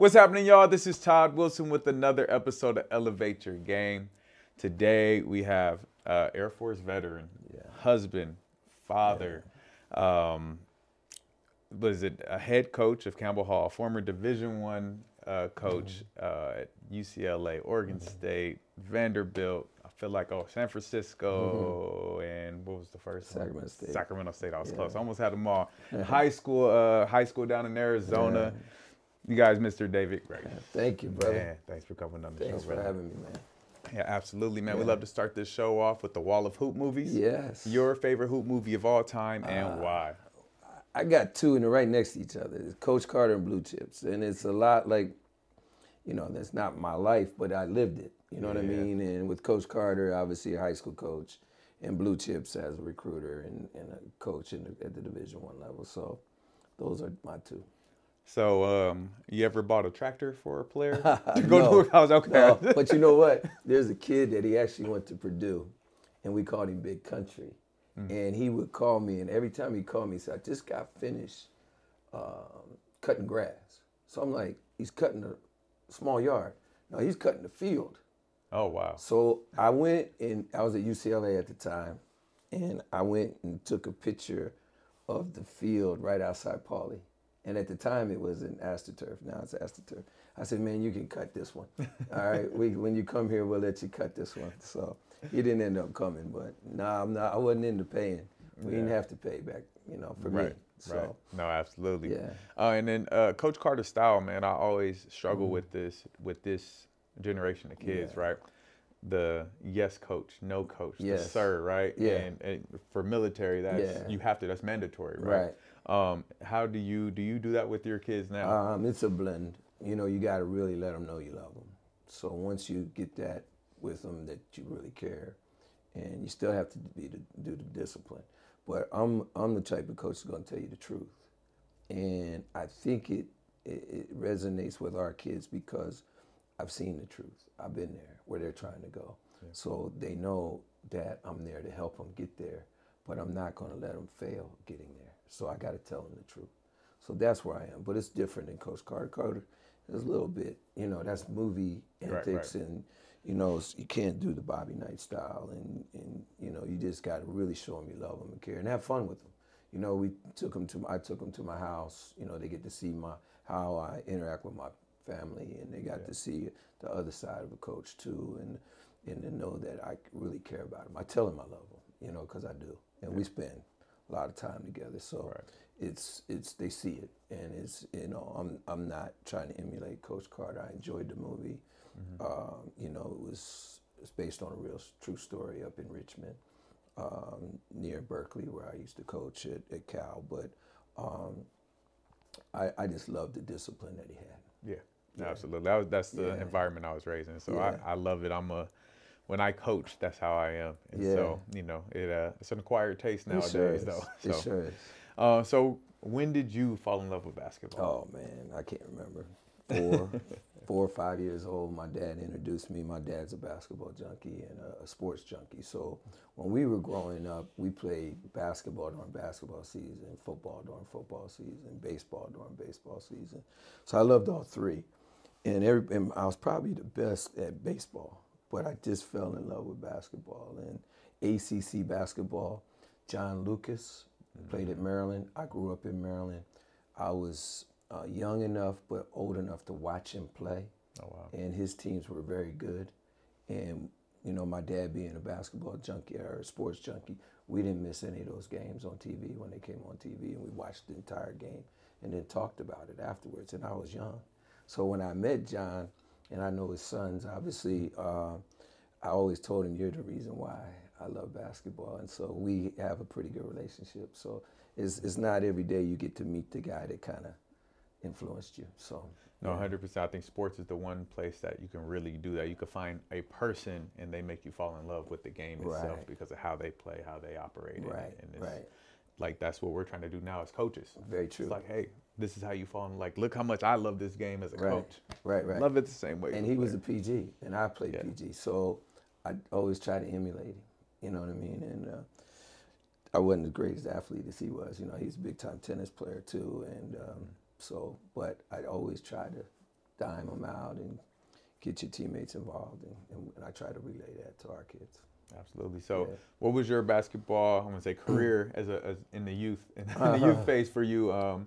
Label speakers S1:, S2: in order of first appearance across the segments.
S1: What's happening, y'all? This is Todd Wilson with another episode of Elevate Your Game. Today we have uh, Air Force veteran,
S2: Yeah.
S1: husband, father, um, was it a head coach of Campbell Hall, former Division One uh, coach uh, at UCLA, Oregon State, Vanderbilt. I feel like oh San Francisco and what was the first one?
S2: Sacramento State.
S1: Sacramento State. I was
S2: Yeah.
S1: close. I almost had them all. high school, uh, high school down in Arizona. You guys, Mr. David Grace.
S2: Thank you, brother.
S1: Man, thanks for coming on the
S2: Thanks
S1: show,
S2: for
S1: brother.
S2: having me, man.
S1: Yeah, absolutely, man. We love to start this show off with the Wall of Hoop movies.
S2: Yes.
S1: Your favorite hoop movie of all time and
S2: Uh,
S1: why?
S2: I got two and they're right next to each other. It's Coach Carter and Blue Chips. And it's a lot like, you know, that's not my life, but I lived it. You know what I mean? And with Coach Carter, obviously a high school coach, and Blue Chips as a recruiter and, and a coach in the, at the Division One level. So those are my two.
S1: So, um, you ever bought a tractor for a player? to
S2: No.
S1: go to a house? Okay.
S2: No, but you know what? There's a kid that he actually went to Purdue, and we called him Big Country. And he would call me, and every time he called me, he said, "I just got finished um, cutting grass." So I'm like, "He's cutting a small yard. No, he's cutting the field."
S1: oh wow.
S2: So I went and I was at UCLA at the time, and I went and took a picture of the field right outside Pauley. And at the time it was an AstroTurf. Now it's AstroTurf. I said, man, you can cut this one. All right, we, when you come here, we'll let you cut this one. So he didn't end up coming, but no, nah, I'm not. I wasn't into paying. We didn't have to pay back, you know, for
S1: Right.
S2: me. So
S1: Right. No, absolutely.
S2: yeah.
S1: Uh, and then uh, Coach Carter style, man. I always struggle
S2: Mm-hmm.
S1: with this with this generation of kids,
S2: Yeah.
S1: right? The yes coach, no coach, the sir, right?
S2: Yeah.
S1: And, and for military, that's
S2: Yeah.
S1: you have to. That's mandatory, right? right? Um, how do you do you do that with your kids now?
S2: Um, it's a blend. You know, you got to really let them know you love them. So once you get that with them, that you really care, and you still have to be to do the discipline. But I'm I'm the type of coach that's going to tell you the truth, and I think it, it it resonates with our kids because I've seen the truth. I've been there where they're trying to go, so they know that I'm there to help them get there. But I'm not going to let them fail getting there. So I got to tell them the truth. So that's where I am. But it's different than Coach Carter. Carter is a little bit, you know, that's movie
S1: Right,
S2: antics
S1: right.
S2: and, you know, you can't do the Bobby Knight style. And, and you know, you just got to really show them you love them and care and have fun with them. You know, we took them to, I took them to my house. You know, they get to see my, how I interact with my family and they got to see the other side of a coach too. And, and to know that I really care about them. I tell them I love them, you know, because I do. And we spend a lot of time together. So
S1: Right.
S2: it's it's they see it and it's you know I'm I'm not trying to emulate Coach Carter. I enjoyed the movie. Um, you know it was it's based on a real true story up in Richmond, um, near Berkeley where I used to coach at, at Cal. But um, I I just loved the discipline that he had.
S1: Yeah,
S2: Yeah.
S1: absolutely. That was, that's the
S2: Yeah.
S1: environment I was raised in. So
S2: Yeah.
S1: I, I love it. I'm a when I coach, that's how I am. And so you know, it uh, it's an acquired taste nowadays,
S2: sure
S1: though.
S2: It
S1: So,
S2: sure is.
S1: uh, so when did you fall in love with basketball?
S2: Oh man, I can't remember. Four, four or five years old, my dad introduced me. My dad's a basketball junkie and a, a sports junkie. So when we were growing up, we played basketball during basketball season, football during football season, baseball during baseball season. So I loved all three, and, every, and I was probably the best at baseball. But I just fell in love with basketball and ACC basketball. John Lucas played at Maryland. I grew up in Maryland. I was uh, young enough but old enough to watch him play,
S1: Oh wow.
S2: and his teams were very good. And you know, my dad being a basketball junkie or a sports junkie, we didn't miss any of those games on TV when they came on TV, and we watched the entire game and then talked about it afterwards. And I was young, so when I met John, and I know his sons, obviously, uh, I always told him, "You're the reason why I love basketball," and so we have a pretty good relationship. So it's it's not every day you get to meet the guy that kind of influenced you. So
S1: No, hundred percent. I think sports is the one place that you can really do that. You can find a person and they make you fall in love with the game itself
S2: Right.
S1: because of how they play, how they operate.
S2: Right,
S1: And it's
S2: right.
S1: like that's what we're trying to do now as coaches.
S2: Very true.
S1: It's like, hey, this is how you fall in. Like, look how much I love this game as a
S2: Right,
S1: coach.
S2: right, right.
S1: Love it the same way.
S2: and he was a. PG, and I played
S1: Yeah.
S2: PG, so I always try to emulate him. You know what I mean? And uh, I wasn't the greatest athlete as he was. You know, he's a big time tennis player too, and um, so. But I always try to dime him out and get your teammates involved, and, and, and I try to relay that to our kids.
S1: Absolutely. So,
S2: Yeah.
S1: what was your basketball? I'm gonna say career as a as in the youth in the
S2: Uh-huh.
S1: youth phase for you. Um,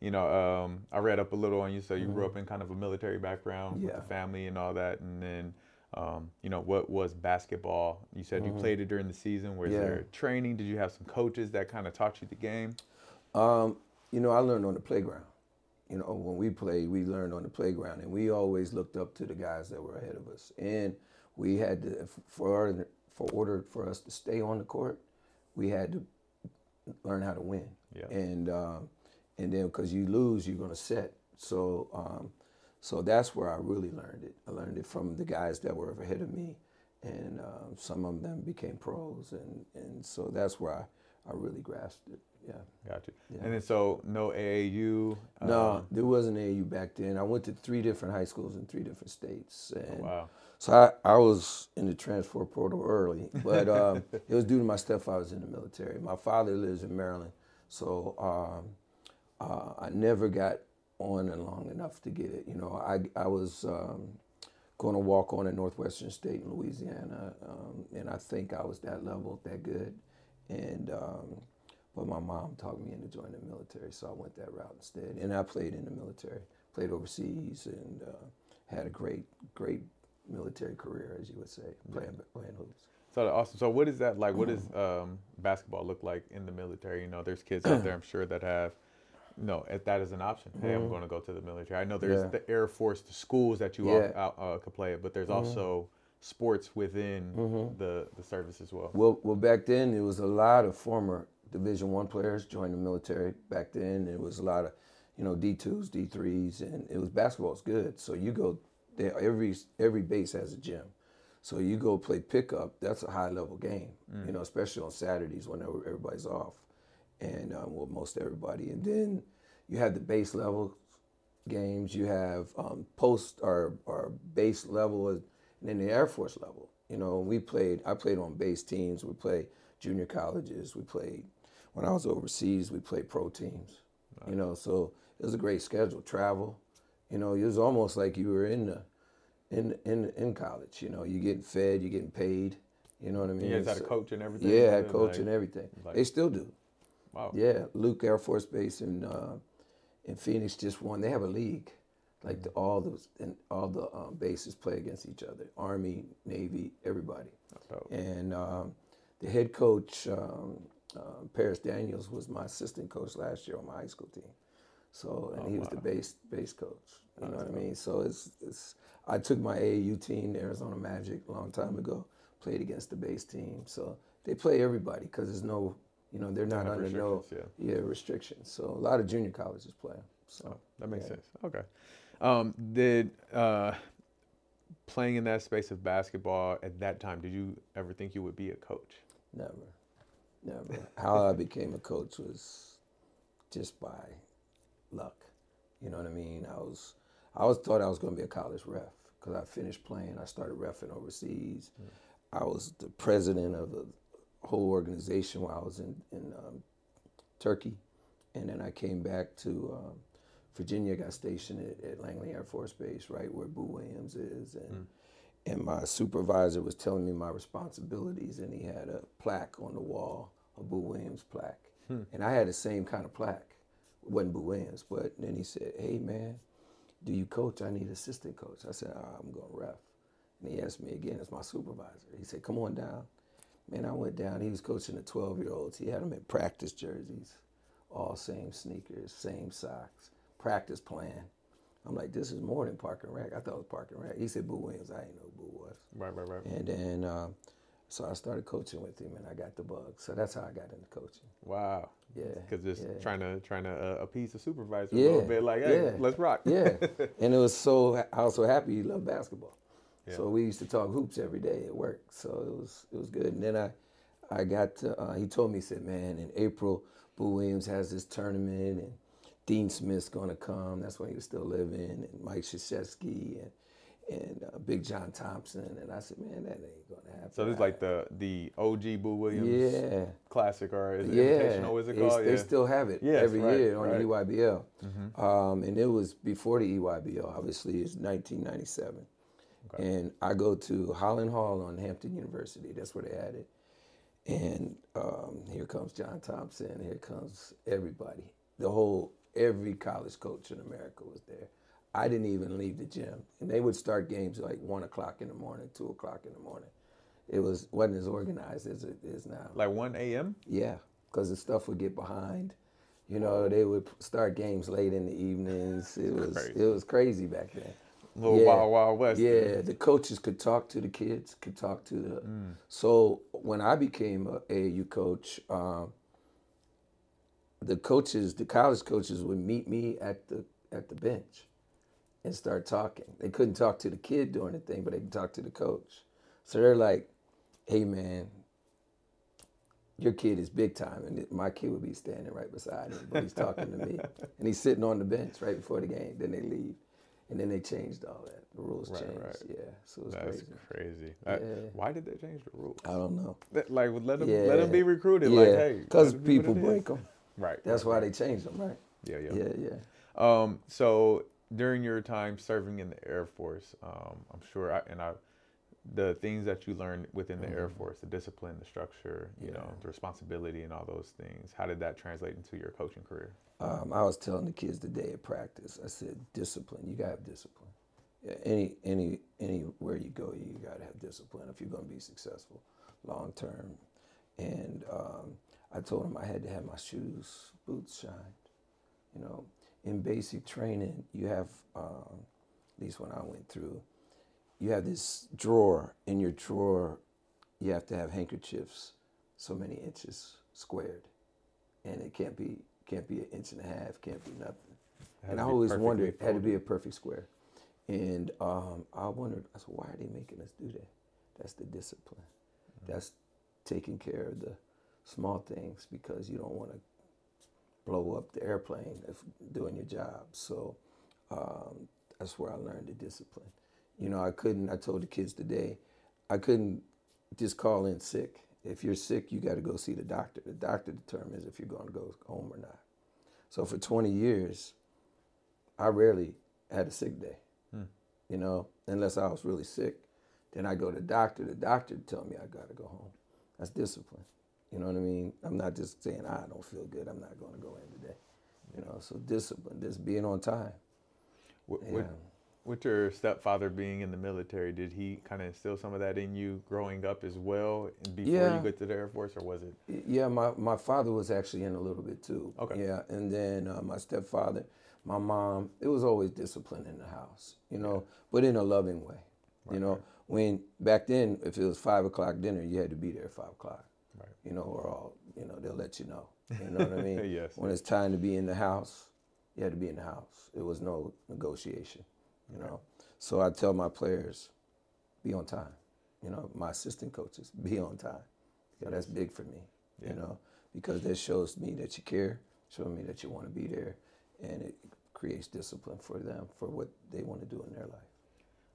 S1: you know, um, I read up a little on you. So you grew up in kind of a military background with
S2: Mm-hmm.
S1: The family and all that, and then. Um, you know what was basketball? You said you
S2: Mhm.
S1: played it during the season. Was
S2: Yeah.
S1: there training? Did you have some coaches that kind of taught you the game?
S2: Um, you know, I learned on the playground. You know, when we played, we learned on the playground, and we always looked up to the guys that were ahead of us. And we had to, for order, for order for us to stay on the court, we had to learn how to win.
S1: Yeah.
S2: And um, and then because you lose, you're gonna set. So um, so that's where I really learned it. I learned it from the guys that were ahead of me, and um, some of them became pros, and and so that's where I, I really grasped it. Yeah.
S1: Got you.
S2: Yeah.
S1: And then so no AAU.
S2: No,
S1: um,
S2: there wasn't AAU back then. I went to three different high schools in three different states, and
S1: oh, wow.
S2: so I, I was in the transfer portal early. But um, it was due to my stepfather's in the military. My father lives in Maryland, so um, uh, I never got on and long enough to get it. You know, I I was um, going to walk on at Northwestern State in Louisiana, um, and I think I was that level, that good, and. Um, but my mom talked me into joining the military, so I went that route instead. And I played in the military, played overseas, and uh, had a great, great military career, as you would say, playing playing hoops.
S1: So awesome. So what is that like? What does um, basketball look like in the military? You know, there's kids out there, I'm sure, that have, know, if that is an option. Hey, I'm going to go to the military. I know there's
S2: Mm-hmm. Yeah.
S1: the Air Force, the schools that you
S2: Yeah. Mm-hmm.
S1: all, uh, uh, could play it, but there's also sports within the the service as well.
S2: Well, well, back then there was a lot of former Division One players joined the military. Back then there was a lot of, you know, D twos, D threes, and it was basketball's good. So you go there. Every every base has a gym, so you go play pickup. That's a high level game, you know, especially on Saturdays when everybody's off, and um, well, most everybody. And then you have the base level games. You have um, post or or base level, and then the Air Force level. You know, we played. I played on base teams. We played junior colleges. We played when I was overseas. We played pro teams. You know, so it was a great schedule. Travel. You know, it was almost like you were in the in in in college. You know, you're getting fed, You're getting paid. You know what I mean?
S1: You guys had a coach and everything.
S2: Yeah, had
S1: Like,
S2: coach and everything.
S1: like-
S2: they still do.
S1: Wow.
S2: Yeah, Luke Air Force Base in uh, in Phoenix just won. They have a league, like the, all the and all the um, bases play against each other. Army, Navy, everybody. And um, the head coach, um, uh, Paris Daniels, was my assistant coach last year on my high school team. So and
S1: Oh,
S2: he was the base base coach. You know what I mean? So it's it's. I took my AAU team, the Arizona Magic, a long time ago. Played against the base team, so they play everybody because there's no, you know, they're not under no
S1: restrictions,
S2: yeah restrictions. So a lot of junior colleges play. So
S1: Oh, that makes
S2: yeah.
S1: sense. Okay. Um, did uh, playing in that space of basketball at that time, did you ever think you would be a coach?
S2: never, never. How I became a coach was just by luck. You know what I mean? I was, I was thought I was going to be a college ref because I finished playing. I started refing overseas. I was the president of the whole organization while I was in in um, Turkey, and then I came back to um, Virginia. Got stationed at, at Langley Air Force Base, right where Boo Williams is, and and my supervisor was telling me my responsibilities, and he had a plaque on the wall, a Boo Williams plaque, and I had the same kind of plaque. It wasn't Boo Williams, but then he said, "Hey man, do you coach? I need assistant coach." I said, "Ah, "I'm going to ref." And he asked me again as my supervisor. He said, "Come on down." Man, I went down. He was coaching the 12 year olds. He had them in practice jerseys, all same sneakers, same socks, practice plan. I'm like, this is more than parking rack. I thought it was parking rack. He said Boo Williams. I didn't know who Boo was.
S1: Right, right, right.
S2: And then, um, so I started coaching with him, and I got the bug. So that's how I got into coaching.
S1: Wow.
S2: Yeah,
S1: Because just
S2: yeah.
S1: trying to trying to uh, appease the supervisor a little bit, like, hey,
S2: yeah.
S1: let's rock.
S2: Yeah, and it was so I was so happy he loved basketball.
S1: Yeah.
S2: So we used to talk hoops every day at work. So it was it was good. And then I I got to, uh, he told me he said, man, in April Boo Williams has this tournament and Dean Smith's gonna come. That's when he was still living, and Mike Krzyzewski and and uh, Big John Thompson, and I said, man, that ain't gonna happen.
S1: So this is like the the OG Boo Williams
S2: yeah,
S1: classic, or is it
S2: yeah.
S1: Invitational? Is it
S2: They-
S1: called?
S2: They,
S1: yeah.
S2: still have it
S1: Yes,
S2: every
S1: right,
S2: year on
S1: right.
S2: the EYBL,
S1: Mhm.
S2: um, and it was before the EYBL. Obviously, it's 1997,
S1: Okay.
S2: and I go to Holland Hall on Hampton University. That's where they had it, and um, here comes John Thompson. Here comes everybody. The whole every college coach in America was there. I didn't even leave the gym, and they would start games like one o'clock in the morning, two o'clock in the morning. It was wasn't as organized as it is now.
S1: Like 1 a.m.
S2: Yeah, because the stuff would get behind. You know, they would start games late in the evenings. It was
S1: Crazy.
S2: it was crazy back then.
S1: Little
S2: Yeah.
S1: Wild Wild West.
S2: Yeah, the coaches could talk to the kids, could talk to the.
S1: Mm.
S2: So when I became a AAU coach, um, the coaches, the college coaches, would meet me at the at the bench and start talking. They couldn't talk to the kid doing the thing, but they could talk to the coach. So they're like, "Hey, man." Your kid is big time, and my kid would be standing right beside him, but he's talking to me, and he's sitting on the bench right before the game. Then they leave, and then they changed all that. The rules
S1: Right,
S2: changed.
S1: right.
S2: Yeah, so it was
S1: That's
S2: crazy.
S1: crazy.
S2: Yeah.
S1: Why did they change the rules?
S2: I don't know.
S1: Like, let them
S2: Yeah.
S1: let them be recruited. Like, hey,
S2: because
S1: let it be what
S2: people break them.
S1: Right.
S2: That's
S1: right,
S2: why they changed them, right?
S1: Yeah, yeah.
S2: Yeah, yeah.
S1: Um, so during your time serving in the Air Force, um, I'm sure, I, and I, the things that you learned within the Air
S2: Mhm.
S1: Force, the discipline, the structure, you know, the responsibility, and all those things. How did that translate into your coaching career?
S2: Um, I was telling the kids today at practice. I said, discipline. You gotta have discipline. Yeah, any any anywhere you go, you gotta have discipline if you're gonna be successful long term. And um, I told them I had to have my shoes, boots shined. You know, in basic training, you have um, at least when I went through, you have this drawer. In your drawer, you have to have handkerchiefs so many inches squared, and it can't be can't be an inch and a half, can't be nothing. And I always wondered, it had to be a perfect square. And um, I wondered, I said, why are they making us do that? That's the discipline.
S1: Mm-hmm.
S2: That's taking care of the small things because you don't want to blow up the airplane if doing your job. So um, that's where I learned the discipline. You know, I couldn't, I told the kids today, I couldn't just call in sick. If you're sick, you got to go see the doctor. The doctor determines if you're going to go home or not. So for 20 years, I rarely had a sick day,
S1: Hmm.
S2: you know, unless I was really sick. Then I go to the doctor. The doctor tell me I got to go home. That's discipline. You know what I mean? I'm not just saying "Ah, I don't feel good. I'm not going to go in today. You know, so discipline, just being on time.
S1: With,
S2: Yeah.
S1: with, with your stepfather being in the military, did he kind of instill some of that in you growing up as well before
S2: Yeah.
S1: you got to the Air Force, or was it?
S2: Yeah, my, my father was actually in a little bit too.
S1: Okay.
S2: Yeah, and then uh, my stepfather, my mom. It was always discipline in the house, you know, but in a loving way.
S1: Right,
S2: you know,
S1: right.
S2: when back then, if it was five o'clock dinner, you had to be there at five o'clock.
S1: Right.
S2: You know, or all you know, they'll let you know. You know what I mean?
S1: yes.
S2: When it's time to be in the house, you had to be in the house. It was no negotiation. You know, so I tell my players, be on time. You know, my assistant coaches, be on time. That's big for me.
S1: Yeah.
S2: You know, because that shows me that you care, showing me that you want to be there, and it creates discipline for them for what they want to do in their life.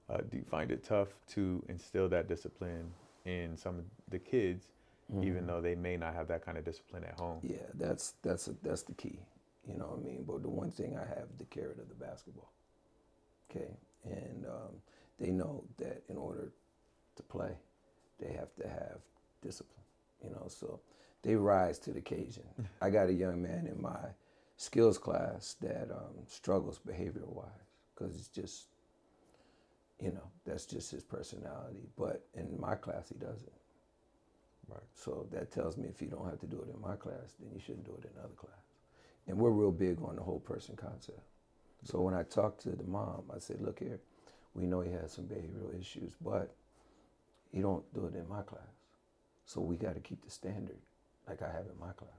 S1: Uh, do you find it tough to instill that discipline in some of the kids, even
S2: Mhm.
S1: though they may not have that kind of discipline at home?
S2: Yeah, that's that's a, that's the key. You know what I mean? But the one thing I have the carrot of the basketball. Okay, and um, they know that in order to play, they have to have discipline. You know, so they rise to the occasion. I got a young man in my skills class that um, struggles behavior wise because it's just, you know, that's just his personality. But in my class, he doesn't.
S1: Right.
S2: So that tells me if you don't have to do it in my class, then you shouldn't do it in another class. And we're real big on the whole person concept. So when I talked to the mom, I said, look here, we know he has some behavioral issues, but he don't do it in my class. So we got to keep the standard like I have in my class.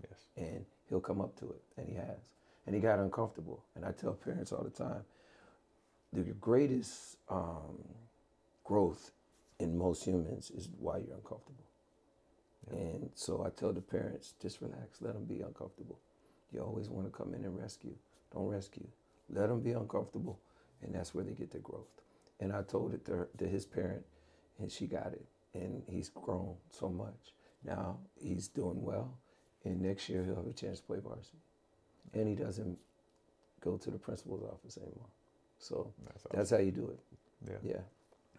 S1: Yes.
S2: And he'll come up to it, and he has. And he got uncomfortable. And I tell parents all the time, the greatest um, growth in most humans is why you're uncomfortable.
S1: Yeah.
S2: And so I tell the parents, just relax, let them be uncomfortable. You always want to come in and rescue. Don't rescue. Let them be uncomfortable, and that's where they get their growth. And I told it to, her, to his parent, and she got it. And he's grown so much. Now he's doing well, and next year he'll have a chance to play varsity. And he doesn't go to the principal's office anymore. So
S1: That's
S2: that's how you do it.
S1: Yeah.
S2: Yeah.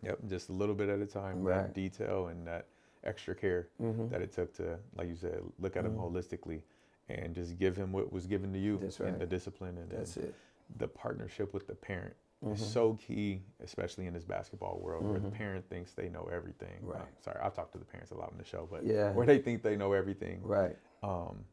S1: Yep. Just a little bit at a time.
S2: Right.
S1: That detail and that extra care
S2: Mm-hmm.
S1: that it took to, like you said, look at him
S2: Mhm.
S1: holistically and just give him what was given to you
S2: That's
S1: and the discipline and,
S2: That's it.
S1: the partnership with the parent
S2: Mhm.
S1: is so key, especially in this basketball world where the
S2: Mhm.
S1: parent thinks they know everything. Uh,
S2: Right.
S1: sorry, I've talked to the parents a lot on the show, but
S2: Yeah.
S1: where they think they know everything,
S2: Right.
S1: um,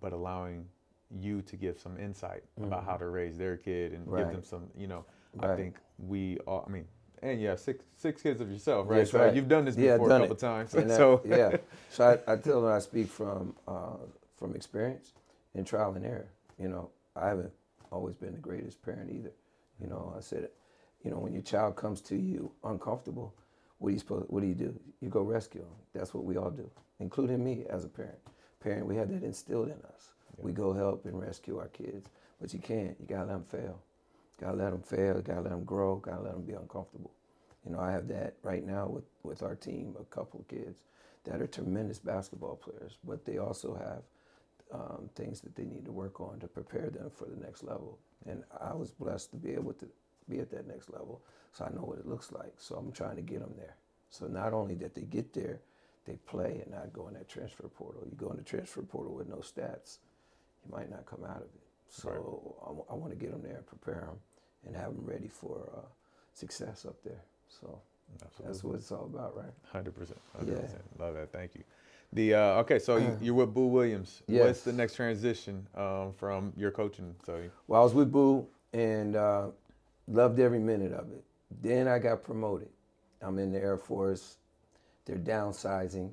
S1: but allowing you to give some insight about
S2: Mhm.
S1: how to raise their kid and give them some, you know,
S2: Right.
S1: I think we all, I mean, and you have six six kids of yourself, right?
S2: That's
S1: so
S2: right.
S1: you've done this
S2: Yeah,
S1: before a couple
S2: it.
S1: times.
S2: And
S1: so
S2: yeah. So I, I tell them I speak from uh, from experience and trial and error. You know, I haven't always been the greatest parent either. You know, I said, you know, when your child comes to you uncomfortable, what do you supposed? What do you do? You go rescue them. That's what we all do, including me as a parent. Parent, we have that instilled in us. We go help and rescue our kids, but you can't. You gotta let them fail. Gotta let them fail. Gotta let them grow. Gotta let them be uncomfortable. You know, I have that right now with, with our team, a couple of kids that are tremendous basketball players, but they also have um, things that they need to work on to prepare them for the next level. And I was blessed to be able to be at that next level, so I know what it looks like. So I'm trying to get them there. So not only that they get there, they play and not go in that transfer portal. You go in the transfer portal with no stats, you might not come out of it. So I, want to get them there, and prepare them, and have them ready for uh, success up there. So that's what it's all about, right?
S1: Hundred percent,
S2: Yeah.
S1: hundred percent. Love that. Thank you. The uh, okay, so you, you're with Boo Williams. What's the next transition um, from your coaching? So
S2: Well, I was with Boo and uh, loved every minute of it. Then I got promoted. I'm in the Air Force. They're downsizing,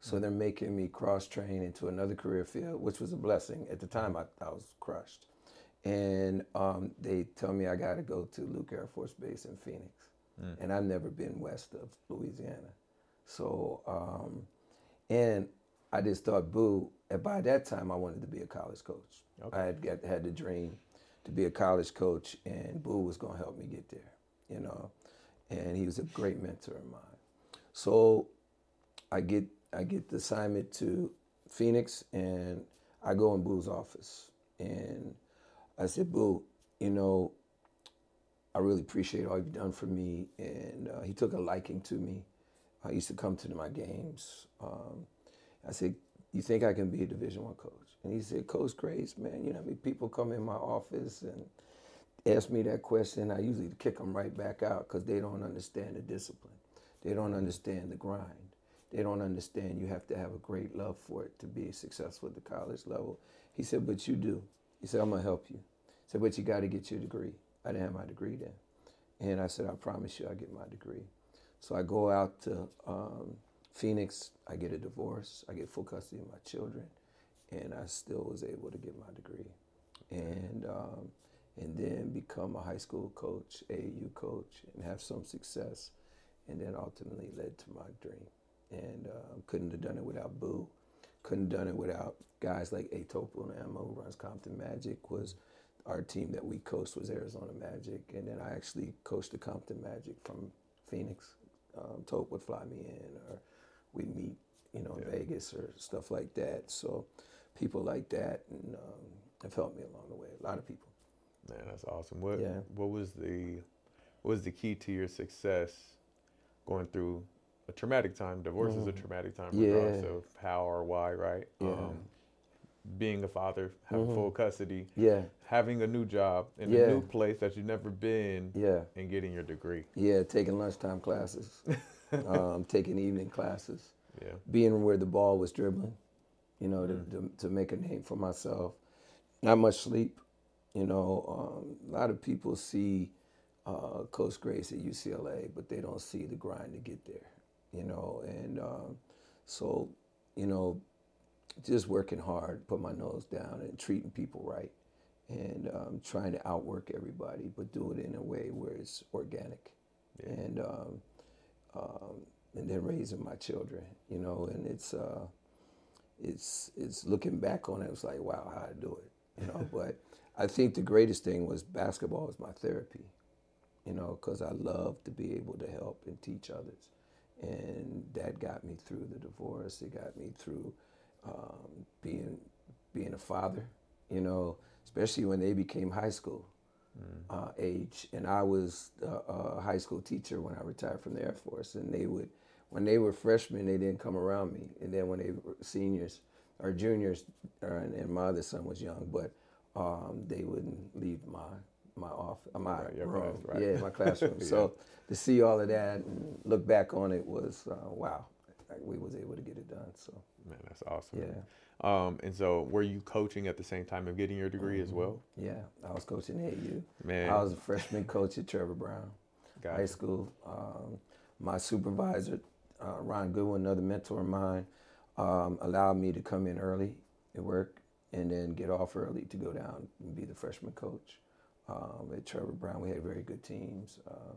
S2: so they're making me cross train into another career field, which was a blessing. At the time, I, I was crushed. And um, they tell me I got to go to Luke Air Force Base in Phoenix. And I've never been west of Louisiana. So, um, and I just thought, boo, and by that time I wanted to be a college coach.
S1: Okay.
S2: I had got, had the dream to be a college coach, and Boo was going to help me get there, you know. And he was a great mentor of mine. So I get I get the assignment to Phoenix, and I go in Boo's office, and I said, Boo, you know, I really appreciate all you've done for me. And uh, he took a liking to me. I used to come to my games. Um, I said, "You think I can be a Division One coach?" And he said, "Coach Grace, man, you know, many people come in my office and ask me that question. I usually kick them right back out because they don't understand the discipline. They don't understand the grind. They don't understand you have to have a great love for it to be successful at the college level." He said, "But you do." He said, "I'm gonna help you." He said, "But you got to get your degree." I didn't have my degree then. And I said, I promise you I'll get my degree. So I go out to um, Phoenix, I get a divorce, I get full custody of my children, and I still was able to get my degree. And, um, and then become a high school coach, AAU coach, and have some success. And then ultimately led to my dream. And uh, couldn't have done it without Boo. Couldn't have done it without guys like A. And who runs Compton Magic, was our team that we coached was Arizona Magic, and then I actually coached the Compton Magic from Phoenix. Um, Tope would fly me in, or we'd meet, you know, in
S1: Yeah.
S2: Vegas or stuff like that. So people like that and, um, have helped me along the way. A lot of people.
S1: man, that's awesome. What
S2: Yeah.
S1: what was the what was the key to your success going through a traumatic time? Divorce is a
S2: Mhm.
S1: traumatic time,
S2: Yeah.
S1: regardless of how or why, right? Um,
S2: Yeah.
S1: Being a father, having
S2: Mhm.
S1: full custody,
S2: Yeah,
S1: having a new job in a new place that you've never been,
S2: yeah,
S1: and getting your degree.
S2: yeah. Taking lunchtime classes, um, taking evening classes.
S1: Yeah.
S2: being where the ball was dribbling, you know,
S1: Mm.
S2: to, to, to make a name for myself. Not much sleep, you know. Um, a lot of people see uh, Coach Grace at UCLA, but they don't see the grind to get there, you know. And um, so, you know, just working hard, put my nose down, and treating people right, and um, trying to outwork everybody, but do it in a way where it's organic,
S1: Yeah.
S2: and um, um, and then raising my children, you know, and it's uh, it's it's looking back on it, it's like wow, how I do it, you know. but I think the greatest thing was basketball was my therapy. you know, because I love to be able to help and teach others. And that got me through the divorce. It got me through um, being being a father, you know, especially when they became high school uh, age. And I was a, a high school teacher when I retired from the Air Force. And they would, when they were freshmen, they didn't come around me. And then when they were seniors or juniors, uh, and, and my other son was young, but um, they wouldn't leave my my off my
S1: Right,
S2: room,
S1: right.
S2: yeah, my classroom.
S1: Yeah.
S2: So to see all of that and look back on it was uh, wow. Like, we was able to get it done. So
S1: Man, that's awesome.
S2: yeah,
S1: Um, and so were you coaching at the same time of getting your degree as well?
S2: yeah. I was coaching at AU.
S1: Man,
S2: I was a freshman coach at Trevor Browne.
S1: got
S2: high
S1: you.
S2: school. Um, my supervisor, uh, Ron Goodwin, another mentor of mine, um, allowed me to come in early at work and then get off early to go down and be the freshman coach um, at Trevor Browne. We had very good teams. Um,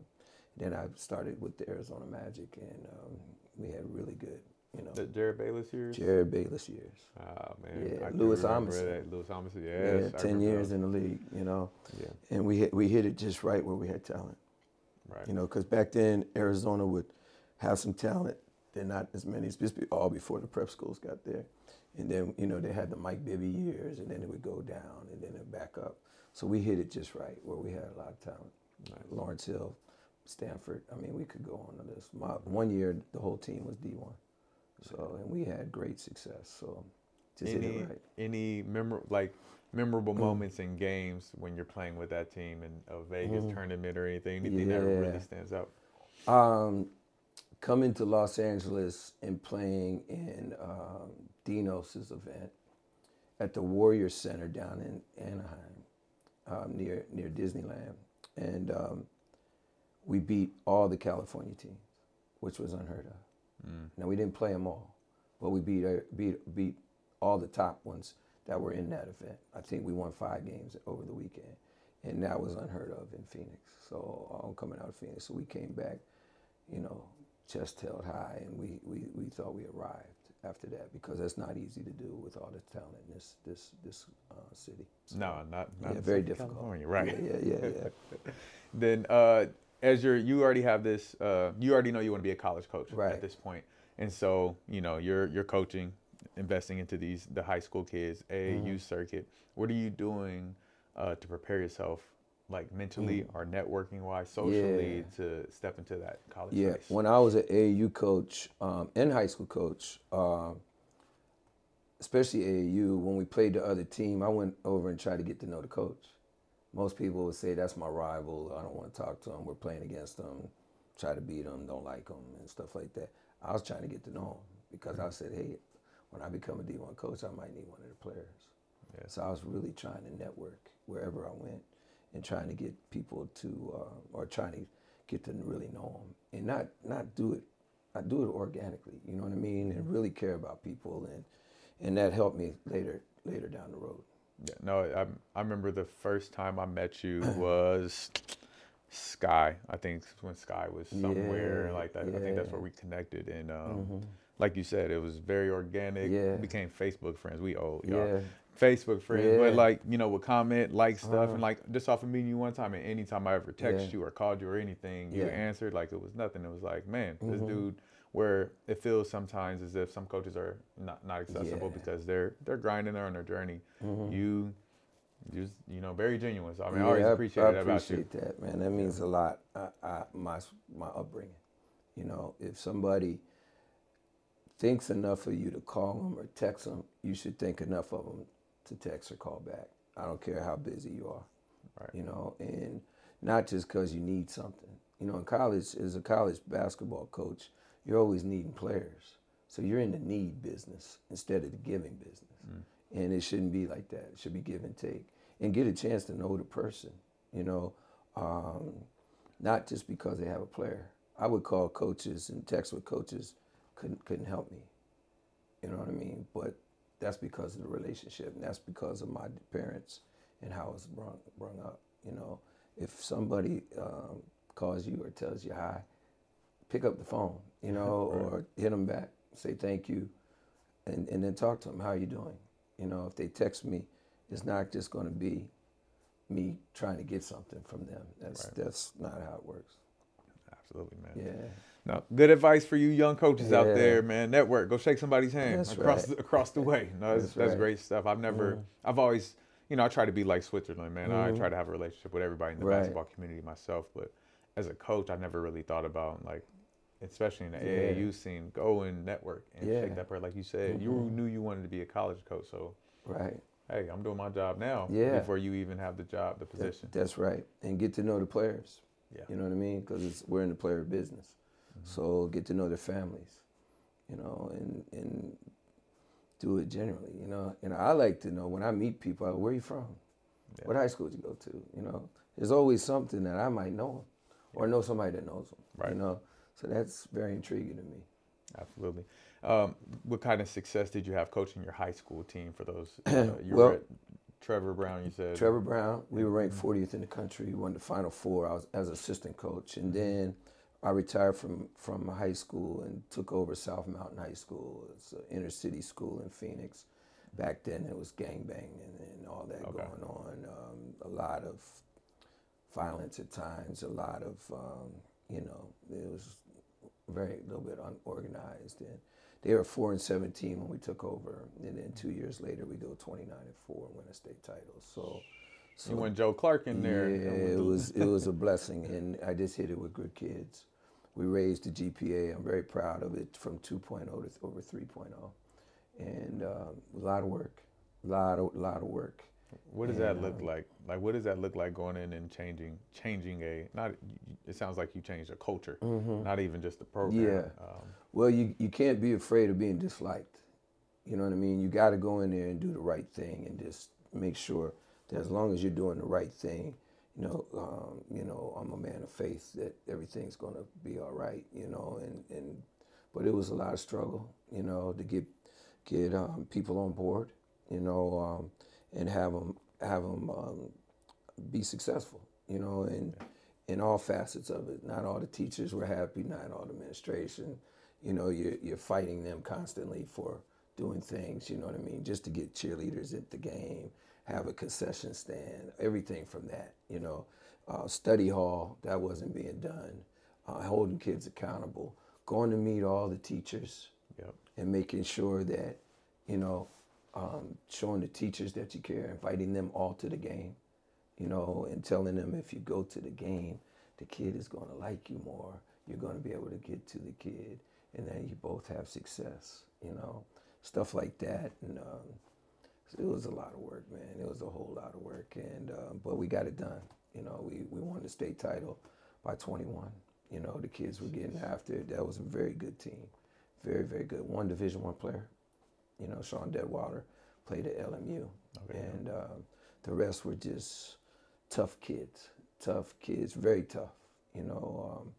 S2: then I started with the Arizona Magic, and um, we had really good, you know,
S1: The Jerryd Bayless years?
S2: Jerryd Bayless years.
S1: Oh man,
S2: Yeah,
S1: I
S2: Lewis Amundson.
S1: that. Lewis Amundson, yes.
S2: yeah, ten years in the league, you know,
S1: Yeah,
S2: and we hit, we hit it just right where we had talent.
S1: right.
S2: You know, because back then Arizona would have some talent. They're not as many. It's all before the prep schools got there, and then you know they had the Mike Bibby years, and then it would go down, and then it back up. So we hit it just right where we had a lot of talent.
S1: Nice.
S2: Lawrence Hill, Stanford. I mean, we could go on to this. My, one year, the whole team was D one, so and we had great success. So just hit
S1: any
S2: it right.
S1: any memor- like memorable
S2: Mm.
S1: moments in games when you're playing with that team in a Vegas
S2: Mhm.
S1: tournament or anything? Anything that really stands out?
S2: Um, coming to Los Angeles and playing in um, Dinos' event at the Warrior Center down in Anaheim, um, near near Disneyland, and um, we beat all the California teams, which was unheard of.
S1: Mm.
S2: Now we didn't play them all, but we beat uh, beat beat all the top ones that were in that event. I think we won five games over the weekend, and that was unheard of in Phoenix. So I'm coming out of Phoenix, so we came back, you know, chest held high, and we we, we thought we arrived after that because that's not easy to do with all the talent in this this this uh, city. So,
S1: No, not not
S2: yeah, very difficult.
S1: California, right?
S2: Yeah, yeah, yeah. yeah.
S1: then uh, as you're you already have this uh, you already know you want to be a college coach
S2: Right.
S1: at this point and so you know you're you're coaching investing into these the high school kids AAU
S2: Mm-hmm.
S1: circuit what are you doing uh, to prepare yourself like mentally or networking wise socially.
S2: Yeah.
S1: to step into that college
S2: Yeah,
S1: space
S2: when I was an AAU coach um, and high school coach, um, especially AAU, when we played the other team, I went over and tried to get to know the coach. Most people would say that's my rival. I don't want to talk to him. We're playing against them. Try to beat them. Don't like them and stuff like that. I was trying to get to know him because I said, hey, when I become a D1 coach, I might need one of the players.
S1: Yeah.
S2: So I was really trying to network wherever I went and trying to get people to, uh, or trying to get to really know them and not not do it. I do it organically, you know what I mean, and really care about people, and and that helped me later later down the road.
S1: Yeah, no, I, I remember the first time I met you was Sky. I think when Sky was somewhere
S2: Yeah,
S1: like that. I think that's where we connected. And um,
S2: Mhm.
S1: like you said, it was very organic.
S2: Yeah.
S1: We became Facebook friends. We old, y'all.
S2: Yeah,
S1: Facebook friends,
S2: Yeah.
S1: but like you know, would comment, like stuff,
S2: Uh-huh.
S1: and like just off of meeting you one time, and anytime I ever text
S2: Yeah.
S1: you or called you or anything, you answered like it was nothing. It was like, man, this
S2: Mhm.
S1: dude. Where it feels sometimes as if some coaches are not, not accessible
S2: Yeah.
S1: because they're they're grinding, they're on their journey.
S2: Mhm.
S1: You, just you know very genuine. So I mean, I always appreciate
S2: I
S1: that about you.
S2: I appreciate that, man. That means a lot. I, I, my my upbringing. You know, if somebody thinks enough of you to call them or text them, you should think enough of them to text or call back. I don't care how busy you are.
S1: Right.
S2: You know, and not just because you need something. You know, in college, as a college basketball coach, you're always needing players. So you're in the need business instead of the giving business. And it shouldn't be like that. It should be give and take. And get a chance to know the person, you know, um, not just because they have a player. I would call coaches and text with coaches couldn't couldn't help me. You know what I mean? But that's because of the relationship, and that's because of my parents and how I was brought, brought up. You know, if somebody um, calls you or tells you hi, pick up the phone, you know,
S1: Right.
S2: or hit them back, say thank you, and, and then talk to them. How are you doing? You know, if they text me, it's not just going to be, me trying to get something from them. That's
S1: Right.
S2: that's not how it works.
S1: Absolutely, man.
S2: Yeah.
S1: No, good advice for you young coaches out there, man. Network, go shake somebody's hand
S2: That's
S1: across
S2: right.
S1: the, across the way. No, that's,
S2: That's
S1: that's
S2: right.
S1: great stuff. I've never,
S2: Mhm.
S1: I've always, you know, I try to be like Switzerland, man. I
S2: Mhm.
S1: try to have a relationship with everybody in the basketball community myself, but as a coach, I never really thought about like, especially in the
S2: Yeah.
S1: AAU scene, go and network and
S2: Yeah.
S1: shake that part. Like you said, you
S2: Mhm.
S1: knew you wanted to be a college coach, so
S2: Right.
S1: hey, I'm doing my job now
S2: Yeah.
S1: before you even have the job, the
S2: That-
S1: position.
S2: that's right. And get to know the players.
S1: Yeah.
S2: You know what I mean? Because we're in the player business.
S1: Mm-hmm.
S2: So get to know their families, you know, and and do it generally, you know. And I like to know when I meet people, I where you from?
S1: Yeah.
S2: What high school did you go to? You know, there's always something that I might know, or know somebody that knows them.
S1: Right.
S2: You know, so that's very intriguing to me.
S1: Absolutely. Um, what kind of success did you have coaching your high school team for those? Uh, you
S2: Well-
S1: were at Trevor Browne, you said.
S2: Trevor Browne, we were ranked 40th in the country. We won the Final Four. I was as assistant coach, and then I retired from from high school and took over South Mountain High School. It's an inner city school in Phoenix. Back then, it was gangbang and, and all that
S1: Okay.
S2: going on. Um, a lot of violence at times. A lot of um, you know, it was very little bit unorganized and. They were four and seventeen when we took over, and then two years later we go twenty nine and four and win a state title. So, so
S1: You want Joe Clark in there.
S2: yeah, it was it was a blessing, and I just hit it with good kids. We raised the GPA. I'm very proud of it from 2.0 to over 3.0, and um, a lot of work, a lot of lot of work.
S1: What does that look like? Like, what does that look like going in and changing, changing a not? It sounds like you changed a culture, not even just the program.
S2: Mm-hmm. Yeah.
S1: Um,
S2: Well, you you can't be afraid of being disliked. You know what I mean? You got to go in there and do the right thing, and just make sure that as long as you're doing the right thing, you know, um, you know, I'm a man of faith that everything's going to be all right. You know, and and but it was a lot of struggle. You know, to get get um, people on board. You know, um, and have them have them um, be successful. You know, and in all facets of it. Not all the teachers were happy. Not all the administration. You know, you're you're fighting them constantly for doing things. You know what I mean? Just to get cheerleaders at the game, have a concession stand, everything from that. You know, uh, study hall that wasn't being done. Uh, holding kids accountable, going to meet all the teachers
S1: yep.
S2: and making sure that, you know, um, showing the teachers that you care, inviting them all to the game, you know, and telling them if you go to the game, the kid is going to like you more. You're going to be able to get to the kid, and then you both have success, you know, stuff like that. And um, it was a lot of work, man. It was a whole lot of work, and um, but we got it done. You know, we we won the state title by 21. You know, the kids were getting after it. That was a very good team, very very good. One Division One player, you know, Sean Deadwater played at LMU,
S1: Okay.
S2: and um, the rest were just tough kids, tough kids, very tough. You know, um,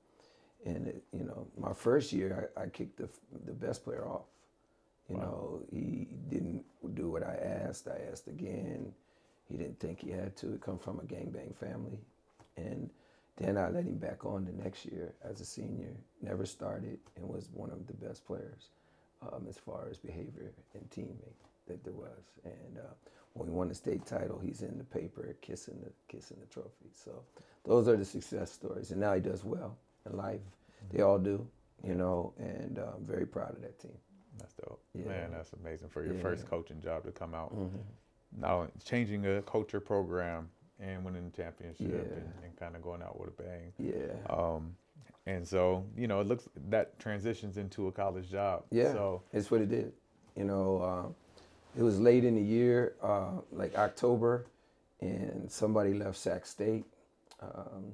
S2: and it, you know, my first year I, I kicked the the best player off. You
S1: Wow.
S2: know, he didn't do what I asked. I asked again. He didn't think he had to. He come from a gangbang family, and then I let him back on the next year as a senior. Never started and was one of the best players um, as far as behavior and teaming that there was. And uh, when we won the state title, he's in the paper kissing the kissing the trophy. So those are the success stories. And now he does well in life. They all do, you know. And uh, I'm very proud of that team.
S1: That's dope.
S2: Yeah.
S1: Man, that's amazing for your
S2: Yeah.
S1: first coaching job to come out.
S2: Mhm.
S1: Not only changing a culture program and winning the championship
S2: Yeah.
S1: and, and kind of going out with a bang.
S2: Yeah.
S1: Um, and so, you know, it looks that transitions into a college job.
S2: Yeah,
S1: So,
S2: it's what it did. You know, um, it was late in the year, uh, like October, and somebody left Sac State. Um,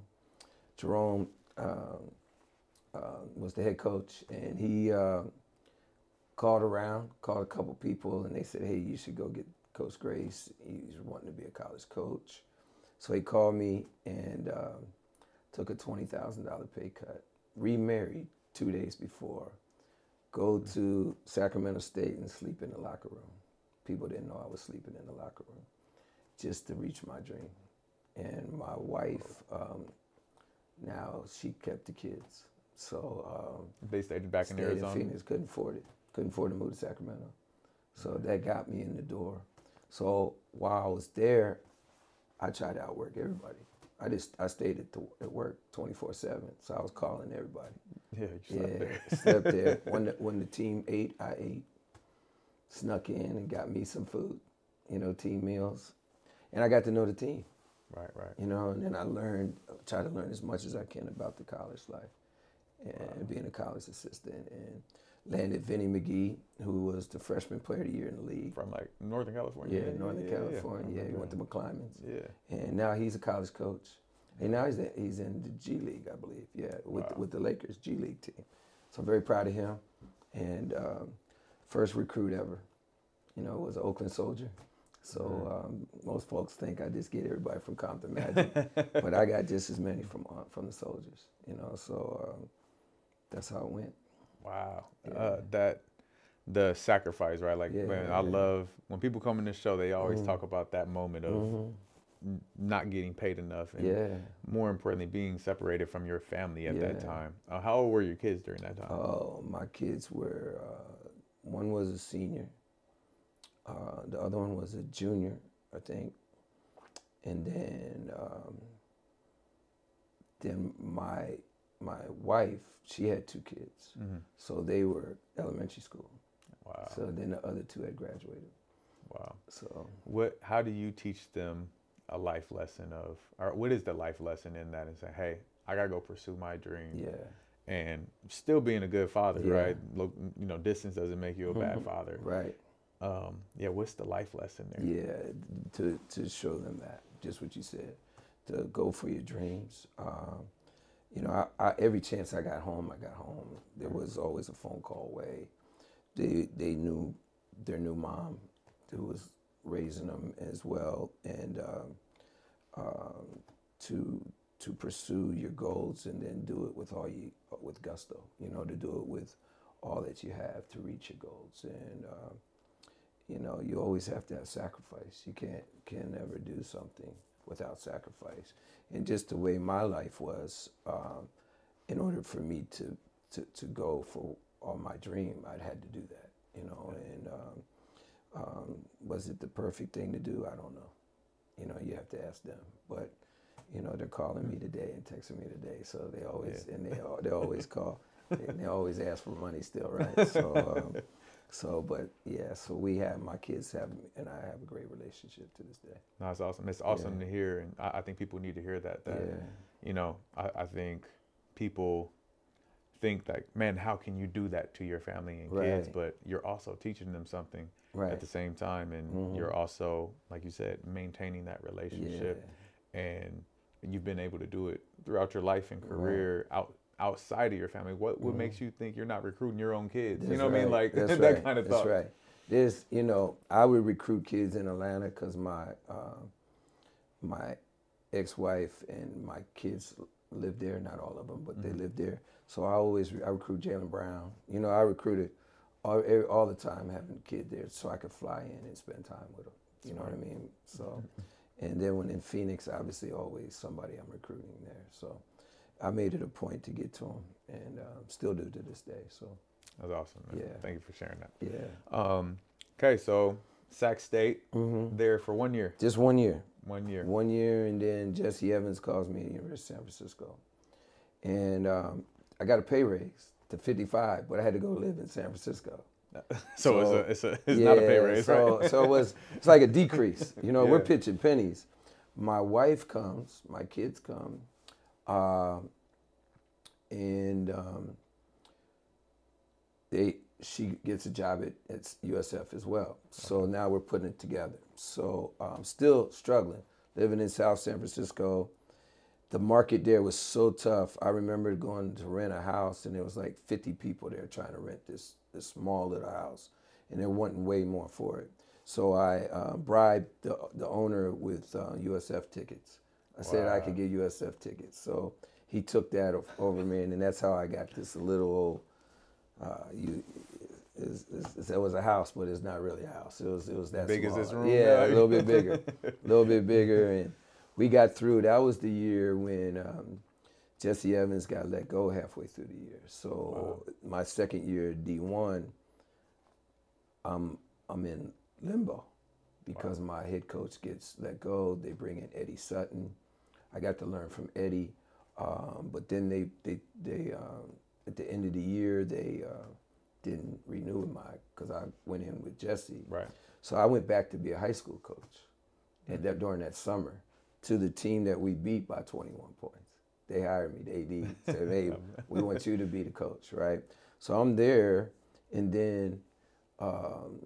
S2: Jerome um, uh, was the head coach, and he uh, called around, called a couple people, and they said, "Hey, you should go get Coach Grace. He's wanting to be a college coach." So he called me and um, took a twenty thousand dollar pay cut. Remarried two days before. Go to Sacramento State and sleep in the locker room. People didn't know I was sleeping in the locker room, just to reach my dream. And my wife, um, now she kept the kids, so um,
S1: they stayed back in
S2: stayed
S1: Arizona.
S2: Phoenix. Couldn't afford it. Couldn't afford to move to Sacramento. So that got me in the door. So while I was there, I tried to outwork everybody. I just I stayed at, the, at work 24 seven, so I was calling everybody.
S1: Yeah, you slept
S2: Yeah,
S1: there.
S2: slept there. When the, when the team ate, I ate. Snuck in and got me some food, you know, team meals, and I got to know the team,
S1: Right, right.
S2: you know. And then I learned, try to learn as much as I can about the college life, and being a college assistant, and landed Vinny McGee, who was the freshman player of the year in the league.
S1: From like Northern California.
S2: Yeah, Northern
S1: yeah, yeah.
S2: California. Yeah, he went to McClymonds,
S1: Yeah.
S2: and now he's a college coach. And now he's in, he's in the G League, I believe. Yeah, with
S1: Wow.
S2: with the Lakers G League team. So I'm very proud of him. And um, first recruit ever, you know, was an Oakland Soldier. So um, most folks think I just get everybody from Compton Magic, but I got just as many from uh, from the Soldiers. You know, so um, that's how it went.
S1: Wow.
S2: Yeah.
S1: Uh, that the sacrifice, right? Like,
S2: Yeah,
S1: man, I love when people come in this show. They always
S2: Mhm.
S1: talk about that moment of
S2: Mhm.
S1: not getting paid enough, and
S2: Yeah.
S1: more importantly, being separated from your family at that time. Uh, how old were your kids during that time?
S2: Oh, my kids were uh, one was a senior, uh, the other one was a junior, I think, and then um, then my my wife she had two kids,
S1: Mhm.
S2: so they were elementary school.
S1: Wow.
S2: So then the other two had graduated.
S1: wow.
S2: So
S1: What? How do you teach them a life lesson of, or what is the life lesson in that? And say, hey, I gotta go pursue my dream,
S2: yeah,
S1: and still being a good father,
S2: Yeah.
S1: right? Look, you know, distance doesn't make you a bad father.
S2: right.
S1: Um, yeah. What's the life lesson there?
S2: Yeah, to to show them that, just what you said, to go for your dreams. Um, you know, I, I, every chance I got home, I got home. There was always a phone call away. They they knew their new mom, who was raising them as well, and um, to to pursue your goals and then do it with all you with gusto. You know, to do it with all that you have to reach your goals and. Um, you know, you always have to have sacrifice. You can't can never do something without sacrifice. And just the way my life was, um, in order for me to, to to go for all my dream, I'd had to do that. You know, and um, um, was it the perfect thing to do? I don't know. You know, you have to ask them. But you know, they're calling me today and texting me today, so they always
S1: Yeah.
S2: and they they always call and they always ask for money still, right? So. So, but yeah, so we have my kids have and I have a great relationship to this day.
S1: No, it's awesome. It's awesome
S2: Yeah.
S1: to hear, and I, I think people need to hear that. That
S2: yeah,
S1: you know, I, I think people think like, man, how can you do that to your family and kids? But you're also teaching them something
S2: right.
S1: at the same time, and
S2: Mhm.
S1: you're also, like you said, maintaining that relationship, and you've been able to do it throughout your life and
S2: Right.
S1: career out outside of your family. What what
S2: Mhm.
S1: makes you think you're not recruiting your own kids? you
S2: That's
S1: know what I mean? Like
S2: That's
S1: that
S2: right.
S1: kind of thought.
S2: That's right. There's, you know, I would recruit kids in Atlanta because my um my ex-wife and my kids live there. Not all of them, but they
S1: Mhm.
S2: live there. So I always I recruit Jaylen Brown. You know, I recruited all all the time having a kid there so I could fly in and spend time with them. You know what I mean? So, and then when in Phoenix, obviously always somebody I'm recruiting there. So I made it a point to get to them and um, still do to this day. So
S1: That's awesome. Man.
S2: Yeah.
S1: Thank you for sharing that.
S2: yeah.
S1: Um, okay, so Sac State
S2: hmm
S1: there for one year.
S2: Just one year.
S1: One year.
S2: One year, and then Jessie Evans calls me at the University of San Francisco. And um, I got a pay raise to 55, but I had to go live in San Francisco.
S1: So,
S2: So,
S1: it's a it's a it's not a pay raise,
S2: so,
S1: right?
S2: so it was it's like a decrease. You know, we're pitching pennies. My wife comes, my kids come, uh, and um, they she gets a job at, at USF as well. So now we're putting it together. So I'm still struggling, living in South San Francisco. The market there was so tough. I remember going to rent a house, and there was like 50 people there trying to rent this this small little house, and they're wanting way more for it. So I uh, bribed the, the owner with uh, USF tickets. I said I could get USF tickets. So he took that over me, and that's how I got this little old. Uh, you, it's, it's, it was a house, but it's not really a house. It was it was that
S1: Big as this room
S2: Yeah,
S1: now?
S2: a little bit bigger, a little bit bigger, and we got through. That was the year when um, Jessie Evans got let go halfway through the year. So my second year D one, I'm I'm in limbo. because wow. my head coach gets let go. They bring in Eddie Sutton. I got to learn from Eddie, um, but then they they they um, at the end of the year they uh, didn't renew my because I went in with Jessie.
S1: Right.
S2: So I went back to be a high school coach, and that during that summer to the team that we beat by 21 points. They hired me. The AD said, "Hey, we want you to be the coach, right?" So I'm there, and then um,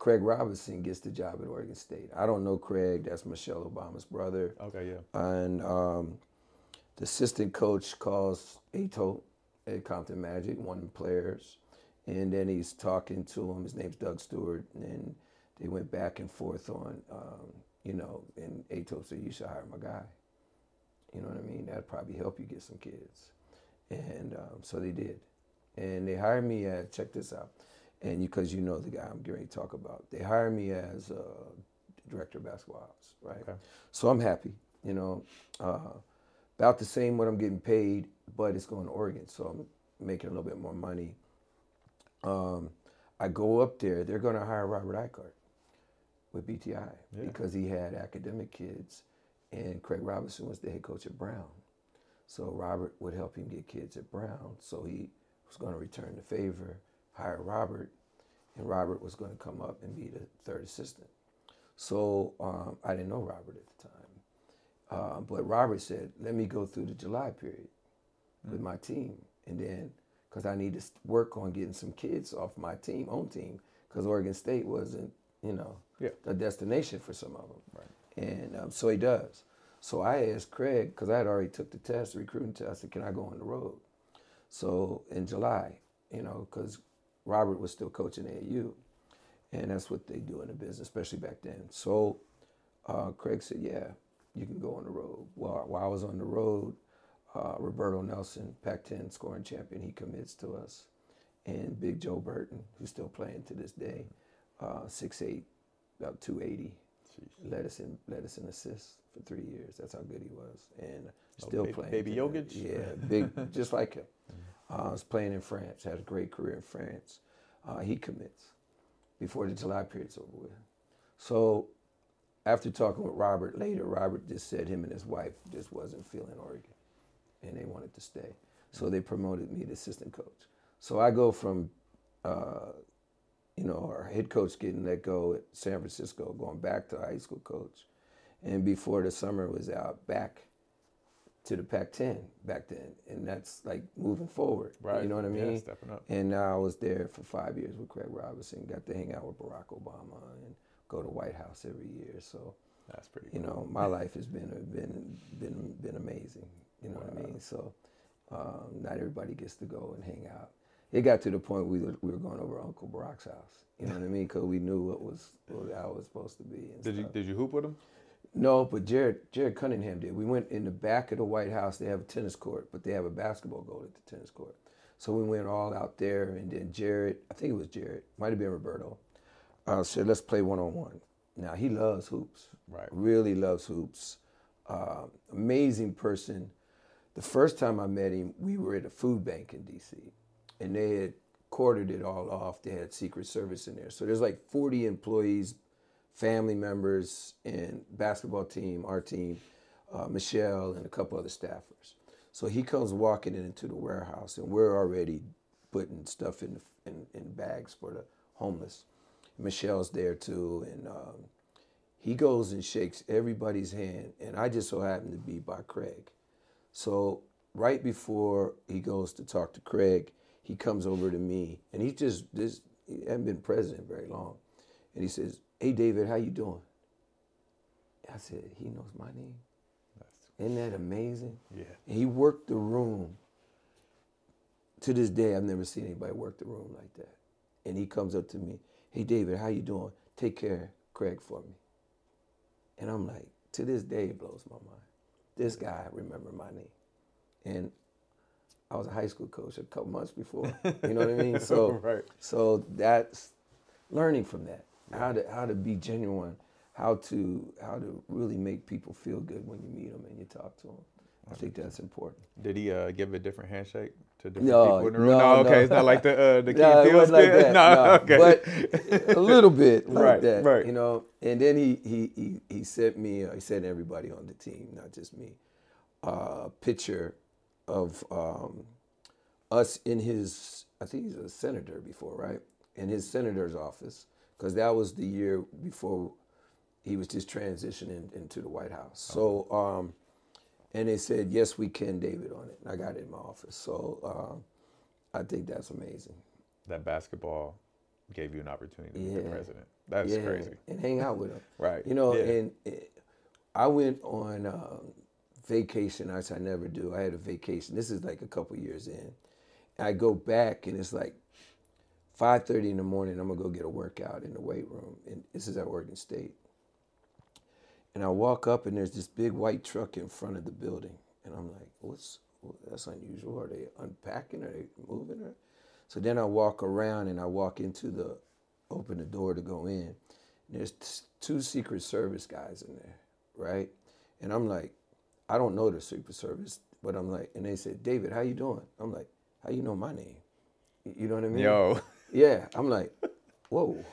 S2: Craig Robinson gets the job at Oregon State. I don't know Craig. That's Michelle Obama's brother.
S1: Okay, yeah.
S2: And um, the assistant coach calls Ato at Compton Magic, one of the players, and then he's talking to him. His name's Doug Stewart, and they went back and forth on, um, you know, and Ato said, "You should hire my guy." You know what I mean? That'd probably help you get some kids. And um, so they did. And they hired me at, check this out, and because you, you, know the guy I'm getting to talk about, they hired me as uh, director of basketball ops, right? Okay. So I'm happy, you know, uh, about the same what I'm getting paid, but it's going to Oregon, so I'm making a little bit more money. Um, I go up there, they're going to hire Robert Eichart with BTI yeah. because he had academic kids and Craig Robinson was the head coach at Brown. So Robert would help him get kids at Brown. So he was going to return the favor, hire Robert, and Robert was going to come up and be the third assistant. So um, I didn't know Robert at the time. Uh, but Robert said, let me go through the July period mm-hmm. with my team. And then, because I need to work on getting some kids off my team, own team, because Oregon State wasn't, you know,
S1: yeah.
S2: a destination for some of them.
S1: Right.
S2: And um, so he does. So I asked Craig, because I had already took the test, the recruiting test, I said, can I go on the road? So in July, you know, because Robert was still coaching AU. And that's what they do in the business, especially back then. So uh, Craig said, yeah, you can go on the road. Well, while I was on the road, uh, Roberto Nelson, Pac-10 scoring champion, he commits to us. And Big Joe Burton, who's still playing to this day, uh, 6'8", about 280, led us in led us in assists for three years. That's how good he was, and oh, still playing.
S1: Baby Jokic.
S2: Yeah, big, just like him. Uh, was playing in France. Had a great career in France. Uh, he commits before the July period's over with. So after talking with Robert later, Robert just said him and his wife just wasn't feeling Oregon, and they wanted to stay. So they promoted me to assistant coach. So I go from uh, you know, our head coach getting let go at San Francisco, going back to high school coach. And before the summer was out, back to the Pac-10 back then, and that's like moving forward.
S1: Right.
S2: You know what I mean?
S1: Yeah, stepping up.
S2: And now I was there for five years with Craig Robinson. Got to hang out with Barack Obama and go to White House every year. So
S1: that's pretty.
S2: You know, my life has been been been been amazing. You know wow. what I mean? So um, not everybody gets to go and hang out it got to the point we were, we were going over Uncle Barack's house. You know what I mean? Because we knew what was what, how it was supposed to be.
S1: did
S2: stuff.
S1: you did you hoop with him?
S2: No, but Jared Jared Cunningham did. We went in the back of the White House. They have a tennis court, but they have a basketball goal at the tennis court. So we went all out there, and then Jared, I think it was Jared, might have been Roberto, uh, said, "Let's play one on one." Now he loves hoops.
S1: Right.
S2: Really loves hoops. Uh, amazing person. The first time I met him, we were at a food bank in D.C and they had quartered it all off. They had Secret Service in there. So there's like 40 employees, family members, and basketball team, our team, uh, Michelle, and a couple other staffers. So he comes walking into the warehouse, and we're already putting stuff in, in, in bags for the homeless. Michelle's there too, and um, he goes and shakes everybody's hand, and I just so happen to be by Craig. So right before he goes to talk to Craig, he comes over to me and he just this he hadn't been president very long and he says hey david how you doing? I said he knows my name. Isn't that amazing?
S1: Yeah.
S2: And he worked the room. To this day i've never seen anybody work the room like that. And he comes up to me hey david how you doing? Take care craig for me. And i'm like to this day it blows my mind. This guy remember my name. And I was a high school coach a couple months before. You know what I mean? So
S1: right.
S2: so that's learning from that. How to how to be genuine, how to how to really make people feel good when you meet them and you talk to them. I think that's important.
S1: Did he uh, give a different handshake to different
S2: No,
S1: people in the room?
S2: no, no
S1: okay,
S2: no.
S1: it's not like the uh, the King
S2: No, it wasn't like that.
S1: No,
S2: no.
S1: okay.
S2: But a little bit like
S1: Right,
S2: that,
S1: right.
S2: you know. And then he he he, he sent me. Uh, he sent everybody on the team, not just me, uh, a picture of um, us in his. I think he's a senator before, right? In his senator's office, because that was the year before he was just transitioning into the White House. So, um, and they said, "Yes, we can, David," on it. And I got it in my office. So, um, I think that's amazing.
S1: that basketball gave you an opportunity to be the president. That's
S2: yeah,
S1: crazy.
S2: And hang out with him.
S1: Right.
S2: You know,
S1: Yeah.
S2: and uh, I went on um, vacation, which I never do. I had a vacation. This is like a couple years in. I go back and it's like 5.30 in the morning. I'm going to go get a workout in the weight room. And this is at Oregon State. And I walk up and there's this big white truck in front of the building. And I'm like, what's, well, that's unusual. Are they unpacking? Are they moving? Or? So then I walk around and I walk into the, open the door to go in. There's t- two Secret Service guys in there, right? And I'm like, I don't know the Secret Service, but I'm like, and they said, David, how you doing? I'm like, how you know my name? You know what I mean?
S1: Yo,
S2: Yeah, I'm like, whoa,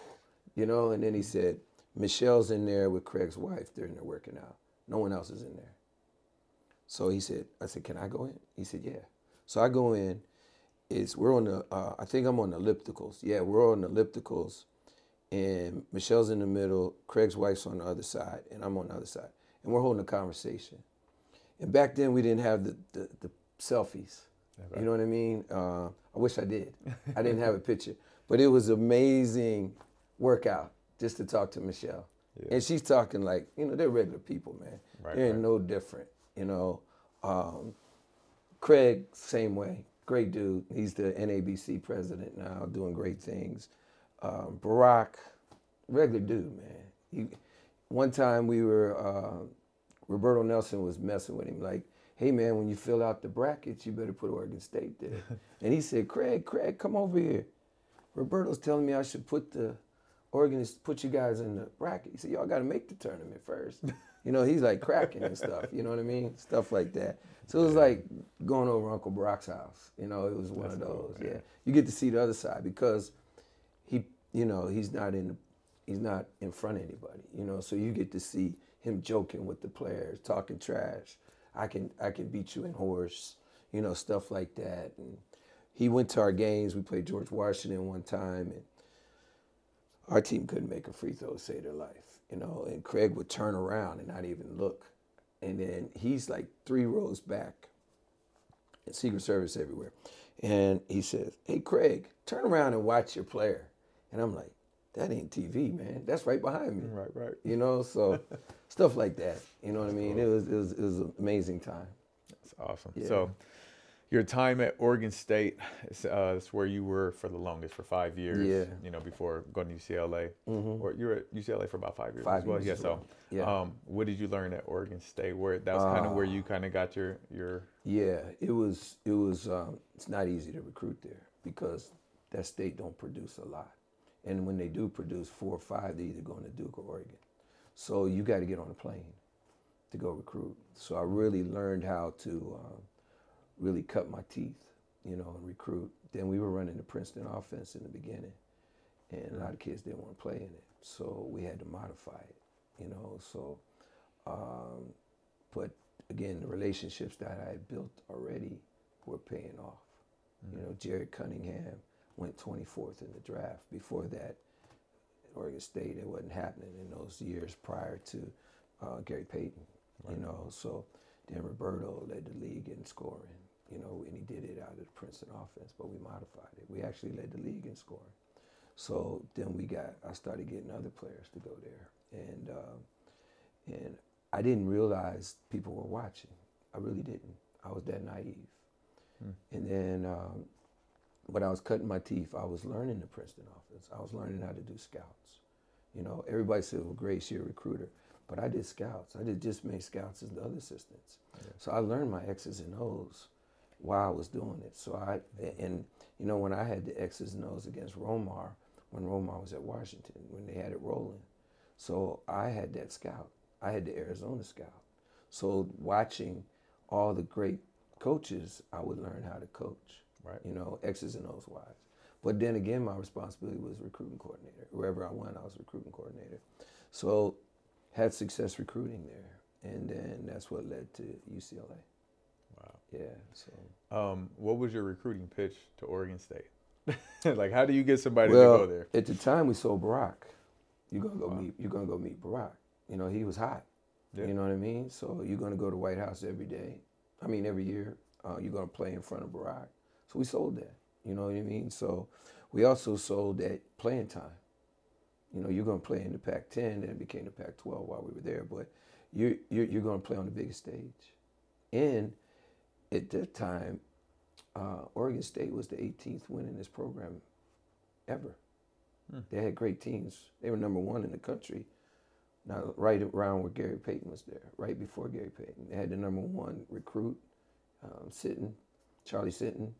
S2: you know. And then he said, Michelle's in there with Craig's wife. They're in there working out. No one else is in there. So he said, I said, can I go in? He said, yeah. So I go in. It's we're on the. Uh, I think I'm on the ellipticals. Yeah, we're on the ellipticals, and Michelle's in the middle. Craig's wife's on the other side, and I'm on the other side, and we're holding a conversation. And back then we didn't have the the, the selfies. You know what I mean? Uh, I wish I did. I didn't have a picture, but it was amazing workout just to talk to Michelle. And she's talking like, you know, they're regular people, man.
S1: Right,
S2: they're
S1: right.
S2: no different, you know. Um, Craig, same way. Great dude. He's the NABC president now, doing great things. Um, Barack, regular dude, man. He, one time we were, uh, Roberto Nelson was messing with him, like, hey man, when you fill out the brackets, you better put Oregon State there. and he said, Craig, Craig, come over here. Roberto's telling me I should put the organist, put you guys in the bracket. He said, y'all got to make the tournament first. You know, he's like cracking and stuff. You know what I mean? Stuff like that. So it was like going over Uncle Barack's house. You know, it was one of
S1: That's cool,
S2: those.
S1: man.
S2: yeah, you get to see the other side because he, you know, he's not in, he's not in front of anybody. You know, so you get to see him joking with the players, talking trash. I can, I can beat you in horse. You know, stuff like that. And he went to our games. We played George Washington one time, and our team couldn't make a free throw save their life, you know. And Craig would turn around and not even look, and then he's like three rows back, and Secret Service everywhere, and he says, "Hey, Craig, turn around and watch your player," and I'm like, "That ain't TV, man. That's right behind me."
S1: right, right.
S2: You know, so stuff like that. You know what I mean? It was it was it was an amazing time.
S1: That's awesome.
S2: Yeah.
S1: So, your time at Oregon State, is, uh, that's where you were for the longest, for five years.
S2: Yeah.
S1: You know, before going to UCLA, mm-hmm. or you were at UCLA for about five years
S2: Five
S1: as well.
S2: years
S1: yeah. So.
S2: Yeah.
S1: um, what did you learn at Oregon State? Where that was kind of where you kind of got your your
S2: Yeah, it was. It was. Um, it's not easy to recruit there because that state don't produce a lot, and when they do produce four or five, they're either going to Duke or Oregon. So you got to get on a plane to go recruit. So I really learned how to um, really cut my teeth, you know, and recruit. Then we were running the Princeton offense in the beginning, and a lot of kids didn't want to play in it, so we had to modify it, you know. So um, but again, the relationships that I had built already were paying off. You know, Jared Cunningham went 24th in the draft. Before that, Oregon State, it wasn't happening in those years prior to uh, Gary Payton. You know, so then Roberto led the league in scoring. You know, and he did it out of the Princeton offense, but we modified it. We actually led the league in scoring. So then we got, I started getting other players to go there, and um, and I didn't realize people were watching. I really didn't. I was that naive. And then um, when I was cutting my teeth, I was learning the Princeton offense. I was learning how to do scouts. You know, everybody said, "Well, Grace, you're a recruiter," but I did scouts. I did just make scouts as the other assistants. So I learned my X's and O's while I was doing it. So I and you know when I had the X's and O's against Romar, when Romar was at Washington, when they had it rolling, so I had that scout. I had the Arizona scout. So watching all the great coaches, I would learn how to coach.
S1: Right.
S2: You know, X's and O's wise. But then again, my responsibility was recruiting coordinator. Wherever I went, I was recruiting coordinator. So had success recruiting there, and then that's what led to UCLA.
S1: Wow.
S2: Yeah. So
S1: Um, what was your recruiting pitch to Oregon State? like, how do you get somebody
S2: well,
S1: to go there?
S2: at the time we saw Barack. You're gonna go
S1: Wow.
S2: meet. You're gonna go meet Barack. You know, he was hot.
S1: Yeah.
S2: You know what I mean? So you're gonna go to White House every day. I mean, every year. Uh, you're gonna play in front of Barack. So we sold that. You know what I mean? So we also sold that playing time. You know, you're gonna play in the Pac-10, then it became the Pac-12 while we were there. But you're you're, you're gonna play on the biggest stage. And at that time, uh, Oregon State was the 18th win in this program ever.
S1: Hmm.
S2: They had great teams. They were number one in the country. Now, right around where Gary Payton was there, right before Gary Payton, they had the number one recruit, um, Sitton, Charlie Sitton.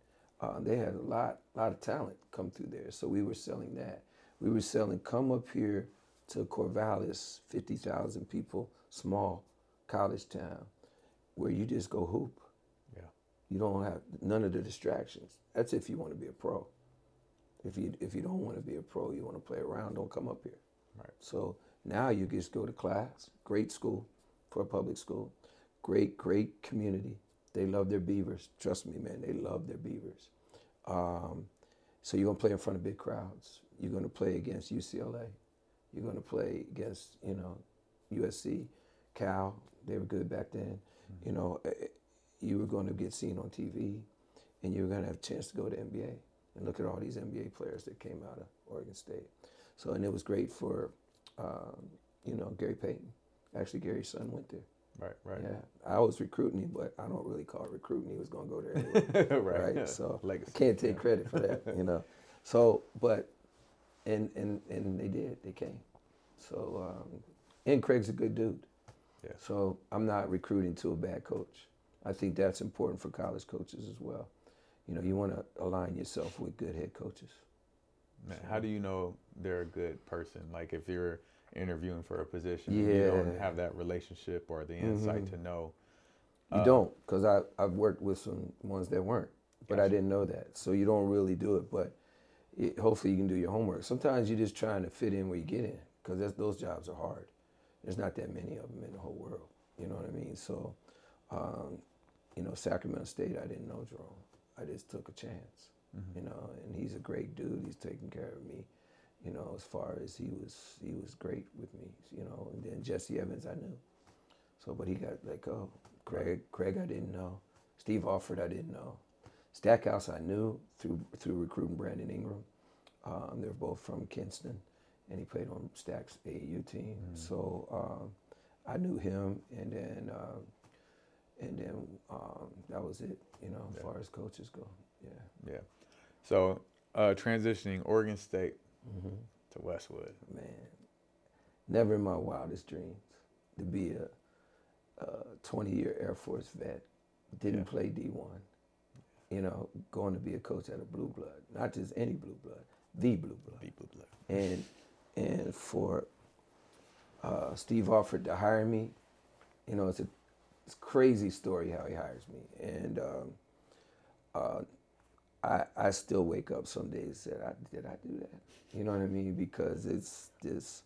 S2: Uh, they had a lot, lot of talent come through there. So we were selling that. We were selling come up here to Corvallis, 50,000 people, small college town, where you just go hoop. You don't have none of the distractions. That's if you want to be a pro. If you if you don't want to be a pro, you want to play around, don't come up here.
S1: Right.
S2: So now you just go to class. Great school for a public school. Great, great community. They love their beavers. Trust me, man, they love their beavers. Um, so you're gonna play in front of big crowds. You're gonna play against UCLA. You're gonna play against, you know, USC, Cal. They were good back then. You know, eh, eh, you were going to get seen on TV, and you were going to have a chance to go to NBA and look at all these NBA players that came out of Oregon State. So, and it was great for, um, you know, Gary Payton. Actually, Gary's son went there.
S1: Right. Right.
S2: Yeah, I was recruiting him, but I don't really call it recruiting. He was going to go there anyway,
S1: right.
S2: right? So
S1: Legacy.
S2: I can't take
S1: Yeah.
S2: credit for that, you know. So, but, and and and they did. They came. So, um, and Craig's a good dude.
S1: Yeah.
S2: So I'm not recruiting to a bad coach. I think that's important for college coaches as well. You know, you want to align yourself with good head coaches.
S1: Man, how do you know they're a good person? Like if you're interviewing for a position, and you don't
S2: Yeah.
S1: have that relationship or the insight
S2: Mhm.
S1: to know.
S2: You
S1: Uh,
S2: don't, because I I've worked with some ones that weren't, but I didn't know that. So you don't really do it. But it, hopefully you can do your homework. Sometimes you're just trying to fit in where you get in, because those jobs are hard. There's not that many of them in the whole world. You know what I mean? So, um, you know, Sacramento State, I didn't know Jerome. I just took a chance.
S1: Mhm.
S2: You know, and he's a great dude. He's taking care of me. You know, as far as he was, he was great with me. You know, and then Jessie Evans, I knew. So, but he got let go. Craig, Craig, I didn't know. Steve Alford, I didn't know. Stackhouse, I knew through through recruiting Brandon Ingram. Um, they're both from Kinston, and he played on Stack's AAU team.
S1: Mhm.
S2: So um, I knew him, and then um, and then um, that was it. You know, as
S1: Yeah.
S2: far as coaches go. Yeah.
S1: Yeah. So uh, transitioning Oregon State
S2: hmm
S1: to Westwood.
S2: Man, never in my wildest dreams to be a, a 20 year Air Force vet. Didn't
S1: Yeah.
S2: play D1. You know, going to be a coach at a blue blood, not just any blue blood, the blue blood.
S1: Deep blue blood.
S2: And and for uh, Steve offered to hire me, you know, it's a it's crazy story how he hires me. And um, uh, I, I still wake up some days and said, I, did I do that? You know what I mean? Because it's this,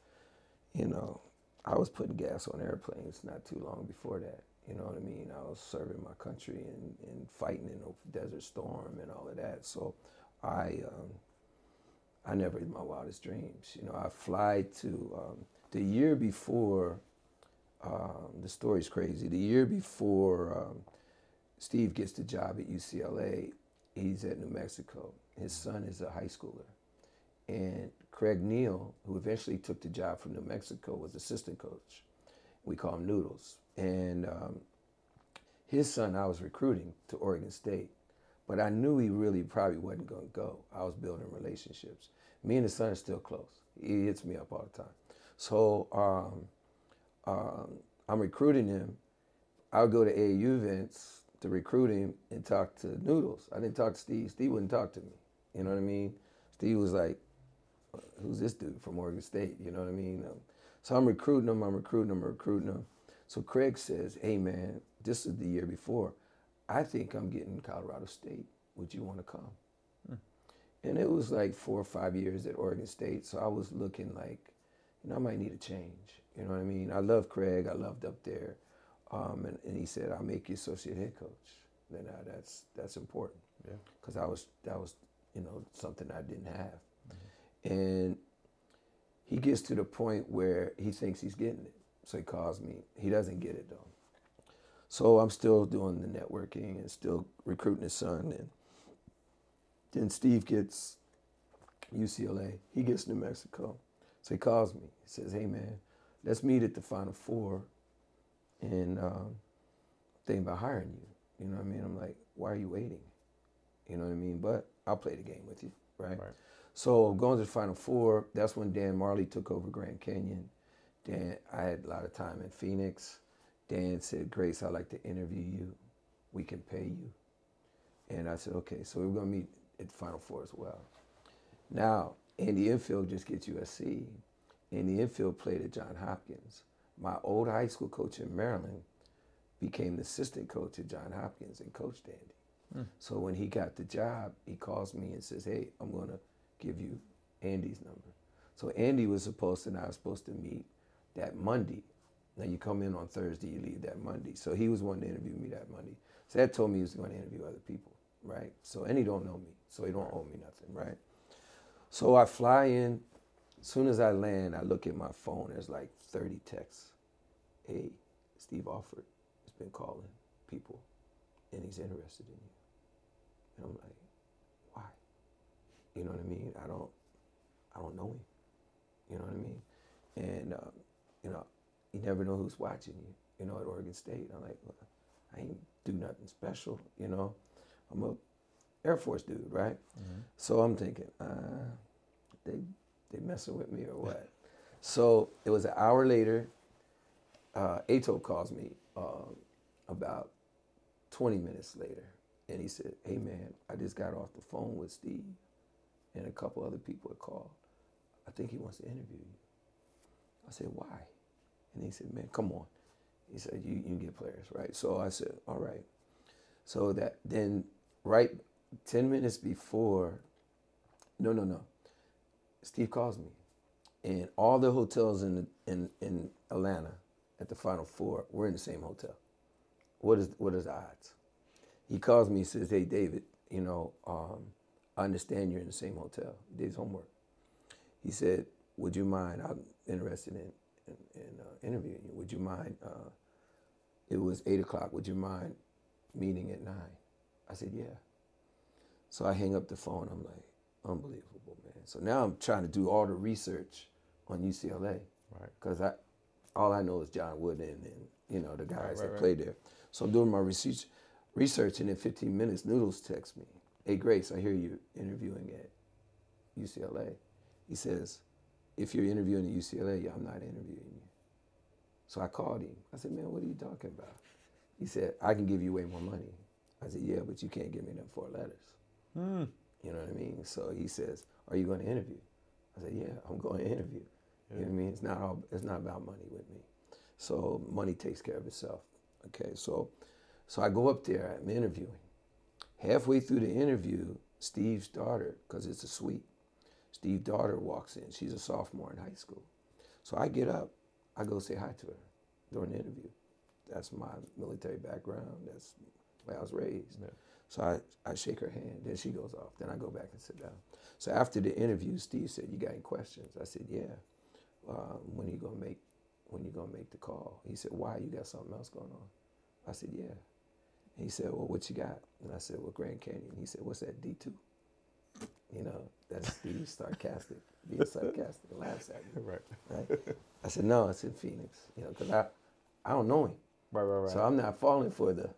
S2: you know, I was putting gas on airplanes not too long before that. You know what I mean? I was serving my country and, and fighting in a desert storm and all of that. So I, um, I never in my wildest dreams. You know, I fly to um, the year before. Um, the story's crazy. The year before um, Steve gets the job at UCLA, he's at New Mexico. His son is a high schooler, and Craig Neal, who eventually took the job from New Mexico, was assistant coach. We call him Noodles, and um, his son I was recruiting to Oregon State, but I knew he really probably wasn't going to go. I was building relationships. Me and his son are still close. He hits me up all the time. So um, um, I'm recruiting him. I would go to AAU events to recruit him and talk to Noodles. I didn't talk to Steve. Steve wouldn't talk to me. You know what I mean? Steve was like, "Who's this dude from Oregon State?" You know what I mean? Um, so I'm recruiting him. I'm recruiting him. I'm recruiting him. So Craig says, "Hey man, this is the year before. I think I'm getting Colorado State. Would you want to come? Hmm. And it was like four or five years at Oregon State, so I was looking like, you know, I might need a change. You know what I mean? I love Craig. I loved up there. Um, and, and, he said, "I'll make you associate head coach." Then uh, that's that's important. Yeah. Because I was that was you know something I didn't have, mm-hmm. and he gets to the point where he thinks he's getting it, so he calls me. He doesn't get it though. So I'm still doing the networking and still recruiting his son, and then Steve gets UCLA. He gets New Mexico, so he calls me. He says, "Hey man, let's meet at the Final Four and um, thinking about hiring you. You know what I mean? I'm like, why are you waiting? You know what I mean? But I'll play the game with you, right? right. So going to the Final Four, that's when Dan Majerle took over Grand Canyon. Dan, I had a lot of time in Phoenix. Dan said, Grace, I'd like to interview you. We can pay you. And I said, okay, so we're going to meet at the Final Four as well. Now, Andy Enfield just gets USC. Andy Enfield played at John Hopkins my old high school coach in Maryland became the assistant coach at John Hopkins and coached Andy. Hmm. So when he got the job, he calls me and says, "Hey, I'm going to give you Andy's number." So Andy was supposed to, and I was supposed to meet that Monday. Now you come in on Thursday, you leave that Monday. So he was wanting to interview me that Monday. So that told me he was going to interview other people, right? So and he don't know me, so he don't owe me nothing, right? So I fly in. As soon as I land, I look at my phone. There's like 30 texts hey, Steve Alford has been calling people and he's interested in you. And I'm like, why? You know what I mean? I don't, I don't know him. You know what I mean? And, uh, you know, you never know who's watching you, you know, at Oregon State. I'm like, well, I ain't do nothing special, you know. I'm a Air Force dude, right? Mm-hmm. So I'm thinking, uh, they they messing with me or what? so it was an hour later uh, Ato calls me uh, about 20 minutes later, and he said, "Hey man, I just got off the phone with Steve, and a couple other people had called. I think he wants to interview you." I said, "Why?" And he said, "Man, come on." He said, "You you can get players, right?" So I said, "All right." So that then, right, 10 minutes before, no, no, no. Steve calls me, and all the hotels in in in Atlanta at the Final Four, we're in the same hotel. What is what is the odds? He calls me and says, "Hey, David, you know, um, I understand you're in the same hotel. He did his homework." He said, "Would you mind? I'm interested in in, in uh, interviewing you. Would you mind? Uh, it was eight o'clock. Would you mind meeting at nine? I said, "Yeah." So I hang up the phone. I'm like, "Unbelievable, man!" So now I'm trying to do all the research on UCLA, right? Because I all I know is John Wooden and you know the guys right, right, that right. played there. So I'm doing my research, research, and in 15 minutes, Noodles texts me, "Hey Grace, I hear you interviewing at UCLA." He says, "If you're interviewing at UCLA, I'm not interviewing you." So I called him. I said, "Man, what are you talking about?" He said, "I can give you way more money." I said, "Yeah, but you can't give me them four letters." Hmm. You know what I mean? So he says, "Are you going to interview?" I said, "Yeah, I'm going to interview." You know what I mean? It's not all. It's not about money with me. So money takes care of itself. Okay, so so I go up there. I'm interviewing. Halfway through the interview, Steve's daughter, because it's a suite. Steve's daughter walks in. She's a sophomore in high school. So I get up. I go say hi to her during the interview. That's my military background. That's where I was raised. Yeah. So I, I shake her hand. Then she goes off. Then I go back and sit down. So after the interview, Steve said, "You got any questions?" I said, "Yeah." uh, when you gonna make when you gonna make the call? He said, why? You got something else going on? I said, yeah. he said, well, what you got? And I said, well, Grand Canyon. He said, what's that, D2? You know, that's Steve sarcastic, being sarcastic, laughs at me. Right. Right. I said, no, it's in Phoenix. You know, because I, I don't know him.
S1: Right, right, right.
S2: So I'm not falling for the,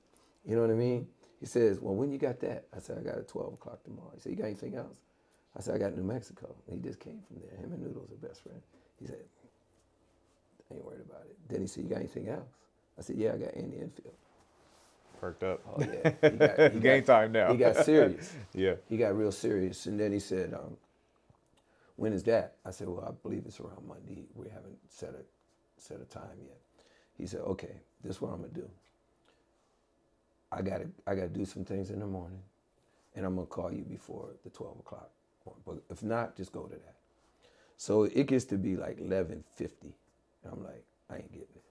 S2: you know what I mean? He says, well, when you got that? I said, I got it 12 o'clock tomorrow. He said, you got anything else? I said, I got New Mexico. And he just came from there. Him and Noodles are best friends. He said, I ain't worried about it. Then he said, You got anything else? I said, Yeah, I got Andy Enfield.
S1: Perked up.
S2: Oh, yeah. He got, he
S1: Game
S2: got,
S1: time now.
S2: he got serious.
S1: yeah.
S2: He got real serious. And then he said, um, When is that? I said, Well, I believe it's around Monday. We haven't set a, set a time yet. He said, Okay, this is what I'm going to do. I gotta I gotta do some things in the morning, and I'm gonna call you before the twelve o'clock. one. But if not, just go to that. So it gets to be like eleven fifty, and I'm like, I ain't getting it.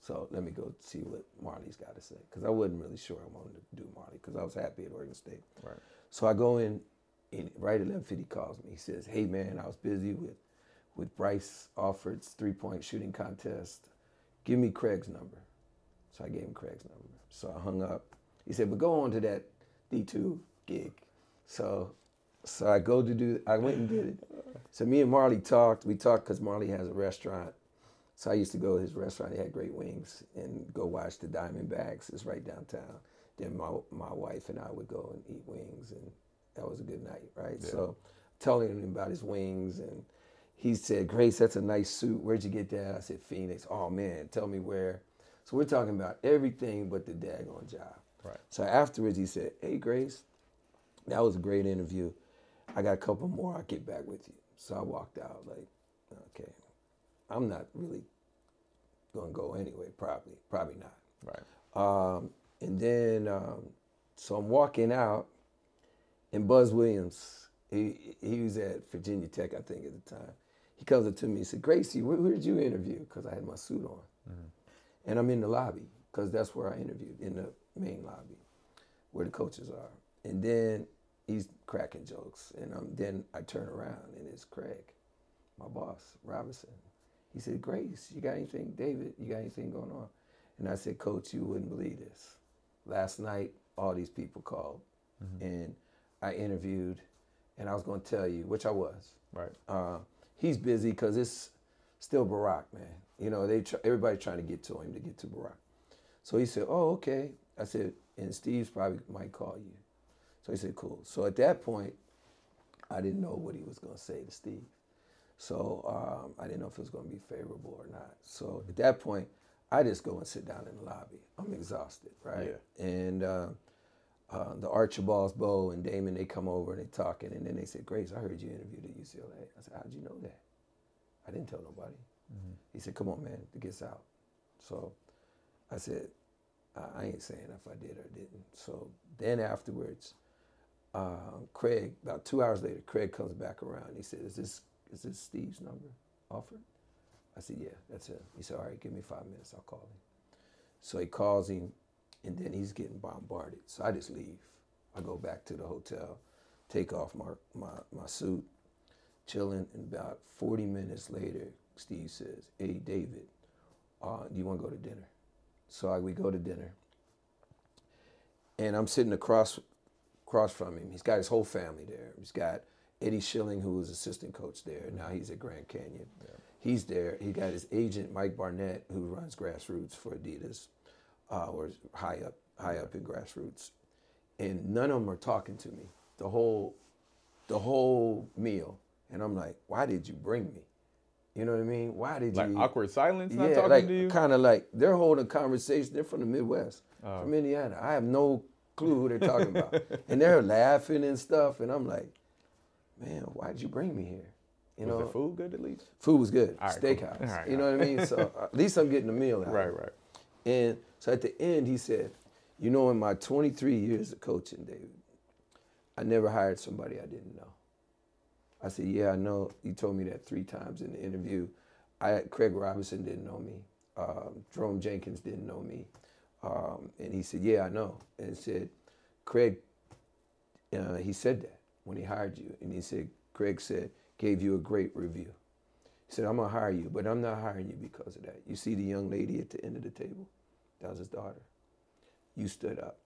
S2: So let me go see what Majerle's got to say, because I wasn't really sure I wanted to do Majerle, because I was happy at Oregon State.
S1: Right.
S2: So I go in, and right at eleven fifty calls me. He says, Hey man, I was busy with with Bryce Alford's three point shooting contest. Give me Craig's number. So I gave him Craig's number. So I hung up. He said, but go on to that D2 gig. So so I go to do, I went and did it. So me and Majerle talked. We talked because Majerle has a restaurant. So I used to go to his restaurant. He had great wings and go watch the Diamondbacks. It's right downtown. Then my, my wife and I would go and eat wings. And that was a good night, right?
S1: Yeah.
S2: So telling him about his wings and he said, Grace, that's a nice suit. Where'd you get that? I said, Phoenix. Oh man, tell me where. So we're talking about everything but the daggone job.
S1: Right.
S2: So afterwards, he said, Hey, Grace, that was a great interview. I got a couple more. I'll get back with you. So I walked out like, okay, I'm not really going to go anyway, probably. Probably not.
S1: Right.
S2: Um, and then, um, so I'm walking out, and Buzz Williams, he, he was at Virginia Tech, I think, at the time. He comes up to me and said, Gracie, where, where did you interview? Because I had my suit on. And I'm in the lobby, because that's where I interviewed, in the main lobby, where the coaches are. And then he's cracking jokes. And um, then I turn around, and it's Craig, my boss, Robinson. He said, Grace, you got anything, David, you got anything going on? And I said, Coach, you wouldn't believe this. Last night, all these people called, and I interviewed, and I was going to tell you, which I was.
S1: Right.
S2: Uh, he's busy because it's still Barack, man. You know, they try, everybody trying to get to him to get to Barack. So he said, "Oh, okay." I said, "And Steve's probably might call you." So he said, "Cool." So at that point, I didn't know what he was going to say to Steve. So um, I didn't know if it was going to be favorable or not. So at that point, I just go and sit down in the lobby. I'm exhausted, right? And uh, uh, the Archibalds, Bo and Damon, they come over and they talking, and then they said, "Grace, I heard you interviewed at UCLA." I said, "How'd you know that?" I didn't tell nobody. He said, "Come on, man, it gets out." So I said, "I ain't saying if I did or didn't." So then afterwards, uh, Craig, about two hours later, Craig comes back around. He said, "Is this is this Steve's number offered?" I said, "Yeah, that's it." He said, "All right, give me five minutes. I'll call him." So he calls him, and then he's getting bombarded. So I just leave. I go back to the hotel, take off my my, my suit, chilling, and about 40 minutes later, Steve says, "Hey, David, uh, do you want to go to dinner?" So I, we go to dinner, and I'm sitting across across from him. He's got his whole family there. He's got Eddie Schilling, who was assistant coach there. Now he's at Grand Canyon. He's there. He got his agent Mike Barnett, who runs grassroots for Adidas, uh, or high up high up in grassroots, and none of them are talking to me the whole the whole meal. And I'm like, why did you bring me? You know what I mean? Why did
S1: Like
S2: you?
S1: awkward silence, not
S2: yeah,
S1: talking
S2: like
S1: to you.
S2: kind of like they're holding conversation. They're from the Midwest,
S1: Oh.
S2: from Indiana. I have no clue who they're talking about, and they're laughing and stuff. And I'm like, man, why did you bring me here? You
S1: Was
S2: know,
S1: the food good at least?
S2: food was good,
S1: All right, cool.
S2: steakhouse. You know
S1: all
S2: what I mean? So at least I'm getting a meal out.
S1: Right, right.
S2: And so at the end, he said, You know, in my 23 years of coaching, David, I never hired somebody I didn't know. I said, Yeah, I know. You told me that three times in the interview. I, Craig Robinson didn't know me. Um, Jerome Jenkins didn't know me. Um, and he said, Yeah, I know. And he said, Craig, uh, he said that when he hired you. And he said, Craig said, gave you a great review. He said, I'm going to hire you, but I'm not hiring you because of that. You see the young lady at the end of the table? That was his daughter. You stood up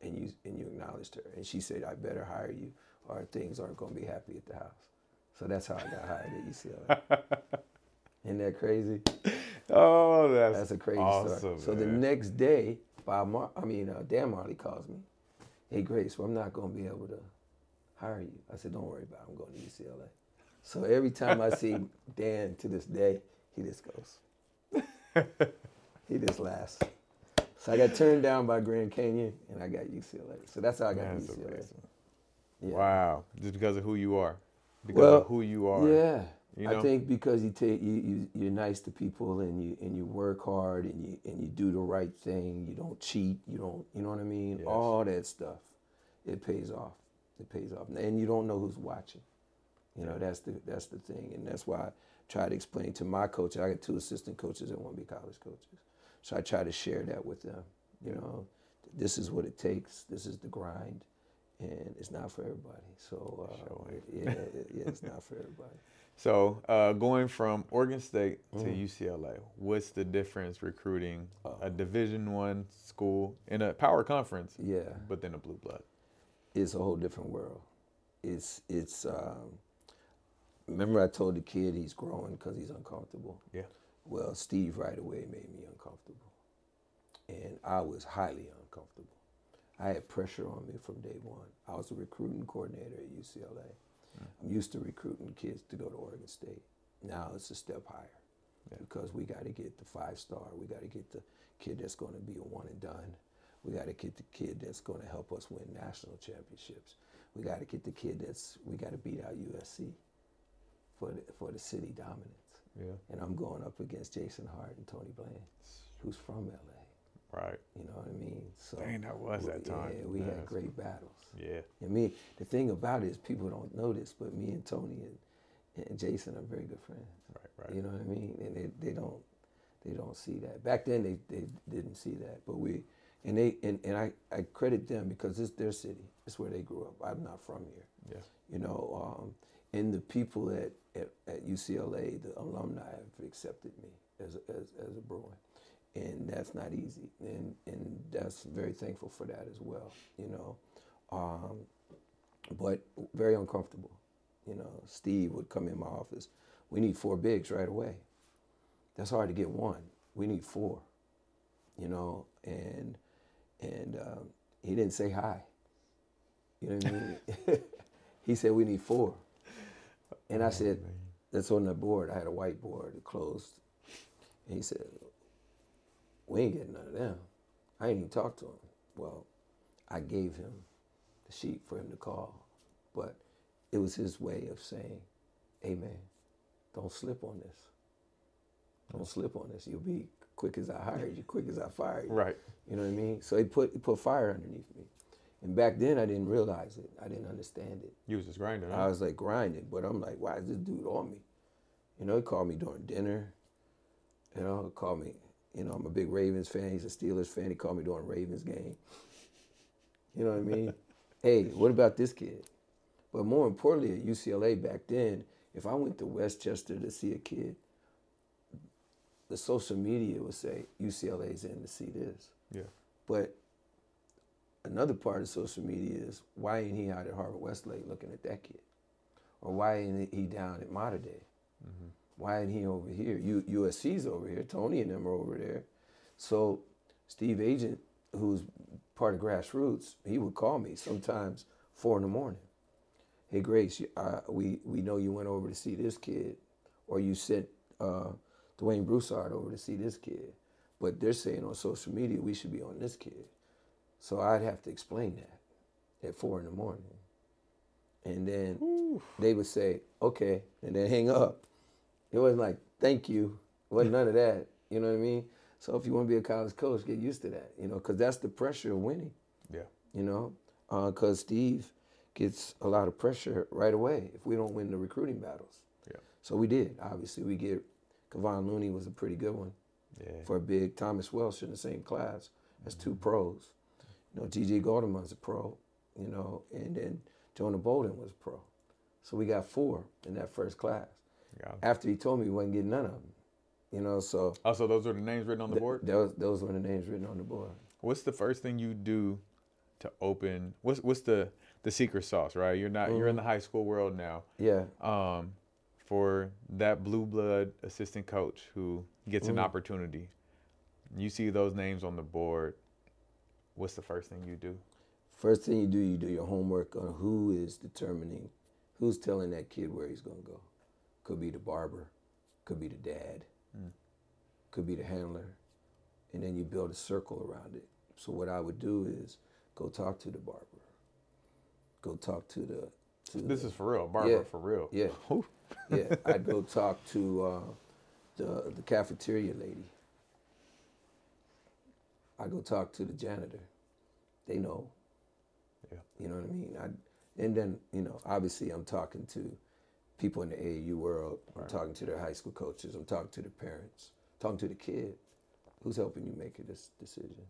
S2: and you, and you acknowledged her. And she said, I better hire you or things aren't going to be happy at the house. So that's how I got hired at UCLA. Isn't that crazy?
S1: Oh, that's,
S2: That's a crazy
S1: awesome,
S2: story. So the next day, Bob Mar- I mean, uh, Dan Majerle calls me. Hey, Grace, well, I'm not going to be able to hire you. I said, don't worry about it. I'm going to UCLA. So every time I see Dan to this day, he just goes. he just laughs. So I got turned down by Grand Canyon, and I got UCLA. So that's how I got
S1: That's
S2: UCLA.
S1: amazing.
S2: Yeah.
S1: Wow, just because of who you are, because
S2: Well,
S1: of who you are.
S2: Yeah,
S1: You know?
S2: I think because you take you, you you're nice to people and you and you work hard and you and you do the right thing. You don't cheat. You don't. You know what I mean?
S1: Yes.
S2: All that stuff, it pays off. It pays off, and you don't know who's watching. You know that's the that's the thing, and that's why I try to explain to my coach. I got two assistant coaches that want to be college coaches, so I try to share that with them. You know, this is what it takes. This is the grind, and it's not for everybody. So uh,
S1: Sure
S2: yeah, yeah, it's not for everybody.
S1: So uh, going from Oregon State to
S2: Mhm.
S1: UCLA, what's the difference recruiting
S2: Uh,
S1: a Division One school in a power conference,
S2: Yeah,
S1: but then a blue blood?
S2: it's a whole different world. It's it's. Um, remember, I told the kid he's growing because he's uncomfortable.
S1: Yeah.
S2: Well, Steve right away made me uncomfortable, and I was highly uncomfortable. I had pressure on me from day one. I was a recruiting coordinator at UCLA. Mm. I'm used to recruiting kids to go to Oregon State. Now it's a step higher
S1: Yeah.
S2: because we got to get the five star. We got to get the kid that's going to be a one and done. We got to get the kid that's going to help us win national championships. We got to get the kid that's we got to beat out USC for the, for the city dominance.
S1: Yeah.
S2: And I'm going up against Jason Hart and Tony Bland, who's from LA.
S1: Right.
S2: You know what I mean? So
S1: Dang, that was that time.
S2: Yeah, we had great battles.
S1: Yeah.
S2: And me, the thing about it is people don't know this, but me and Tony and, and Jason are very good friends.
S1: Right. Right.
S2: You know what I mean? And they, they don't they don't see that. Back then they, they didn't see that. But we and they and, and I, I credit them because it's their city. It's where they grew up. I'm not from here.
S1: Yeah.
S2: You know, um, and the people at, at, at UCLA, the alumni have accepted me as a, as, as a Bruin. And that's not easy. And, and that's very thankful for that as well, you know. Um, but very uncomfortable. You know, Steve would come in my office. We need four bigs right away. That's hard to get one. We need four. You know, and and um, he didn't say hi. You know what I mean? he said we need four. And I said, that's on the board. I had a whiteboard it closed. And he said, We ain't getting none of them. I ain't even talked to him. Well, I gave him the sheet for him to call. But it was his way of saying, Hey man, don't slip on this. Don't slip on this. You'll be quick as I hired you, quick as I fired you.
S1: Right.
S2: You know what I mean? So he put he put fire underneath me. And back then I didn't realize it. I didn't understand it.
S1: You was just grinding.
S2: I was like grinding, but I'm like, why is this dude on me? You know, he called me during dinner. You know, he called me, you know, I'm a big Ravens fan. He's a Steelers fan. He called me during Ravens game. You know what I mean? hey, what about this kid? But more importantly, at UCLA back then, if I went to Westchester to see a kid, the social media would say UCLA's in to see this.
S1: Yeah.
S2: But another part of social media is why ain't he out at Harvard Westlake looking at that kid? Or why ain't he down at Mater Dei? Mm-hmm. Why ain't he over here? U- USC's over here. Tony and them are over there. So Steve Agent, who's part of grassroots, he would call me sometimes four in the morning. Hey Grace, uh, we we know you went over to see this kid, or you sent uh, Duane Broussard over to see this kid, but they're saying on social media we should be on this kid. So I'd have to explain that at four in the morning. And then they would say, okay, and then hang up. It wasn't like, thank you. It wasn't none of that. You know what I mean? So if you want to be a college coach, get used to that, you know, because that's the pressure of winning,
S1: Yeah.
S2: you know, uh, because Steve gets a lot of pressure right away if we don't win the recruiting battles.
S1: Yeah.
S2: So we did. Obviously, we get Kevon Looney was a pretty good one
S1: Yeah.
S2: for a big Thomas Welsh in the same class as two pros. You know, G.G. Goloman's a pro, you know, and then Jonah Bolden was a pro. So we got four in that first class.
S1: Got.
S2: After he told me he wasn't getting none of them, you know, so
S1: Also, those are the names written on the
S2: th-
S1: board.
S2: those those were the names written on the board.
S1: What's the first thing you do to open? What's what's the the secret sauce? Right. You're not. You're in the high school world now.
S2: Yeah,
S1: Um, for that blue blood assistant coach who gets an
S2: Mhm.
S1: opportunity, you see those names on the board. What's the first thing you do?
S2: first thing you do, you do your homework on who is determining, who's telling that kid where he's gonna go. Could be the barber, could be the dad,
S1: Mm.
S2: could be the handler, and then you build a circle around it. So what I would do is go talk to the barber, go talk to the to.
S1: This is for real, barber
S2: Yeah.
S1: for real.
S2: Yeah. Yeah, I'd go talk to uh, the the cafeteria lady. I go talk to the janitor. They know.
S1: Yeah.
S2: You know what I mean? I, and then you know, obviously, I'm talking to people in the AAU world. I'm talking to their high school coaches. I'm talking to the parents. talking to the kid. Who's helping you make this decision?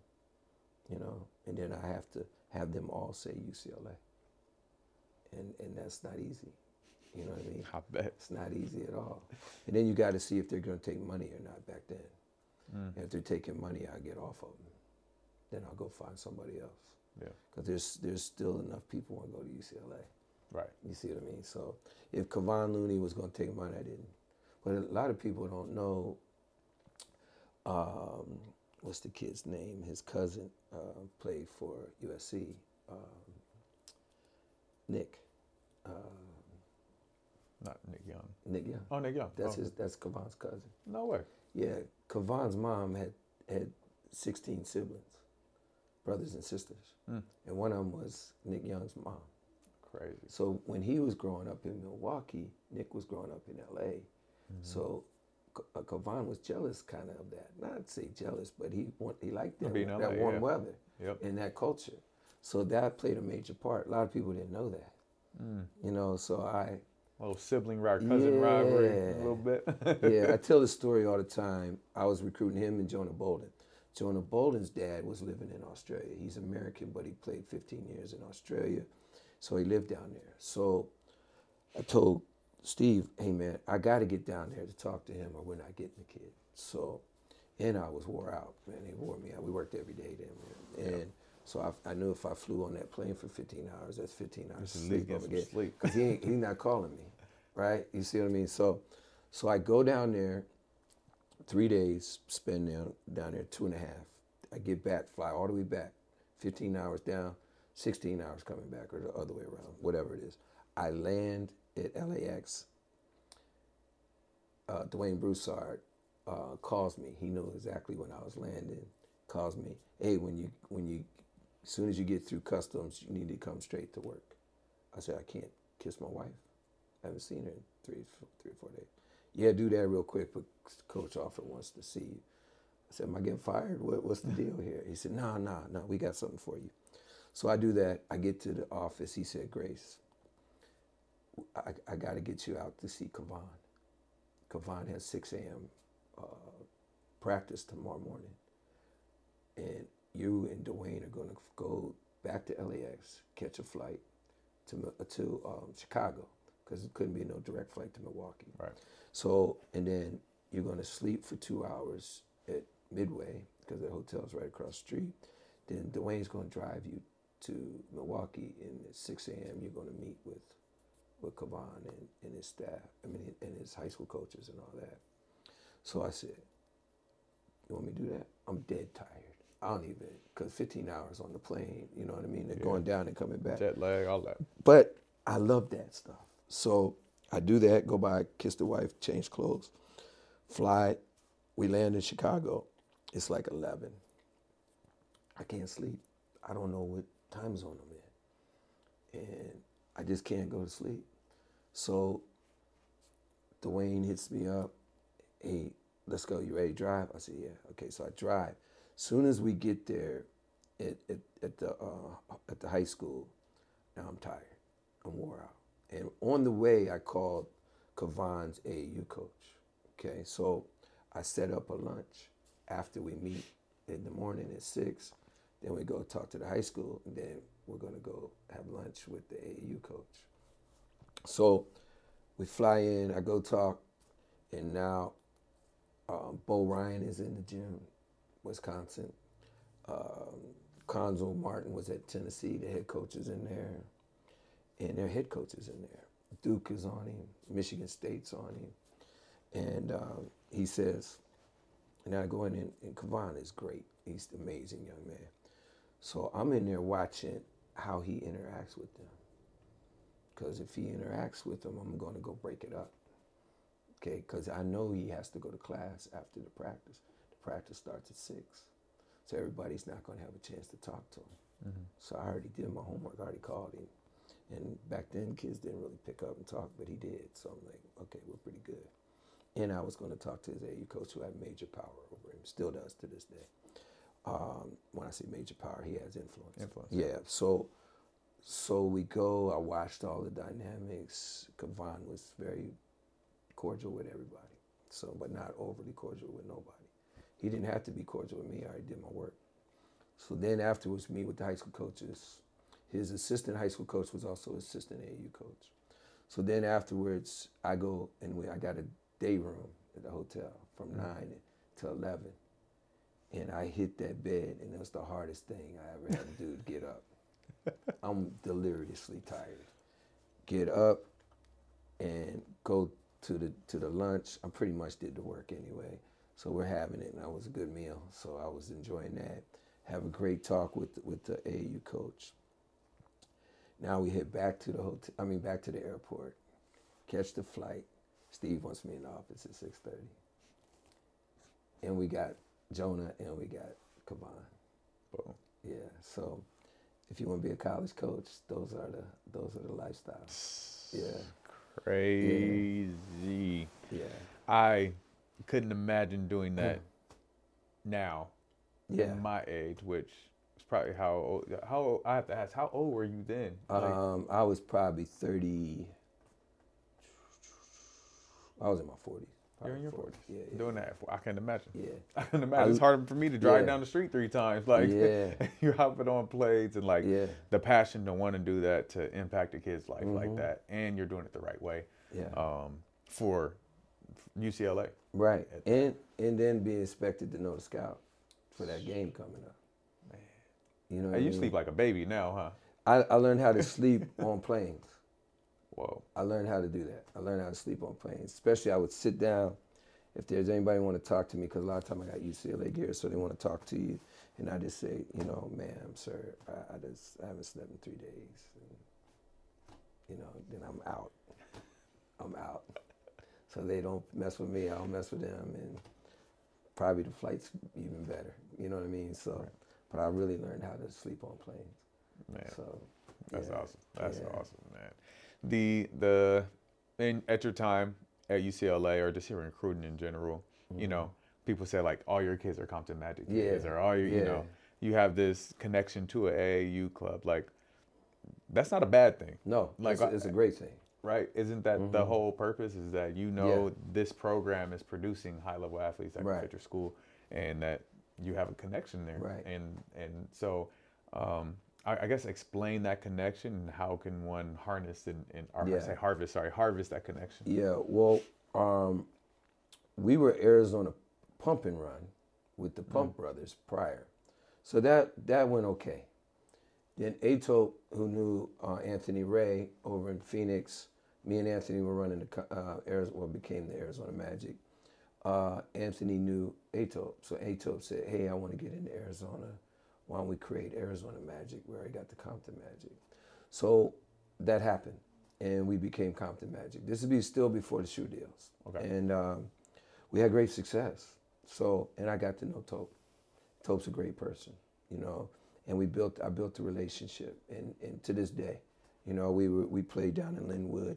S2: You know, and then I have to have them all say UCLA. And and that's not easy. You know what I mean?
S1: I bet.
S2: It's not easy at all. And then you got to see if they're going to take money or not back then.
S1: Mm.
S2: And if they're taking money, I get off of them. Then I'll go find somebody else.
S1: Yeah.
S2: Because there's there's still enough people want to go to UCLA.
S1: Right.
S2: You see what I mean? So if Kevon Looney was going to take money, I didn't. But a lot of people don't know. Um, what's the kid's name? His cousin uh, played for USC. Um, Nick. Uh,
S1: Not Nick Young.
S2: Nick Young.
S1: Oh, Nick Young.
S2: That's
S1: oh.
S2: his. That's Kevon's cousin.
S1: No way.
S2: Yeah, Kevon's mom had had 16 siblings, brothers and sisters,
S1: Mm.
S2: and one of them was Nick Young's mom.
S1: Crazy.
S2: So when he was growing up in Milwaukee, Nick was growing up in L.A.
S1: Mm-hmm.
S2: So K- uh, was jealous, kind of of that. Not to say jealous, but he want, he liked that, that
S1: LA,
S2: warm
S1: yeah.
S2: weather
S1: Yep.
S2: and that culture. So that played a major part. A lot of people didn't know that.
S1: Mm.
S2: You know, so I
S1: little sibling rivalry, cousin rivalry, a little bit.
S2: yeah, I tell the story all the time. I was recruiting him and Jonah Bolden. Jonah Bolden's dad was living in Australia. He's American, but he played 15 years in Australia. So he lived down there. So I told Steve, hey man, I got to get down there to talk to him or we're not getting the kid. So, and I was wore out, man. He wore me out. We worked every day then, man. And so I, I knew if I flew on that plane for 15 hours, that's 15 hours of sleep I'm gonna get
S1: sleep.
S2: because he ain't, he's not calling me, right? You see what I mean? So, so I go down there, three days, spend down down there two and a half. I get back, fly all the way back, 15 hours down, 16 hours coming back, or the other way around, whatever it is. I land at LAX. Uh, Duane Broussard uh, calls me. He knew exactly when I was landing. Calls me, hey, when you when you, as soon as you get through customs, you need to come straight to work. I said, I can't kiss my wife. I haven't seen her in three, three or four days. Yeah, do that real quick, but Coach Alford wants to see you. I said, Am I getting fired? What, what's the deal here? He said, No, no, no, we got something for you. So I do that. I get to the office. He said, Grace, I, I got to get you out to see Kevon. Kevon has 6 a.m. Uh, practice tomorrow morning. And you and Duane are going to go back to LAX, catch a flight to, to um, Chicago, because it couldn't be no direct flight to Milwaukee.
S1: Right.
S2: So, and then you're going to sleep for two hours at Midway because the hotel's right across the street. Then Duane's going to drive you to Milwaukee, and at 6 a.m. you're going to meet with with Kevon and, and his staff. I mean, and his high school coaches and all that. So I said, "You want me to do that? I'm dead tired. I don't even because 15 hours on the plane. You know what I mean? They're
S1: Yeah.
S2: going down and coming back.
S1: Jet lag, all that.
S2: But I love that stuff. So I do that, go by, kiss the wife, change clothes, fly. We land in Chicago. It's like 11. I can't sleep. I don't know what time zone I'm in. And I just can't go to sleep. So Duane hits me up. Hey, let's go. You ready to drive? I said, yeah. Okay, so I drive. Soon as we get there at, at, at the uh, at the high school, now I'm tired. I'm wore out. And on the way, I called Kevon's AAU coach. Okay, so I set up a lunch after we meet in the morning at six. Then we go talk to the high school, and then we're gonna go have lunch with the AAU coach. So we fly in. I go talk, and now um, Bo Ryan is in the gym, Wisconsin. Um, Cuonzo Martin was at Tennessee. The head coach is in there and their head coach is in there. Duke is on him, Michigan State's on him. And um, he says, and I go in, and, and Kevon is great. He's an amazing young man. So I'm in there watching how he interacts with them. Because if he interacts with them, I'm going to go break it up. Okay, because I know he has to go to class after the practice. The practice starts at six. So everybody's not going to have a chance to talk to him. Mm-hmm. So I already did my homework, I already called him And back then, kids didn't really pick up and talk, but he did. So I'm like, okay, we're pretty good. And I was going to talk to his AAU coach, who had major power over him, still does to this day. Um, when I say major power, he has influence.
S1: Influence.
S2: Yeah. So, so we go. I watched all the dynamics. Kevon was very cordial with everybody, so but not overly cordial with nobody. He didn't have to be cordial with me. I already did my work. So then afterwards, me with the high school coaches. His assistant high school coach was also assistant AAU coach. So then afterwards, I go and we, I got a day room at the hotel from
S1: Mm-hmm.
S2: nine to eleven, and I hit that bed, and it was the hardest thing I ever had to do to get up. I'm deliriously tired. Get up and go to the to the lunch. I pretty much did the work anyway, so we're having it, and that was a good meal. So I was enjoying that. Have a great talk with with the AAU coach. Now we head back to the hotel. I mean, back to the airport. Catch the flight. Steve wants me in the office at six thirty. And we got Jonah and we got Kevon.
S1: Boom.
S2: Yeah. So if you want to be a college coach, those are the those are the lifestyles. Yeah.
S1: Crazy.
S2: Yeah.
S1: I couldn't imagine doing that now.
S2: Yeah.
S1: My age, which is probably how old, how old, I have to ask, how old were you then? Like,
S2: Um, I was probably thirty. I was in my forties.
S1: You're in your 40s.
S2: Yeah. Yeah.
S1: Doing that, I can imagine.
S2: Yeah.
S1: I can imagine. it's hard for me to drive
S2: yeah.
S1: down the street three times. Like
S2: Yeah.
S1: you're hopping on planes and like
S2: Yeah.
S1: the passion to want to do that to impact a kid's life like
S2: Mhm.
S1: that, and you're doing it the right way.
S2: Yeah.
S1: Um, for UCLA.
S2: Right. And and then being expected to know the scout for that game coming up.
S1: Man.
S2: You know.
S1: Hey,
S2: I
S1: you
S2: mean?
S1: sleep like a baby now, huh?
S2: I, I learned how to sleep on planes.
S1: Whoa.
S2: I learned how to do that. I learned how to sleep on planes. Especially, I would sit down if there's anybody want to talk to me, because a lot of time I got UCLA gear, so they want to talk to you, and I just say, you know, ma'am, sir, I, I just I haven't slept in three days, and, you know, then I'm out. I'm out. So they don't mess with me. I don't mess with them, and probably the flight's even better. You know what I mean? So,
S1: Right.
S2: but I really learned how to sleep on planes.
S1: Man,
S2: So
S1: that's
S2: yeah,
S1: awesome. That's
S2: yeah.
S1: awesome, man. The the in at your time at UCLA or just here in recruiting in general, you know, people say like all your kids are Compton Magic kids
S2: Mm-hmm.
S1: Or all your you know, you have this connection to a AAU club. Like that's not a bad thing.
S2: No,
S1: Like,
S2: it's, a- it's a great thing.
S1: right? Isn't that the
S2: Mhm.
S1: whole purpose? Is that you know this program is producing high level athletes that
S2: Right.
S1: fit your school, and that you have a connection there,
S2: Right.
S1: And and so, um, I, I guess explain that connection and how can one harness and, and or
S2: Yeah.
S1: say harvest, sorry, harvest that connection.
S2: Yeah, well, um, we were Arizona Pump and Run with the Pump Brothers prior, so that that went okay. Then Ato, who knew uh, Anthony Ray over in Phoenix, me and Anthony were running the uh, Arizona, what became the Arizona Magic. Uh, Anthony knew Ato, so Ato said, "Hey, I want to get into Arizona. Why don't we create Arizona Magic, where I got the Compton Magic?" So that happened, and we became Compton Magic. This would be still before the shoe deals,
S1: Okay.
S2: and um, we had great success. So, and I got to know Tope. Tope's a great person, you know, and we built. I built a relationship, and, and to this day, you know, we were, we played down in Lynwood.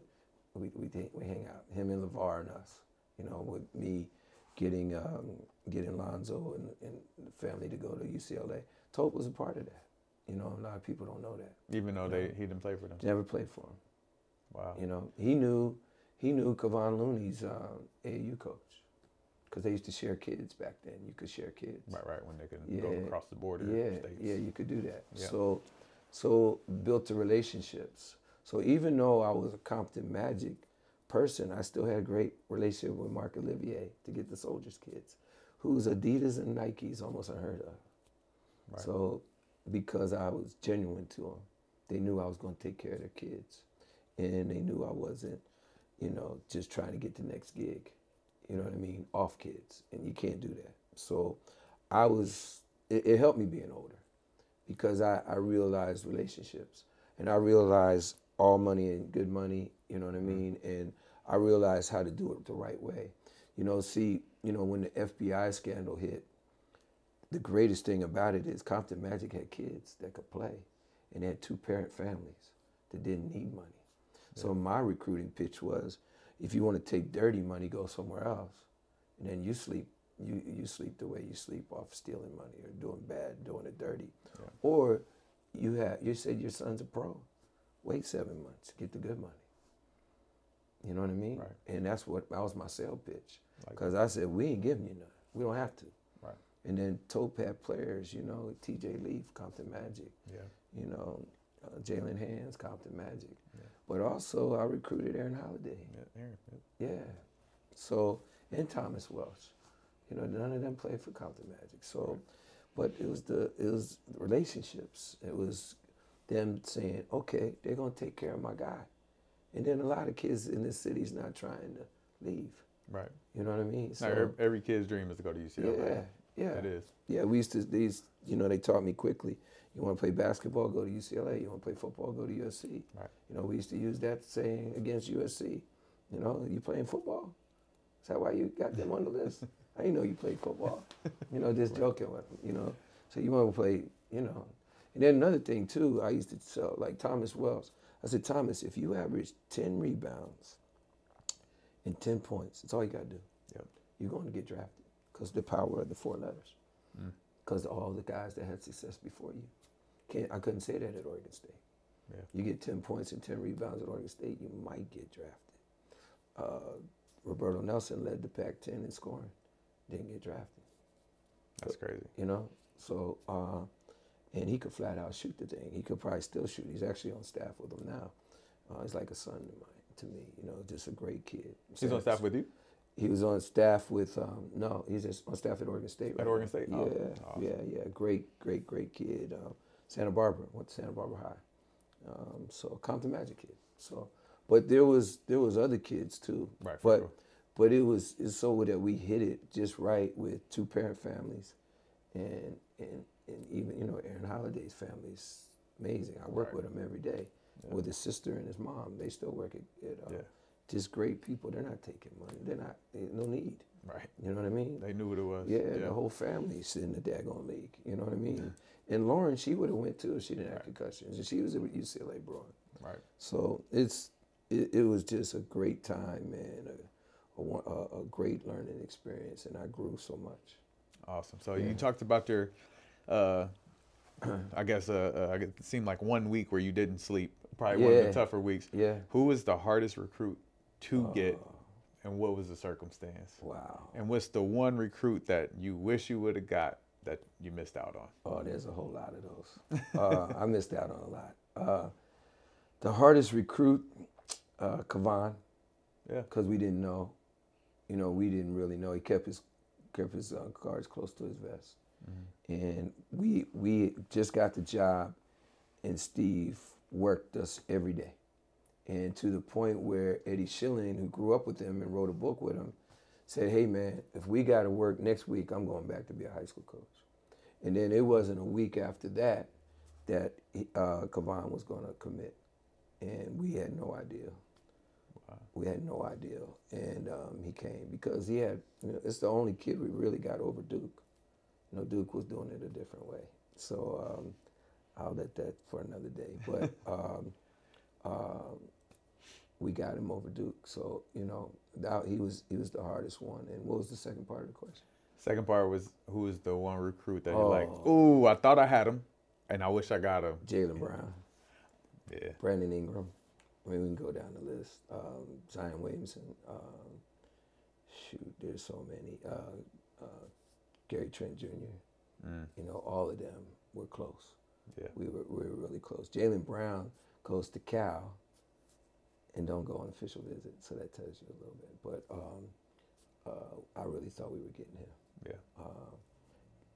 S2: We we hang- we hang out, him and LaVar and us, you know, with me getting um, getting Lonzo and, and the family to go to UCLA. Tope was a part of that. You know, a lot of people don't know that.
S1: Even though they he didn't play for them.
S2: Never played for him.
S1: Wow.
S2: You know, he knew he knew Kevon Looney's um, AAU coach because they used to share kids back then. You could share kids.
S1: Right, right. When they can go across the border.
S2: Yeah,
S1: states.
S2: yeah, you could do that.
S1: Yeah.
S2: So, so built the relationships. So even though I was a Compton Magic person, I still had a great relationship with Mark Olivier to get the Soldiers kids, whose Adidas and Nikes almost unheard of.
S1: Right.
S2: So because I was genuine to them, they knew I was going to take care of their kids, and they knew I wasn't, you know, just trying to get the next gig. You know what I mean? Off kids, and you can't do that. So I was. It, it helped me being older, because I, I realized relationships, and I realized all money and good money. You know what I mm-hmm. mean? And I realized how to do it the right way. You know, see, you know, when the FBI scandal hit, the greatest thing about it is Compton Magic had kids that could play, and they had two parent families. that didn't need money. So my recruiting pitch was, if you want to take dirty money, go somewhere else, and then you sleep. You you sleep the way you sleep off stealing money or doing bad, doing it dirty,
S1: Yeah.
S2: or you have you said your son's a pro. Wait seven months, get the good money. You know what I mean?
S1: Right.
S2: And that's what that was my sale pitch.
S1: Like-
S2: Because I said we ain't giving you none. We don't have to. And then Tope had players, you know, T.J. Leaf, Compton Magic,
S1: Yeah.
S2: you know, uh, Jaylen Hands, Compton Magic.
S1: Yeah.
S2: But also I recruited Aaron Holiday.
S1: Yeah. Aaron, yeah.
S2: Yeah. So and Thomas Welsh. You know, none of them played for Compton Magic. So, but it was the it was the relationships. It was them saying, okay, they're gonna take care of my guy. And then a lot of kids in this city's not trying to leave.
S1: Right.
S2: You know what I mean?
S1: Now, every, every kid's dream is to go to UCLA.
S2: yeah, yeah.
S1: It is.
S2: Yeah, we used to these. You know, they taught me quickly. You want to play basketball, go to UCLA. You want to play football, go to USC.
S1: Right.
S2: You know, we used to use that saying against USC. You know, you playing football? Is that why you got them on the list? I didn't know you played football. You know, just joking with them. You know, so you want to play. You know, and then another thing too. I used to tell like Thomas Welsh. I said, Thomas, if you average ten rebounds and ten points, that's all you got to do
S1: Yep.
S2: you're going to get drafted because the power of the four letters.
S1: Mm.
S2: Because all the guys that had success before you. Can't, I couldn't say that at Oregon State.
S1: Yeah.
S2: You get 10 points and 10 rebounds at Oregon State, you might get drafted. Uh, Roberto Nelson led the Pac 10 in scoring, didn't get drafted,
S1: That's crazy.
S2: you know? So, uh, and he could flat out shoot the thing. He could probably still shoot. He's actually on staff with them now. Uh, he's like a son to mine, to me, you know, just a great kid.
S1: He's on staff with you?
S2: He was on staff with um, no, he's just on staff at Oregon State.
S1: At Oregon. State?
S2: Yeah,
S1: Oh, awesome.
S2: yeah, yeah. Great, great, great kid. Um, Santa Barbara went to Santa Barbara High. Um, so Compton Magic kid. So, but there was there was other kids too.
S1: Right,
S2: But
S1: sure.
S2: but it was it's so that we hit it just right with two parent families, and and and even you know Aaron Holiday's family is amazing. I work
S1: Right.
S2: with him every day.
S1: Yeah.
S2: With his sister and his mom, they still work at, at uh,
S1: Yeah.
S2: Just great people. They're not taking money. They're not. No need.
S1: Right.
S2: You know what I mean?
S1: They knew what it was.
S2: Yeah, the whole family's in the daggone league. You know what I mean? And Lauren, she would have went too if she didn't have
S1: Right.
S2: concussions, and she was a UCLA Bruin.
S1: Right.
S2: So it's it, it was just a great time, man. A, a, a, a great learning experience, and I grew so much.
S1: Awesome. So
S2: Yeah.
S1: you talked about your, uh, I guess, uh, uh, it seemed like one week where you didn't sleep. Probably one of the tougher weeks.
S2: Yeah.
S1: Who was the hardest recruit to get,
S2: Oh,
S1: and what was the circumstance?
S2: wow.
S1: And what's the one recruit that you wish you would have got that you missed out on?
S2: Oh, there's a whole lot of those. Uh, I missed out on a lot. Uh, the hardest recruit, uh, Kevon.
S1: Yeah.
S2: because we didn't know. You know, we didn't really know. He kept his kept his uh, cards close to his vest, and we we just got the job, and Steve worked us every day, and to the point where Eddie Schilling, who grew up with him and wrote a book with him, said, "Hey man, if we got to work next week, I'm going back to be a high school coach." And then it wasn't a week after that that uh, Kevon was going to commit, and we had no idea we had no idea. And um, he came because he had, you know, it's the only kid we really got over Duke. You know, Duke was doing it a different way. So um, I'll let that for another day. But um, um, we got him over Duke. So, you know, that, he was he was the hardest one. And what was the second part of the question?
S1: Second part was who was the one recruit that you're like,
S2: Oh.
S1: ooh, I thought I had him, and I wish I got him.
S2: Jaylen Brown,
S1: Yeah.
S2: Brandon Ingram. I mean, we can go down the list. Um, Zion Williamson. Um, shoot, there's so many. Uh, uh, Gary Trent Jr.
S1: Mm,
S2: You know, all of them were close.
S1: yeah.
S2: We were, we were really close. Jaylen Brown goes to Cal and don't go on official visit, so that tells you a little bit. But um, uh, I really thought we were getting him.
S1: Yeah.
S2: Uh,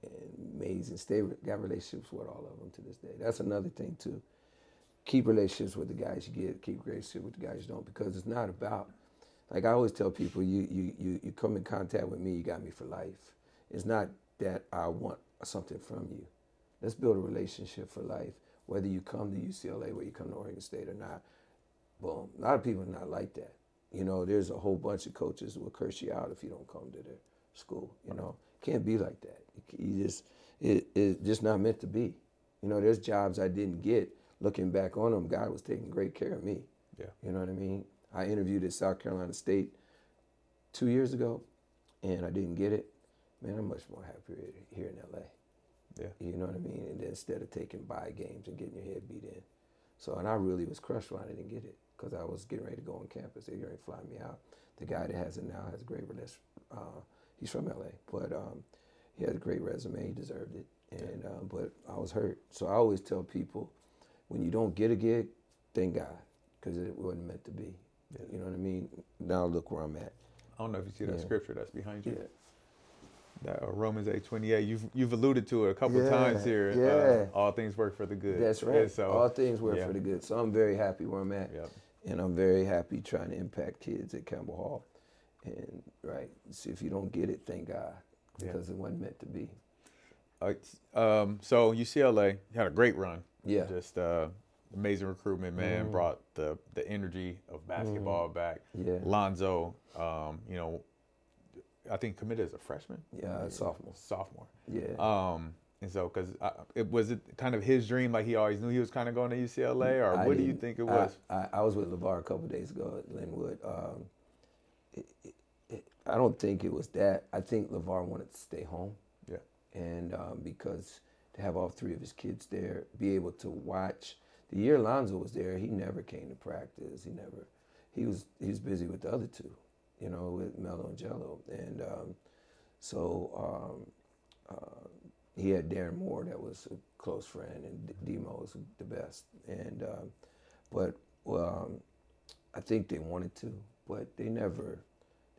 S2: and amazing. Stay got relationships with all of them to this day. That's another thing too. Keep relationships with the guys you get. Keep relationships with the guys you don't, because it's not about. Like I always tell people, you you you you come in contact with me, you got me for life. It's not that I want something from you. Let's build a relationship for life. Whether you come to UCLA, whether you come to Oregon State or not. Boom. A lot of people are not like that. You know, there's a whole bunch of coaches will curse you out if you don't come to their school. You know, can't be like that. You just it, it's just not meant to be. You know, there's jobs I didn't get. looking back on them, God was taking great care of me.
S1: Yeah.
S2: You know what I mean? I interviewed at South Carolina State two years ago, and I didn't get it. Man, I'm much more happier here in LA.
S1: Yeah.
S2: You know what I mean? And instead of taking by games and getting your head beat in. So, and I really was crushed when I didn't get it because I was getting ready to go on campus. They were ready to fly me out. The guy that has it now has a great relationship. Uh, he's from LA, but um, he has a great resume. He deserved it. And uh, but I was hurt. So I always tell people, when you don't get a gig, thank God, because it wasn't meant to be.
S1: Yeah.
S2: You know what I mean? Now look where I'm at.
S1: I don't know if you see that
S2: Yeah.
S1: scripture that's behind you.
S2: Yeah.
S1: That uh, Romans eight twenty eight. You've you've alluded to it a couple
S2: Yeah,
S1: times here.
S2: yeah.
S1: Uh, all things work for the good.
S2: That's right.
S1: so,
S2: All things work for the good. So I'm very happy where I'm at.
S1: Yep.
S2: And I'm very happy trying to impact kids at Campbell Hall. And right, so if you don't get it, thank God,
S1: Yeah.
S2: because it wasn't meant to be.
S1: Uh, um, so UCLA had a great run.
S2: Yeah,
S1: Just uh, amazing recruitment, man.
S2: Mhm.
S1: Brought the the energy of basketball back.
S2: yeah,
S1: Lonzo, um, you know, I think committed as a freshman.
S2: yeah, sophomore.
S1: Sophomore.
S2: Yeah,
S1: Um, and so, because it was it kind of his dream, like he always knew he was kind of going to UCLA, or
S2: I
S1: what do you think it
S2: I-
S1: was?
S2: I, I, was with LaVar a couple days ago at Lynwood. Um, it, it, it, I don't think it was that. I think LaVar wanted to stay home.
S1: Yeah.
S2: and um, because to have all three of his kids there, be able to watch. The year Lonzo was there, he never came to practice. He never. He was he was busy with the other two, you know, with Melo and Gelo, and um, so um, uh, he had Darren Moore that was a close friend, and D- Demo was the best. And um, but well, um, I think they wanted to, but they never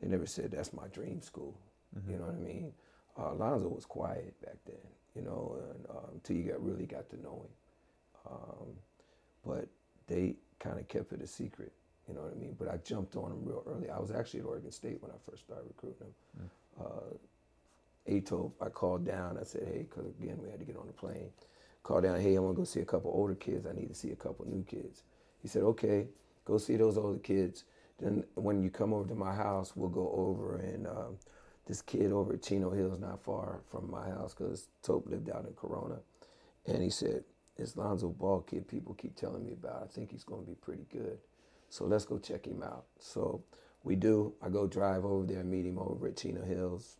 S2: they never said that's my dream school.
S1: Mm-hmm.
S2: You know what I mean? Uh, Lonzo was quiet back then, you know, and, um, until you got really got to know him. Um, but they kind of kept it a secret, you know what I mean? But I jumped on him real early. I was actually at Oregon State when I first started recruiting him. Uh, Ato, I called down. I said, hey, because again, we had to get on the plane. Called down, hey, I want to go see a couple older kids. I need to see a couple new kids. He said, okay, go see those older kids. Then when you come over to my house, we'll go over and um, this kid over at Chino Hills, not far from my house, because Tope lived out in Corona. And he said, this Lonzo Ball kid people keep telling me about. I think he's going to be pretty good. So let's go check him out. So we do. I go drive over there, and meet him over at Chino Hills,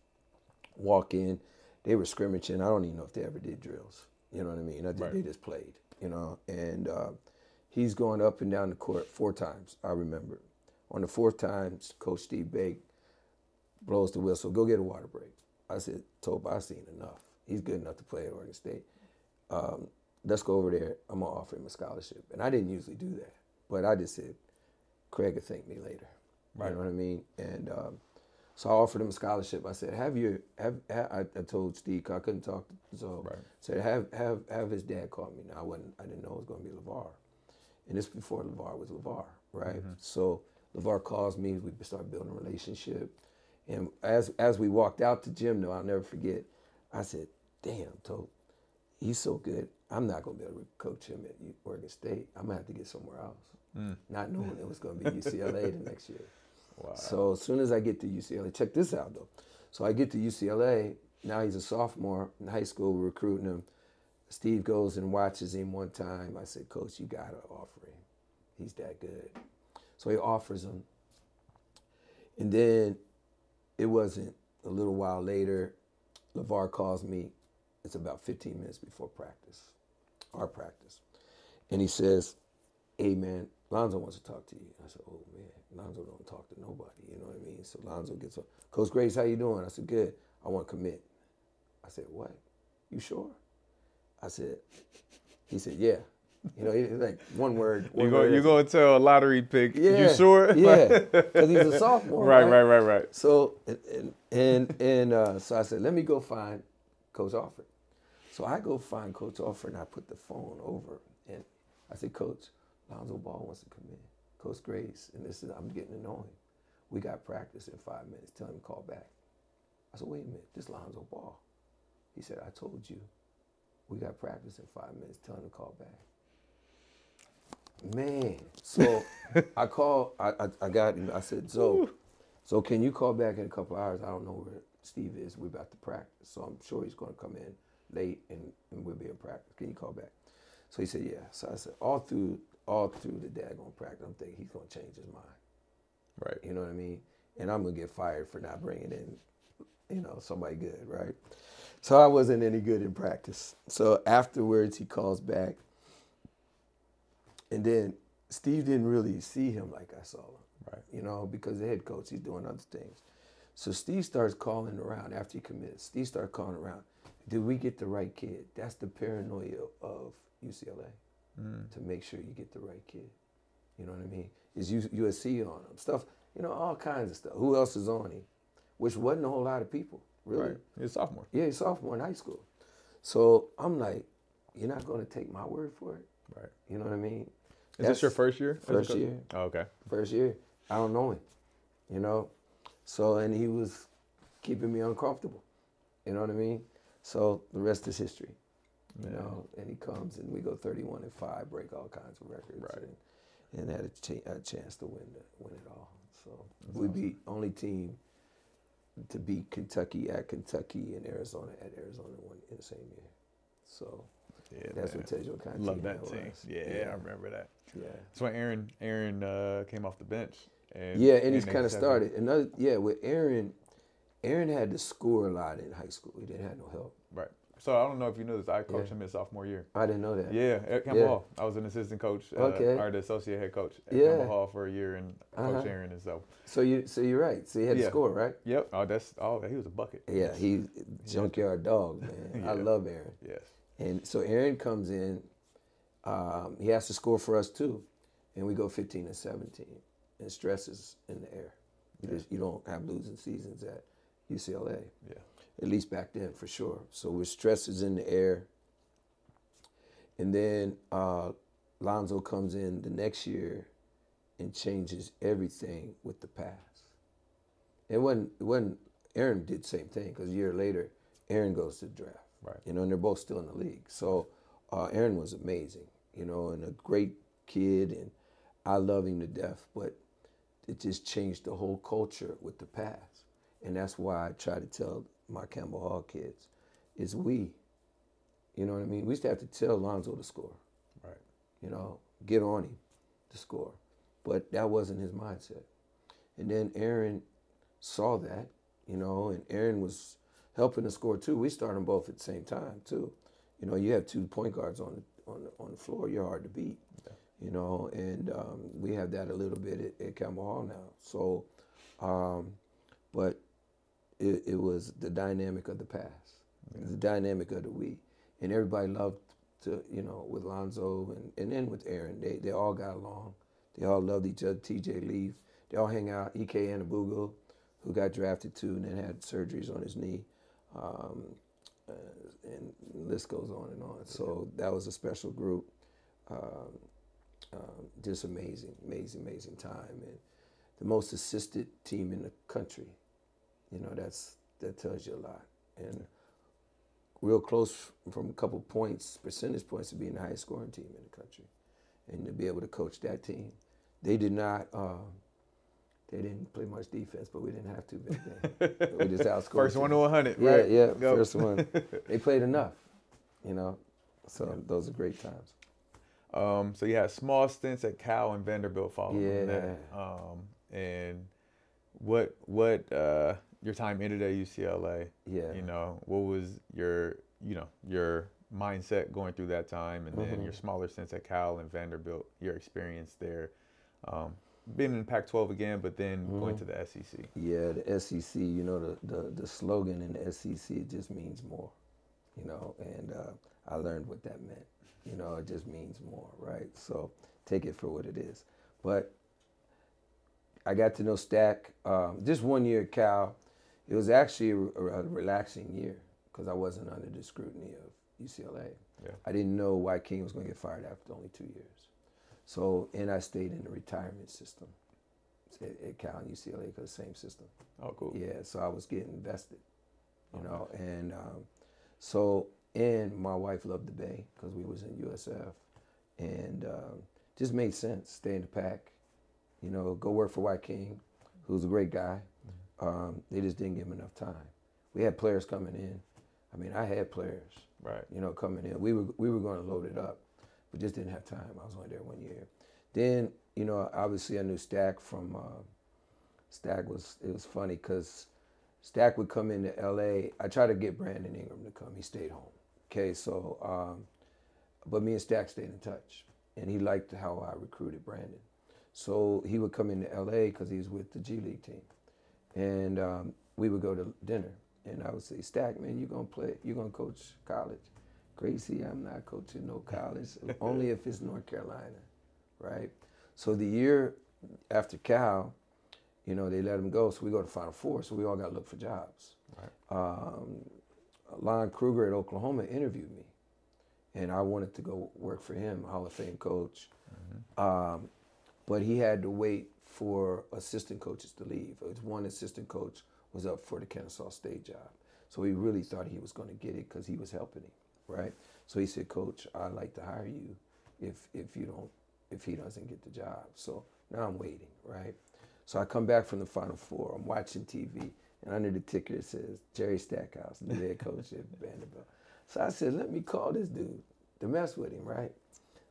S2: walk in. They were scrimmaging. I don't even know if they ever did drills. You know what I mean? I think
S1: Right.
S2: they just played, you know. And uh, he's going up and down the court four times, I remember. On the fourth time, Coach Steve Baik blows the whistle, go get a water break. I said, Tope, I've seen enough. He's good enough to play at Oregon State. Um, let's go over there. I'm going to offer him a scholarship. And I didn't usually do that. But I just said, Craig will thank me later.
S1: Right.
S2: You know what I mean? And um, so I offered him a scholarship. I said, "Have your have." ha I, I told Steve I couldn't talk, to, so
S1: Right.
S2: said, "Have have have his dad call me." Now I wasn't. I didn't know it was going to be LaVar, and this before LaVar was LaVar, right? Mm-hmm. So LaVar calls me. We start building a relationship, and as as we walked out the gym, though, I'll never forget. I said, "Damn, Tope, he's so good. I'm not going to be able to coach him at Oregon State. I'm gonna have to get somewhere else." Mm. Not knowing it was going to be UCLA the next year. So as soon as I get to UCLA, check this out though. So I get to UCLA. Now he's a sophomore in high school. Recruiting him. Steve goes and watches him one time. I said, Coach, you gotta offer him. He's that good. So he offers him. And then it wasn't a little while later. LaVar calls me. It's about 15 minutes before practice, our practice, and he says, "Hey man, Lonzo wants to talk to you." I said, "Oh man, Lonzo don't talk to nobody." You know what I mean? So Lonzo gets on. Coach Grace, how you doing? I said, "Good. I want to commit." I said, "What? You sure?" I said. He said, "Yeah." You know, he's like one word.
S1: you
S2: one
S1: go,
S2: word
S1: you
S2: answer.
S1: going to tell a lottery pick?
S2: Yeah.
S1: You sure?
S2: Yeah, because he's a sophomore.
S1: right, right, right, right.
S2: So and and and uh, so I said, let me go find Coach Alford. So I go find Coach Alford and I put the phone over and I said, Coach, Lonzo Ball wants to come in. Coach Grace, and this is I'm getting to know him. We got practice in five minutes. Tell him to call back. I said, wait a minute, this Lonzo Ball. He said, I told you, we got practice in five minutes. Tell him to call back. Man, so I called. I, I I got him. I said, so, so can you call back in a couple hours? I don't know where Steve is. We're about to practice, so I'm sure he's going to come in late and, and we'll be in practice. Can you call back? So he said, yeah. So I said, all through all through the daggone practice, I'm thinking he's gonna change his mind.
S1: Right.
S2: You know what I mean? And I'm gonna get fired for not bringing in, you know, somebody good, right? So I wasn't any good in practice. So afterwards, he calls back, and then Steve didn't really see him like I saw him,
S1: Right.
S2: you know, because the head coach, he's doing other things. So Steve starts calling around after he commits. Steve starts calling around. Did we get the right kid? That's the paranoia of UCLA mm. to make sure you get the right kid. You know what I mean? Is USC on him? Stuff, you know, all kinds of stuff. Who else is on him? Which wasn't a whole lot of people, really.
S1: Right. He's a sophomore.
S2: Yeah, he's sophomore in high school. So I'm like, you're not going to take my word for it.
S1: Right.
S2: You know what I mean?
S1: Is this your first year?
S2: first year.
S1: Oh, okay.
S2: First year, I don't know him. You know, so and he was keeping me uncomfortable. You know what I mean? So the rest is history. You
S1: Yeah.
S2: know, and he comes and we go 31 and five, break all kinds of records,
S1: Right.
S2: and, and had a, ch- a chance to win the, win it all. So we beat only team to beat Kentucky at Kentucky and Arizona at Arizona one in the same year. So
S1: Yeah.
S2: that's
S1: man.
S2: what tells you what kind of
S1: Love
S2: team
S1: that
S2: that
S1: team.
S2: was.
S1: Yeah, I remember that.
S2: yeah.
S1: That's when Aaron Aaron uh, came off the bench. And,
S2: Yeah, and he's kind of started. Another, yeah, with Aaron, Aaron had to score a lot in high school. He didn't have no help.
S1: Right. So I don't know if you know this. I coached
S2: Yeah.
S1: him his sophomore year.
S2: I didn't know that.
S1: Yeah, at Campbell
S2: Yeah.
S1: Hall. I was an assistant coach, uh,
S2: Okay.
S1: or the associate head coach at
S2: Yeah.
S1: Campbell Hall for a year, and
S2: Uh-huh.
S1: Coach Aaron and so.
S2: So you, so you're right. So he had to score, right?
S1: Yep. Oh, that's oh, he was a bucket.
S2: Yeah, he junkyard dog, man. I love Aaron.
S1: Yes.
S2: And so Aaron comes in. Um, he has to score for us too, and we go 15 and 17, and stress is in the air. You, just, you don't have losing seasons at UCLA.
S1: Yeah.
S2: At least back then for sure. So with stress is in the air. And then uh, Lonzo comes in the next year and changes everything with the pass. It wasn't, it wasn't Aaron did the same thing because a year later, Aaron goes to the draft.
S1: Right.
S2: You know, and they're both still in the league. So uh, Aaron was amazing, you know, and a great kid, and I love him to death. But it just changed the whole culture with the pass. And that's why I try to tell my Campbell Hall kids is we. You know what I mean? We used to have to tell Lonzo to score,
S1: Right.
S2: you know, get on him to score. But that wasn't his mindset. And then Aaron saw that, you know, and Aaron was helping to score too. We started them both at the same time too. You know, you have two point guards on the, on on the floor, you're hard to beat. You know, and um, we have that a little bit at, at Campbell Hall now. So, um, but it, it was the dynamic of the pass, the dynamic of the we, and everybody loved to, you know, with Lonzo and, and then with Aaron, they they all got along. They all loved each other. T.J. Leaf, they all hang out. Ike Anigbogu, who got drafted too and then had surgeries on his knee, um, uh, and list goes on and on. So that was a special group. Um, um, just amazing, amazing, amazing time, and the most assisted team in the country. You know, that's that tells you a lot, and real close from a couple points, percentage points, to being the highest scoring team in the country, and to be able to coach that team. They did not. Um, they didn't play much defense, but we didn't have to back then. we just outscored.
S1: First one to 100.
S2: Yeah,
S1: right?
S2: yeah,
S1: Go.
S2: first one. they played enough, you know. So those are great times.
S1: Um, so you had small stints at Cal and Vanderbilt following
S2: Yeah.
S1: that. Um, and what what uh, your time ended at UCLA?
S2: Yeah.
S1: You know, what was your you know your mindset going through that time, and then
S2: Mm-hmm.
S1: your smaller sense at Cal and Vanderbilt, your experience there, um, being in Pac-12 again, but then going
S2: Mm-hmm.
S1: to the SEC.
S2: Yeah, the SEC, you know, the, the, the slogan in the SEC, it just means more, you know, and uh, I learned what that meant. You know, it just means more, right? So take it for what it is. But I got to know Stack um, just one year at Cal. It was actually a, a relaxing year because I wasn't under the scrutiny of UCLA.
S1: Yeah.
S2: I didn't know why King was going to get fired after only two years. So, and I stayed in the retirement system at, at Cal and UCLA because same system.
S1: Oh, cool.
S2: Yeah, so I was getting vested, you know, and um, so and my wife loved the Bay because we was in USF, and um, just made sense. Stay in the Pac, you know, go work for Wyking, who's a great guy. Um, they just didn't give him enough time. We had players coming in. I mean, I had players,
S1: Right.
S2: you know, coming in. We were we were going to load it up, but just didn't have time. I was only there one year. Then, you know, obviously I knew Stack from, uh, Stack was, it was funny because Stack would come into LA. I tried to get Brandon Ingram to come. He stayed home. Okay, so, um, but me and Stack stayed in touch. And he liked how I recruited Brandon. So he would come into LA because he was with the G League team. And um, we would go to dinner. And I would say, Stack, man, you're going to play, you're going to coach college. Gracie, I'm not coaching no college, only if it's North Carolina, right? So the year after Cal, you know, they let him go. So we go to Final Four. So we all got to look for jobs.
S1: Right.
S2: Um, Lon Kruger at Oklahoma interviewed me, and I wanted to go work for him, Hall of Fame coach. Um, but he had to wait for assistant coaches to leave. One assistant coach was up for the Kennesaw State job, so he really thought he was going to get it because he was helping him, right? So he said, "Coach, I'd like to hire you if if you don't if he doesn't get the job." So now I'm waiting, right? So I come back from the Final Four. I'm watching TV, and under the ticker it says Jerry Stackhouse, the head coach at Vanderbilt. So I said, let me call this dude to mess with him, right?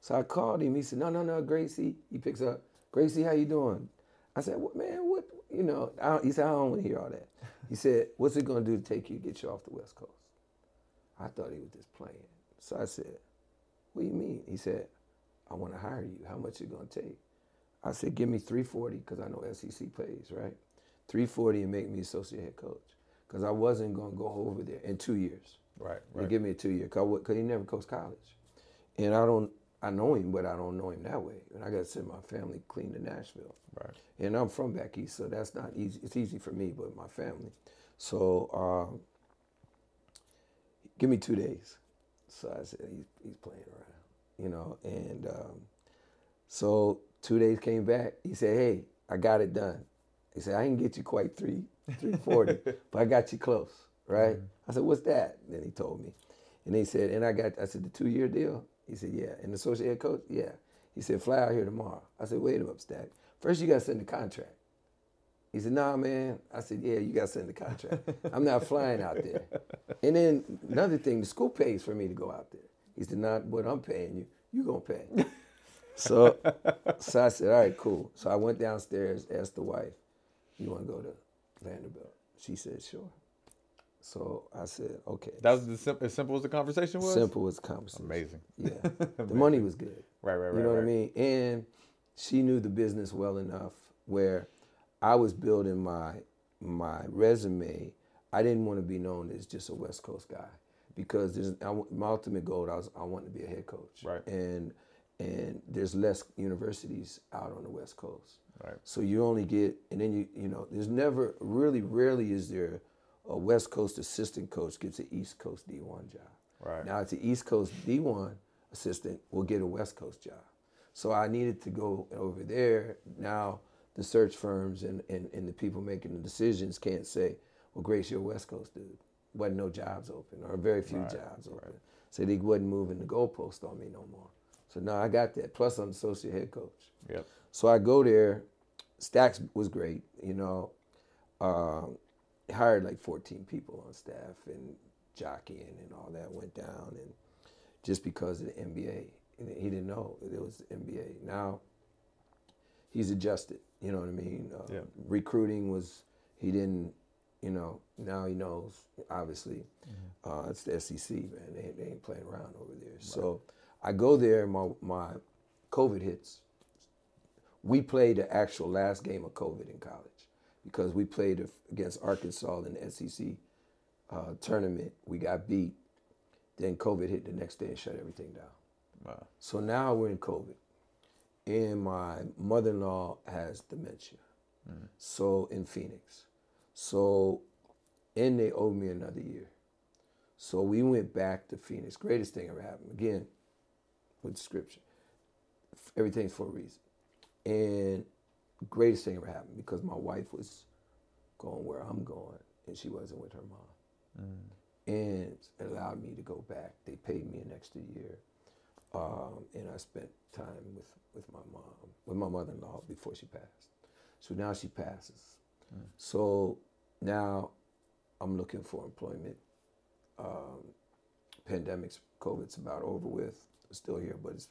S2: So I called him. He said, no, no, no, Gracie. He picks up, Gracie, how you doing? I said, what, man, what, you know, I don't, he said, I don't want to hear all that. He said, what's it going to do to take you, to get you off the West Coast? I thought he was just playing. So I said, what do you mean? He said, I want to hire you. How much it going to take? I said, give me 340 because I know SEC pays, right? 340 and make me associate head coach because I wasn't going to go over there in two years.
S1: Right.
S2: They
S1: Right.
S2: give me a two year because he never coached college, and I don't. I know him, but I don't know him that way. And I got to send my family clean to Nashville,
S1: Right.
S2: and I'm from back east, so that's not easy. It's easy for me, but my family. So um, give me two days. So I said he's, he's playing around, you know. And um, so two days came back. He said, "Hey, I got it done." He said, "I didn't get you quite three, three forty, but I got you close, right?" I said, "What's that?" Then he told me, and he said, "And I got," I said, "The two year deal." He said, "Yeah." And the associate head coach, "Yeah." He said, "Fly out here tomorrow." I said, "Wait a minute, Stack. First, you got to send the contract." He said, "Nah, man." I said, "Yeah, you got to send the contract. I'm not flying out there." And then another thing, the school pays for me to go out there. He said, "Not what I'm paying you. You gonna pay." so, so I said, "All right, cool." So I went downstairs, asked the wife, "You want to go to Vanderbilt?" She said, "Sure." So I said, "Okay."
S1: That was the sim- as simple as the conversation was.
S2: simple as the conversation.
S1: Amazing.
S2: Yeah, the money was good.
S1: Right. Right. Right.
S2: You know what I mean? And she knew the business well enough where I was building my my resume. I didn't want to be known as just a West Coast guy because there's I, my ultimate goal. I was I want to be a head coach.
S1: Right.
S2: And and there's less universities out on the West Coast.
S1: Right.
S2: So you only get, and then you, you know, there's never, really, rarely is there a West Coast assistant coach gets an East Coast D1 job.
S1: Right.
S2: Now it's an East Coast D1 assistant will get a West Coast job. So I needed to go over there. Now the search firms and, and, and the people making the decisions can't say, well, Grace, you're a West Coast dude. Wasn't no jobs open or very few
S1: Right,
S2: jobs open. So they wasn't moving the goalpost on me no more. So now I got that. Plus I'm associate head coach.
S1: Yep.
S2: So I go there. Stacks was great, you know. Um, hired like 14 people on staff and jockeying and all that went down, and just because of the NBA, he didn't know it was the NBA. Now he's adjusted. You know what I mean? Uh,
S1: Yeah.
S2: Recruiting was he didn't. You know now he knows. Obviously, uh, it's the SEC, man. They, they ain't playing around over there. So I go there. My my COVID hits we played the actual last game of COVID in college because we played against Arkansas in the SEC uh, tournament. We got beat. Then COVID hit the next day and shut everything down.
S1: Wow.
S2: So now we're in COVID, and my mother-in-law has dementia. So in Phoenix, so and they owed me another year. So we went back to Phoenix. Greatest thing ever happened. Again, with scripture, everything's for a reason. And greatest thing ever happened because my wife was going where I'm going, and she wasn't with her mom and it allowed me to go back. They paid me an extra year, um, and I spent time with, with my mom, with my mother-in-law before she passed. So now she passes. So now I'm looking for employment. Um, pandemic's, COVID's about over with. It's still here, but it's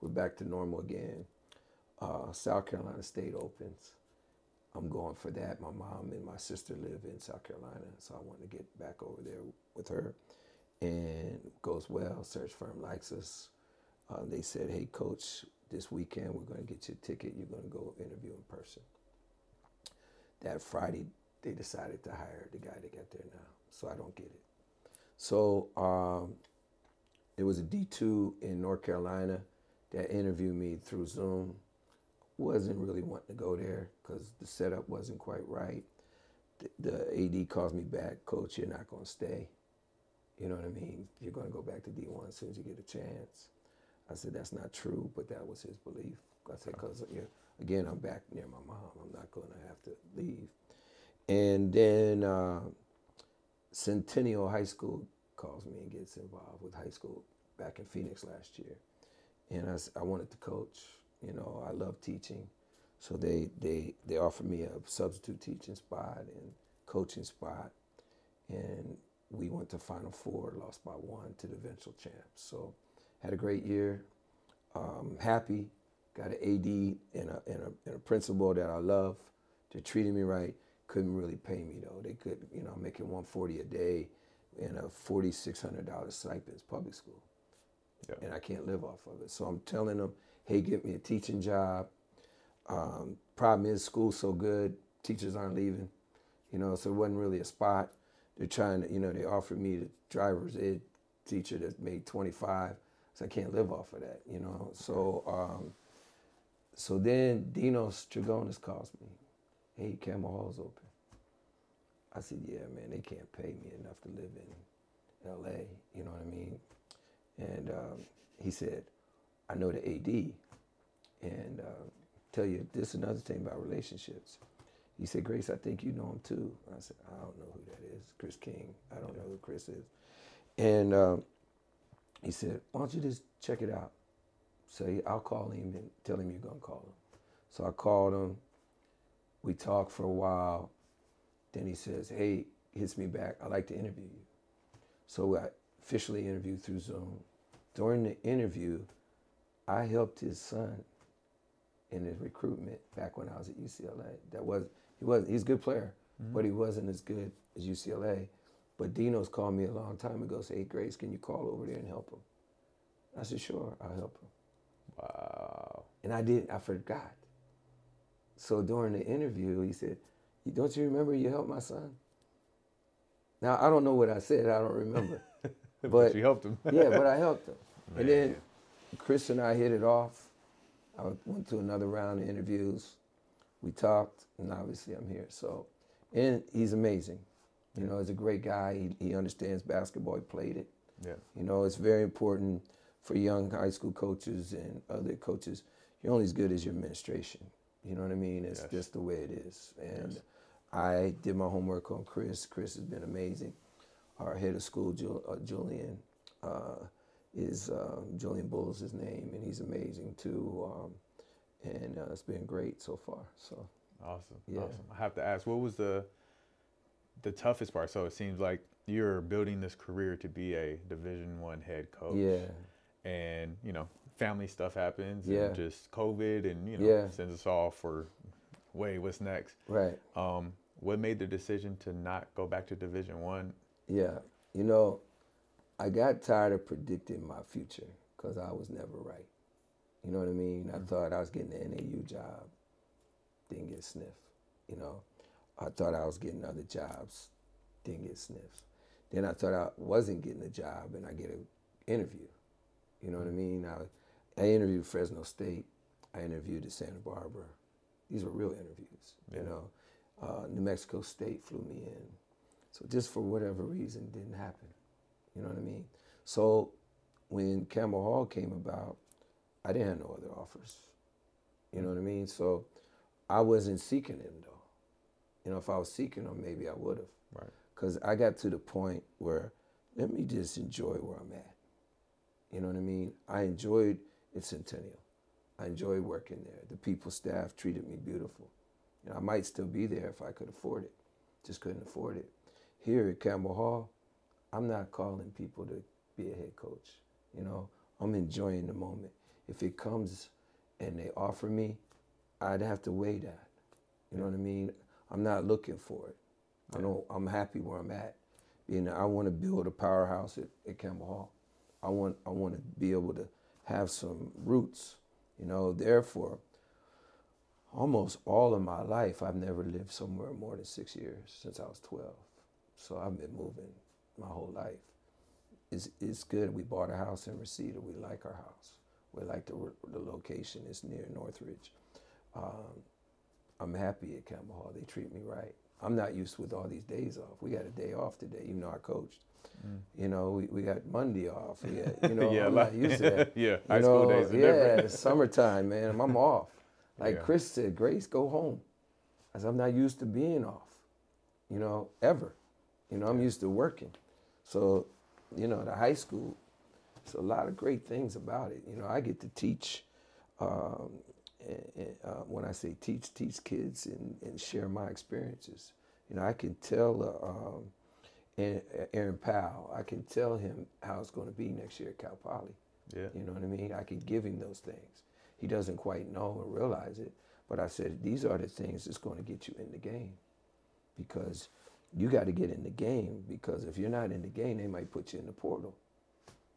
S2: we're back to normal again. Uh, South Carolina State opens. I'm going for that. My mom and my sister live in South Carolina, so I want to get back over there with her. And goes well. Search firm likes us. Uh, they said, "Hey, coach, this weekend we're going to get you a ticket. You're going to go interview in person." That Friday, they decided to hire the guy that got there now, so I don't get it. So um, there was a D2 in North Carolina that interviewed me through Zoom. Wasn't really wanting to go there because the setup wasn't quite right. The, the AD calls me back, Coach, you're not going to stay. You know what I mean? You're going to go back to D1 as soon as you get a chance. I said, that's not true, but that was his belief. I said, because, again, I'm back near my mom. I'm not going to have to leave. And then uh, Centennial High School calls me and gets involved with high school back in Phoenix last year. And I, I wanted to coach. You know, I love teaching. So they, they, they offered me a substitute teaching spot and coaching spot. And we went to Final Four, lost by one to the eventual champs. So had a great year. Um, happy. Got an AD and a, and, a, and a principal that I love. They're treating me right. Couldn't really pay me though. They could, you know, I'm making 140 a day and a $4,600 stipend public school. Yeah. And I can't live off of it. So I'm telling them, hey, get me a teaching job. Um, problem is, school's so good, teachers aren't leaving. You know, so it wasn't really a spot. They're trying to, you know, they offered me the driver's ed teacher that made 25. So I can't live off of that, you know. So um, so then Dinos Dragonis calls me. Hey, Campbell Hall's open. I said, yeah, man, they can't pay me enough to live in LA, you know what I mean? And um, he said, I know the AD. And uh, tell you, this is another thing about relationships. He said, Grace, I think you know him too. I said, I don't know who that is. Chris King. I don't know who Chris is. And um, he said, why don't you just check it out? So I'll call him and tell him you're going to call him. So I called him. We talked for a while. Then he says, hey, hits me back. I'd like to interview you. So I officially interviewed through Zoom. During the interview, I helped his son in his recruitment back when I was at UCLA. That was he was he's a good player, mm-hmm. but he wasn't as good as UCLA. But Dino's called me a long time ago, say, hey Grace, can you call over there and help him? I said, sure, I'll help him. Wow. And I did, I forgot. So during the interview, he said, don't you remember you helped my son? Now I don't know what I said, I don't remember.
S1: but, but, you helped him.
S2: yeah, but I helped him. Man. And then Chris and I hit it off. I went to another round of interviews. We talked, and obviously I'm here. So, and he's amazing. You know, he's a great guy. He, he understands basketball. He played it. Yeah. You know, it's very important for young high school coaches and other coaches. You're only as good as your administration. You know what I mean? It's yes. just the way it is. And yes. I did my homework on Chris. Chris has been amazing. Our head of school, uh, Julian, uh, is um, Julian Bull is his name, and he's amazing too. Um, and uh, it's been great so far. So
S1: awesome, yeah. awesome. I have to ask, what was the the toughest part? So it seems like you're building this career to be a Division One head coach.
S2: Yeah.
S1: And you know, family stuff happens. Yeah. And just COVID, and you know, yeah. sends us all for, wait, what's next?
S2: Right.
S1: Um, what made the decision to not go back to Division One?
S2: Yeah, you know, I got tired of predicting my future because I was never right. You know what I mean? I mm-hmm. thought I was getting an NAU job, didn't get sniffed. You know, I thought I was getting other jobs, didn't get sniffs. Then I thought I wasn't getting a job and I get an interview. You know what I mean? I, I interviewed Fresno State. I interviewed at Santa Barbara. These were real interviews. Yeah. You know, uh, New Mexico State flew me in. So just for whatever reason, didn't happen. You know what I mean? So when Campbell Hall came about, I didn't have no other offers. You know what I mean? So I wasn't seeking him though. You know, if I was seeking him, maybe I would have.
S1: Right.
S2: Because I got to the point where let me just enjoy where I'm at. You know what I mean? I enjoyed at Centennial. I enjoyed working there. The people, staff treated me beautiful. You know, I might still be there if I could afford it. Just couldn't afford it. Here at Campbell Hall, I'm not calling people to be a head coach. You know, I'm enjoying the moment. if it comes and they offer me, I'd have to weigh that. You know what I mean? I'm not looking for it. I don't. I'm happy where I'm at. You know, I want to build a powerhouse at, at Campbell Hall. I want. I want to be able to have some roots. You know, therefore, almost all of my life, I've never lived somewhere more than six years since I was 12. So I've been moving my whole life. It's, it's good. We bought a house in Reseda. We like our house. We like the, the location. It's near Northridge. Um, I'm happy at Campbell Hall. They treat me right. I'm not used with all these days off. We got a day off today, even though I coached. Mm. You know, we, we got Monday off. We got, you know,
S1: yeah,
S2: I'm
S1: like,
S2: not used to that.
S1: yeah,
S2: high
S1: you know,
S2: school
S1: days are
S2: yeah,
S1: different.
S2: summertime, man. I'm off. Like
S1: Yeah.
S2: Chris said, Grace, go home. I said, I'm not used to being off, you know, ever. You know, I'm used to working. So, you know, the high school, it's a lot of great things about it. You know, I get to teach. Um, and, uh, when I say teach, teach kids and, and share my experiences. You know, I can tell uh, um, Aaron- Aaron Powell, I can tell him how it's going to be next year at Cal Poly.
S1: Yeah.
S2: You know what I mean? I can give him those things. He doesn't quite know or realize it, but I said these are the things that's going to get you in the game, because you got to get in the game. Because if you're not in the game, they might put you in the portal,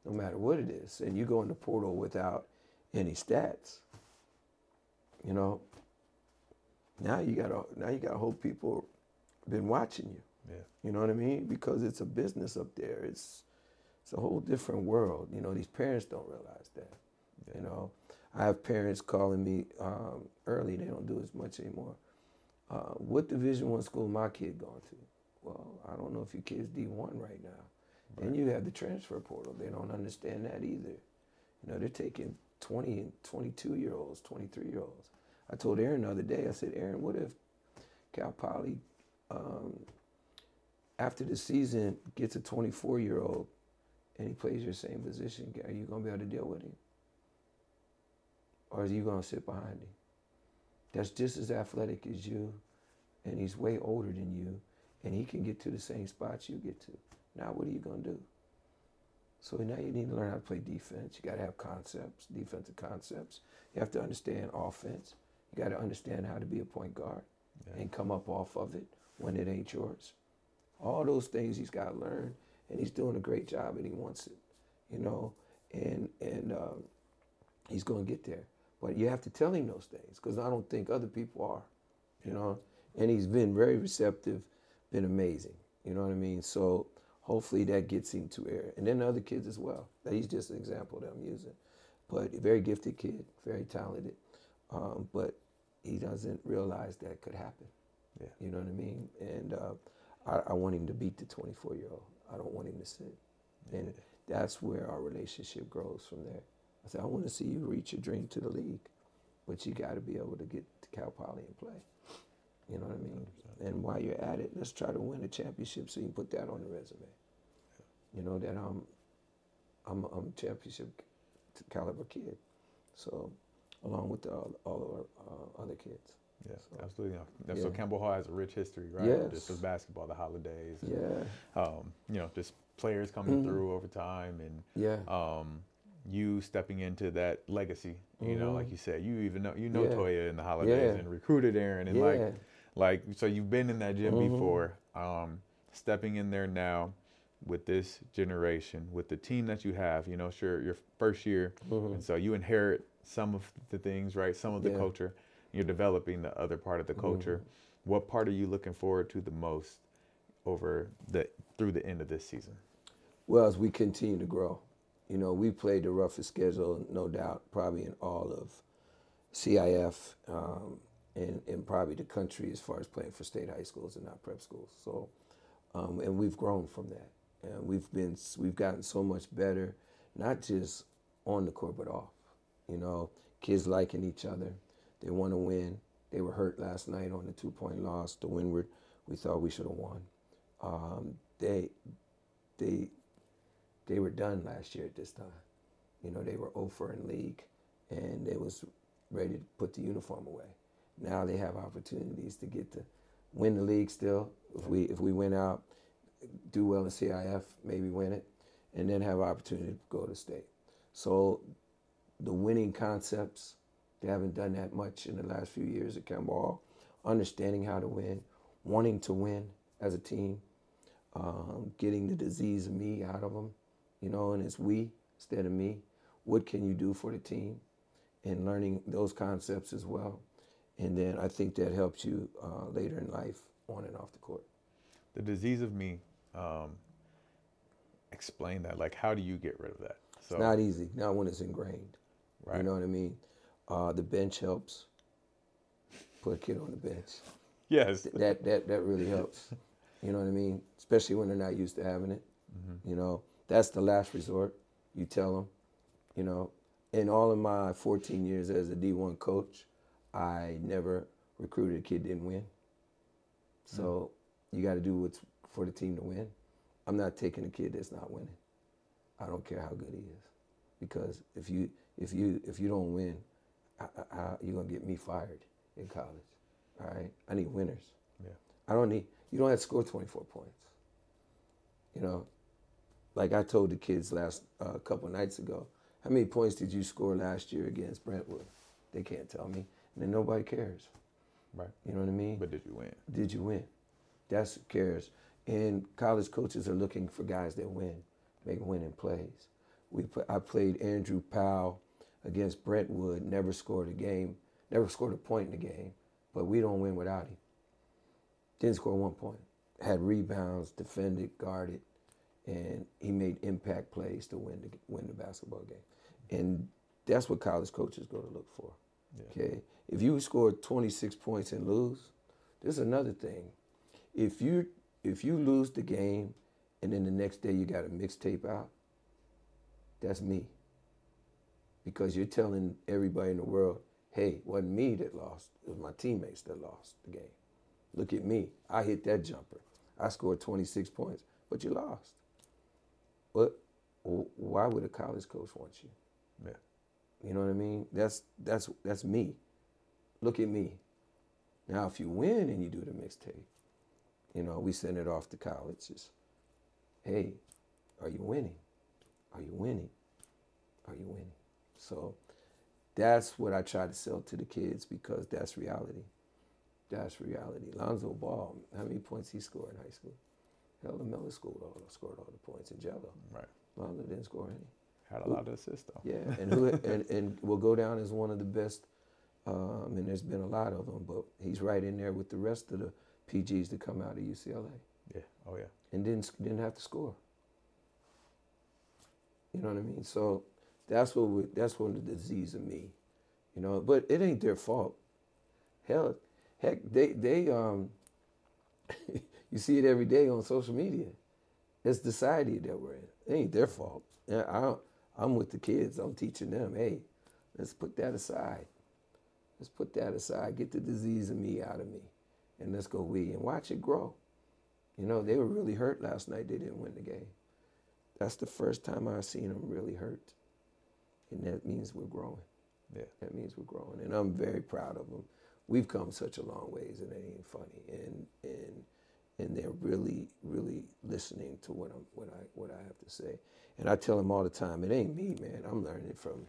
S2: no matter what it is, and you go in the portal without any stats. You know. Now you got to now you got to hope people been watching you.
S1: Yeah.
S2: You know what I mean? Because it's a business up there. It's it's a whole different world. You know, these parents don't realize that. You know, I have parents calling me um, early. They don't do as much anymore. Uh, what Division One school my kid going to? Well, I don't know if your kid's D one right now. And you have the transfer portal. They don't understand that either. You know, they're taking 20 and 22 year olds, 23 year olds. I told Aaron the other day. I said, Aaron, what if Cal Poly um, after the season gets a 24 year old and he plays your same position, are you going to be able to deal with him? Or are you going to sit behind him? That's just as athletic as you, and he's way older than you, and he can get to the same spots you get to. Now, what are you going to do? So now you need to learn how to play defense. You got to have concepts, defensive concepts. You have to understand offense. You got to understand how to be a point guard and come up off of it when it ain't yours. All those things he's got to learn, and he's doing a great job, and he wants it, you know. And and um, he's going to get there, but you have to tell him those things because I don't think other people are, you know. And he's been very receptive, been amazing. You know what I mean? So hopefully that gets him to air, and then the other kids as well. He's just an example that I'm using, but a very gifted kid, very talented, um, but he doesn't realize that could happen.
S1: Yeah.
S2: You know what I mean? And uh, I, I want him to beat the 24 year old. I don't want him to sit. And that's where our relationship grows from there. I said, I want to see you reach your dream to the league, but you got to be able to get to Cal Poly and play. You know what I mean? And while you're at it, let's try to win a championship so you can put that on the resume. You know that I'm, I'm, I'm a championship caliber kid. So, along with the, all of our uh, other kids.
S1: Yes,
S2: So,
S1: absolutely. Yeah. So. Campbell Hall has a rich history, right?
S2: Yes.
S1: Just with basketball, the Holidays, and,
S2: Yeah,
S1: um, you know, just players coming
S2: Mhm.
S1: through over time, and
S2: yeah,
S1: um, you stepping into that legacy. You know, like
S2: Mhm.
S1: you said, you even know you know
S2: Yeah.
S1: Toya in the Holidays
S2: Yeah.
S1: and recruited Aaron, and
S2: yeah.
S1: like like so you've been in that gym
S2: Mhm.
S1: before. Um, stepping in there now with this generation, with the team that you have. You know, sure, your first year,
S2: Mhm.
S1: and so you inherit some of the things, right? Some of the
S2: Yeah.
S1: culture. You're developing the other part of the culture. What part are you looking forward to the most over the through the end of this season?
S2: Well, as we continue to grow, you know, we played the roughest schedule, no doubt, probably in all of CIF um, and, and probably the country as far as playing for state high schools and not prep schools. So, um, and we've grown from that, and we've been we've gotten so much better, not just on the court but off. You know, kids liking each other, they want to win. They were hurt last night on the two point loss to Windward. We thought we should have won. Um, they they they were done last year at this time. You know, they were over in league and they was ready to put the uniform away. Now they have opportunities to get to win the league still. If we if we win out, do well in CIF, maybe win it, and then have opportunity to go to state. So the winning concepts. They haven't done that much in the last few years at Campbell Understanding how to win, wanting to win as a team, um, getting the disease me out of them, you know, and it's we instead of me. What can you do for the team? And learning those concepts as well. And then I think that helps you uh, later in life on and off the court.
S1: The disease of me. Um, explain that. Like, how do you get rid of that?
S2: So, it's not easy. Not when it's ingrained. Right. You know what I mean? Uh, the bench helps. Put a kid on the bench.
S1: Yes.
S2: that that that really helps. You know what I mean? Especially when they're not used to having it. Mm-hmm. You know, that's the last resort. You tell them. You know, in all of my 14 years as a D1 coach, I never recruited a kid didn't win. So mm-hmm. you got to do what's for the team to win. I'm not taking a kid that's not winning. I don't care how good he is, because if you if you if you don't win, I, I, you're gonna get me fired in college. All right, I need winners.
S1: Yeah.
S2: I don't need you don't have to score 24 points. You know, like I told the kids last uh, couple nights ago, how many points did you score last year against Brentwood? They can't tell me, then nobody cares.
S1: Right.
S2: You know what I mean?
S1: But did you win?
S2: Did you win? That's who cares. And college coaches are looking for guys that win, make winning plays. We I played Andrew Powell against Brentwood, never scored a game, never scored a point in the game, but we don't win without him. Didn't score one point. Had rebounds, defended, guarded, and he made impact plays to win the win the basketball game. And that's what college coaches go to look for. Yeah. Okay, if you score 26 points and lose, there's another thing. If you if you lose the game and then the next day you got a mixtape out, that's me. Because you're telling everybody in the world, hey, it wasn't me that lost, it was my teammates that lost the game. Look at me. I hit that jumper. I scored 26 points, but you lost. But why would a college coach want you?
S1: Yeah.
S2: You know what I mean? That's that's that's me. Look at me. Now, if you win and you do the mixtape, you know, we send it off to colleges. Hey, are you winning? Are you winning? Are you winning? So that's what I try to sell to the kids because that's reality. That's reality. Lonzo Ball, how many points he scored in high school? Hell, LaMelo scored all, scored all the points in Gelo.
S1: Right.
S2: Lonzo didn't score any.
S1: Had a lot of assists though.
S2: Yeah, and who and, and will go down as one of the best. Um, and there's been a lot of them, but he's right in there with the rest of the PGs to come out of UCLA.
S1: Yeah. Oh yeah.
S2: And didn't didn't have to score. You know what I mean? So that's what we, that's one of the disease of me. You know, but it ain't their fault. Hell, heck, they they um. you see it every day on social media. It's the society that we're in. It ain't their fault. I, I'm with the kids. I'm teaching them. Hey, let's put that aside. Let's put that aside. Get the disease of me out of me and let's go we and watch it grow. You know, they were really hurt last night. They didn't win the game. That's the first time I've seen them really hurt. And that means we're growing.
S1: Yeah.
S2: That means we're growing. And I'm very proud of them. We've come such a long ways and it ain't funny. And and and they're really, really listening to what I'm what I what I have to say. And I tell them all the time, it ain't me, man. I'm learning from,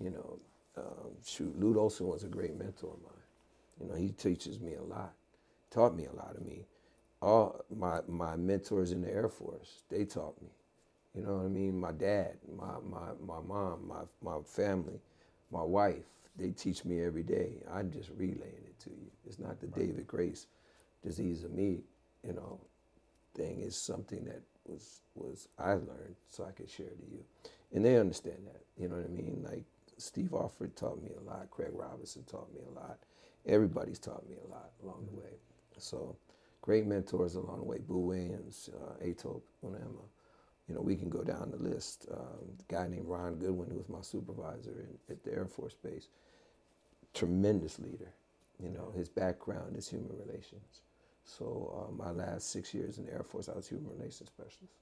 S2: you know, um, shoot, Lute Olson was a great mentor of mine. You know, he teaches me a lot taught me a lot of me. All my my mentors in the Air Force, they taught me. You know what I mean? My dad, my my my mom, my my family, my wife, they teach me every day. I'm just relaying it to you. It's not the right. David Grace disease of me, you know, thing. is something that was was I learned so I could share to you. And they understand that. You know what I mean? Like Steve Alford taught me a lot, Craig Robinson taught me a lot. Everybody's taught me a lot along the way. So great mentors along the way. Boo Williams, uh, Ato Onema. You know, we can go down the list. Um, guy named Ron Goodwin, who was my supervisor in, at the Air Force Base. Tremendous leader. You know, his background is human relations. So uh, my last six years in the Air Force, I was human relations specialist.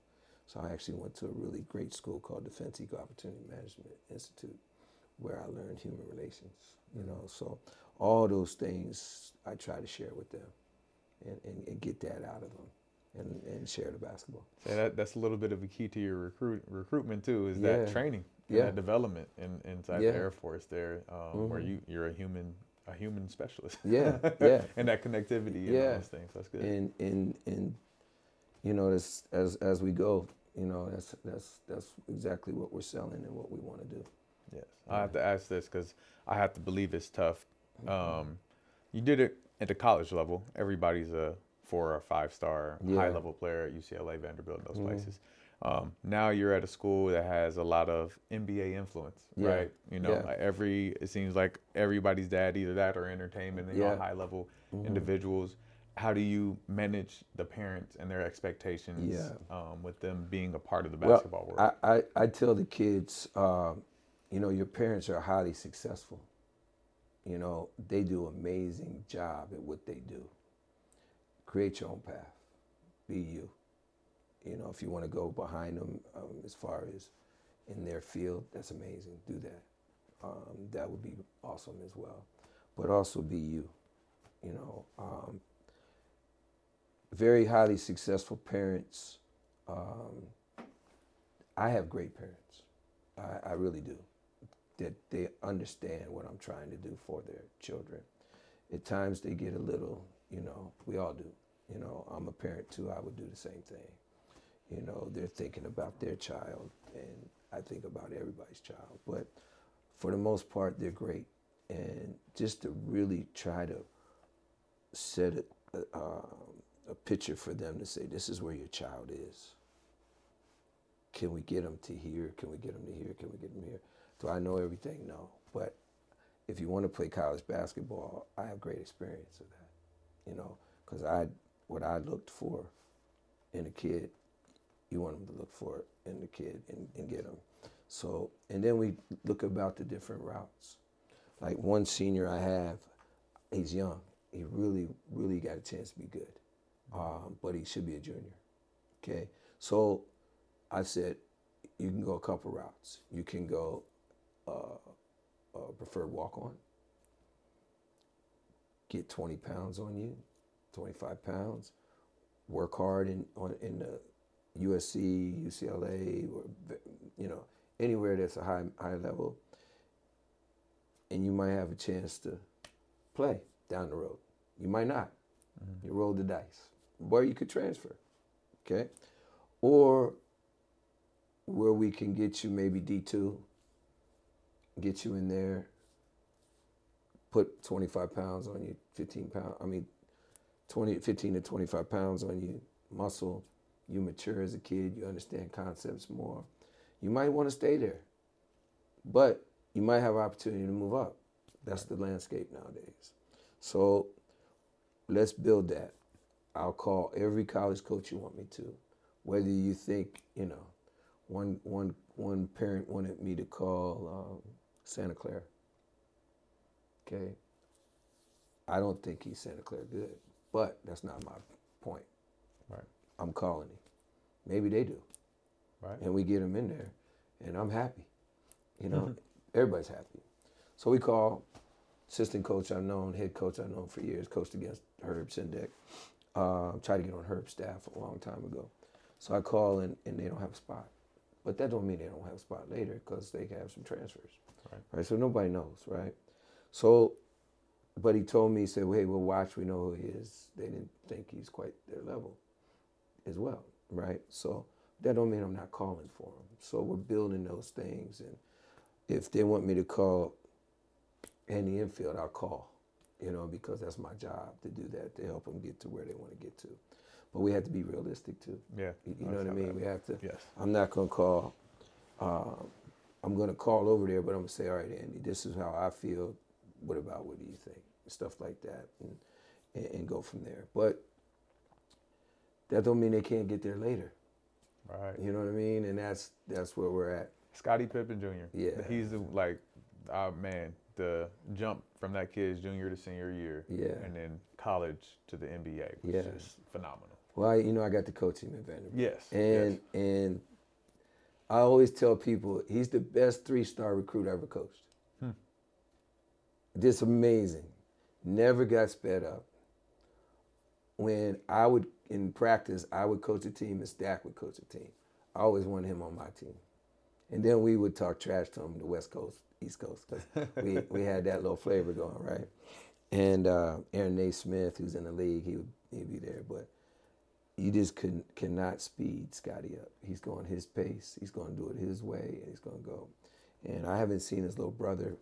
S2: So I actually went to a really great school called Defense Equal Opportunity Management Institute, where I learned human relations. You know, so all those things I try to share with them and, and, and get that out of them. and, and share the basketball.
S1: So that, that's a little bit of a key to your recruit recruitment too, is
S2: Yeah.
S1: that training, and
S2: Yeah.
S1: that development in, inside
S2: Yeah.
S1: the Air Force there, um, where
S2: Mhm.
S1: you you're a human a human specialist.
S2: Yeah, yeah.
S1: and that connectivity and
S2: Yeah.
S1: all those things. That's good.
S2: And and and you know, this as as we go, you know, that's that's that's exactly what we're selling and what we want to do.
S1: Yes, I have to ask this because I have to believe it's tough. Um, you did it at the college level. Everybody's a four or five star
S2: Yeah.
S1: high level player at UCLA, Vanderbilt, those
S2: Mhm.
S1: places. Um, now you're at a school that has a lot of NBA influence,
S2: Yeah.
S1: right? You know,
S2: Yeah.
S1: every it seems like everybody's dad either that or entertainment.
S2: Yeah.
S1: all high level
S2: Mhm.
S1: individuals. How do you manage the parents and their expectations um, with them being a part of the
S2: Well,
S1: basketball world?
S2: I, I, I tell the kids, um, you know, your parents are highly successful. You know, they do amazing job at what they do. Create your own path. Be you. You know, if you want to go behind them um, as far as in their field, that's amazing. Do that. Um, that would be awesome as well. But also be you. You know, um, very highly successful parents. Um, I have great parents. I, I really do. That they understand what I'm trying to do for their children. At times they get a little, you know, we all do. You know, I'm a parent too. I would do the same thing. You know, they're thinking about their child, and I think about everybody's child. But for the most part, they're great. And just to really try to set a, a, um, a picture for them to say, this is where your child is. Can we get them to here? Can we get them to here? Can we get them here? Do I know everything? No. But if you want to play college basketball, I have great experience of that. You know, because I, what I looked for in a kid, you want them to look for it in the kid and, and get them. So, and then we look about the different routes. Like one senior I have, he's young. He really, really got a chance to be good, um, but he should be a junior. Okay, so I said, you can go a couple routes. You can go uh, preferred walk on, get 20 pounds on you, 25 pounds, work hard in, on, in the USC, UCLA, or, you know, anywhere that's a high, high level. And you might have a chance to play down the road. You might not. Mm-hmm. You roll the dice. Where you could transfer, okay? Or where we can get you maybe D2, get you in there, put 25 pounds on you, 15 pounds, I mean, 20, 15 to 25 pounds on you, muscle, you mature as a kid, you understand concepts more. You might want to stay there, but you might have opportunity to move up. That's the landscape nowadays. So let's build that. I'll call every college coach you want me to, whether you think, you know, one, one, one parent wanted me to call um, Santa Clara. Okay. I don't think he's Santa Clara good, but that's not my point.
S1: Right.
S2: I'm calling him. Maybe they do.
S1: Right.
S2: And we get him in there, and I'm happy. You know, everybody's happy. So we call assistant coach I've known, head coach I've known for years, coached against Herb Sendek. Uh, tried to get on Herb's staff a long time ago. So I call and, and they don't have a spot. But that don't mean they don't have a spot later because they have some transfers.
S1: Right.
S2: right. So nobody knows, right? So, but he told me, he said, well, hey, we'll watch. We know who he is. They didn't think he's quite their level as well, right? So that don't mean I'm not calling for them. So we're building those things. And if they want me to call Andy Enfield, I'll call, you know, because that's my job to do that, to help them get to where they want to get to. But we have to be realistic too.
S1: Yeah.
S2: You, you know what I mean? We have to.
S1: Yes.
S2: I'm not gonna call. Um, I'm gonna call over there, but I'm gonna say, all right, Andy, this is how I feel. What about what do you think? Stuff like that, and, and, and go from there. But that don't mean they can't get there later.
S1: Right.
S2: You know what I mean? And that's that's where we're at.
S1: Scottie Pippen Jr.
S2: Yeah.
S1: He's the, like, uh, man, the jump from that kid's junior to senior year.
S2: Yeah.
S1: And then college to the NBA was
S2: Yeah.
S1: just phenomenal.
S2: Well, I, you know, I got to coach him at Vanderbilt.
S1: Yes.
S2: And
S1: yes.
S2: and I always tell people he's the best three star recruit I ever coached.
S1: Hmm.
S2: Just amazing. Never got sped up. when I would in practice, I would coach a team and Stack would coach a team. I always wanted him on my team, and then we would talk trash to him the West Coast, East Coast, because we we had that little flavor going, right? And uh, Aaron Nesmith, who's in the league, he would he'd be there, but you just couldn't cannot speed Scotty up. He's going his pace. He's going to do it his way, and he's going to go. And I haven't seen his little brother,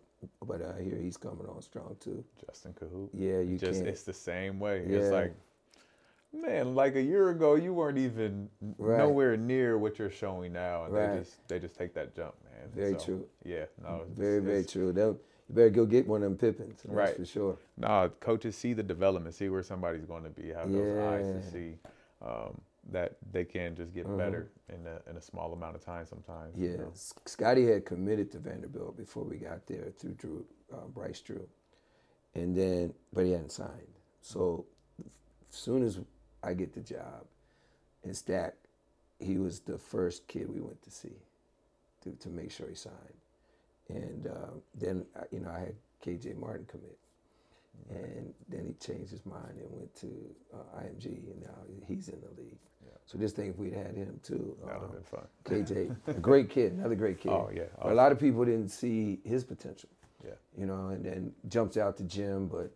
S2: but I hear he's coming on strong too.
S1: Justin Cahoot.
S2: Yeah, you
S1: just
S2: can't.
S1: it's the same way.
S2: Yeah.
S1: It's like, man, like a year ago, you weren't even
S2: Right.
S1: nowhere near what you're showing now, and
S2: Right.
S1: they just they just take that jump, man.
S2: Very
S1: So,
S2: true.
S1: Yeah, no, it's-
S2: Very, very
S1: it's-
S2: true. They'll, you better go get one of them Pippins. That's
S1: Right.
S2: for sure.
S1: No, coaches see the development, see where somebody's going to be, have those eyes to see um, that they can just get
S2: Mhm.
S1: better in a, in a small amount of time sometimes. you
S2: Yeah,
S1: know.
S2: Scotty had committed to Vanderbilt before we got there through Drew, uh, Bryce Drew, and then but he hadn't signed. So as soon as I get the job in Stack, he was the first kid we went to see to to make sure he signed, and uh, then you know I had KJ Martin commit. And then he changed his mind and went to uh, IMG, and now he's in the league.
S1: Yeah.
S2: So just think if we'd had him too,
S1: That would have
S2: um,
S1: been fun.
S2: KJ, a great kid, another great kid.
S1: Oh, yeah.
S2: But a lot of people didn't see his potential.
S1: Yeah.
S2: You know, and then jumps out the gym, but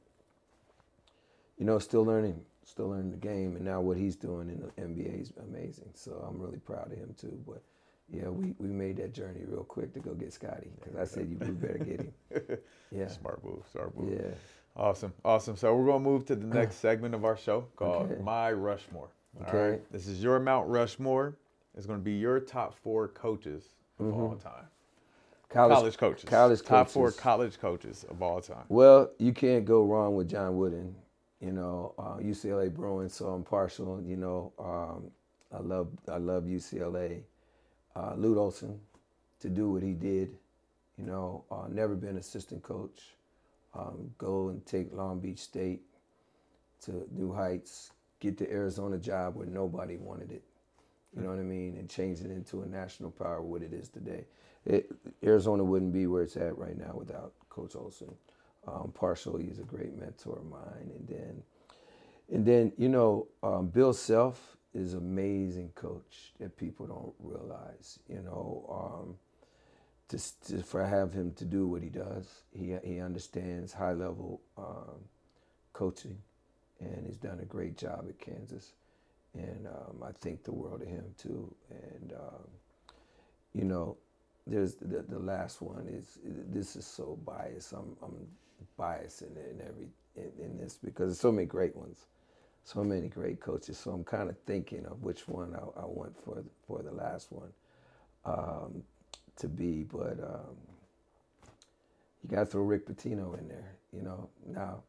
S2: you know, still learning, still learning the game, and now what he's doing in the NBA is amazing. So I'm really proud of him too. But yeah, we, we made that journey real quick to go get Scotty because I said you, better get him. Yeah,
S1: Smart move, smart move.
S2: yeah.
S1: Awesome, awesome. So we're gonna move to the next segment of our show called
S2: Okay.
S1: My Rushmore. All
S2: Okay.
S1: right. This is your Mount Rushmore. It's gonna be your top four coaches of mm-hmm. all time.
S2: College,
S1: College, coaches.
S2: college
S1: Top four college coaches of all time.
S2: Well, you can't go wrong with John Wooden. You know, uh, UCLA Bruins, so I'm partial. You know, um, I love I love UCLA. Uh, Lute Olson, to do what he did. You know, uh, never been assistant coach. Um, go and take Long Beach State to new heights. Get the Arizona job where nobody wanted it. You know what I mean? And change it into a national power, what it is today. It, Arizona wouldn't be where it's at right now without Coach Olson. Um, partial, he's a great mentor of mine. And then, and then you know, um, Bill Self is amazing coach that people don't realize. You know, um, just, to, for have him to do what he does, he he understands high level um, coaching, and he's done a great job at Kansas. And um, I think the world of him too. And um, you know, there's the, the last one is this is so biased. I'm I'm biased in, in every in, in this because there's so many great ones, so many great coaches. So I'm kind of thinking of which one I, I want for for the last one um, to be. But um, you got to throw Rick Pitino in there. You know now.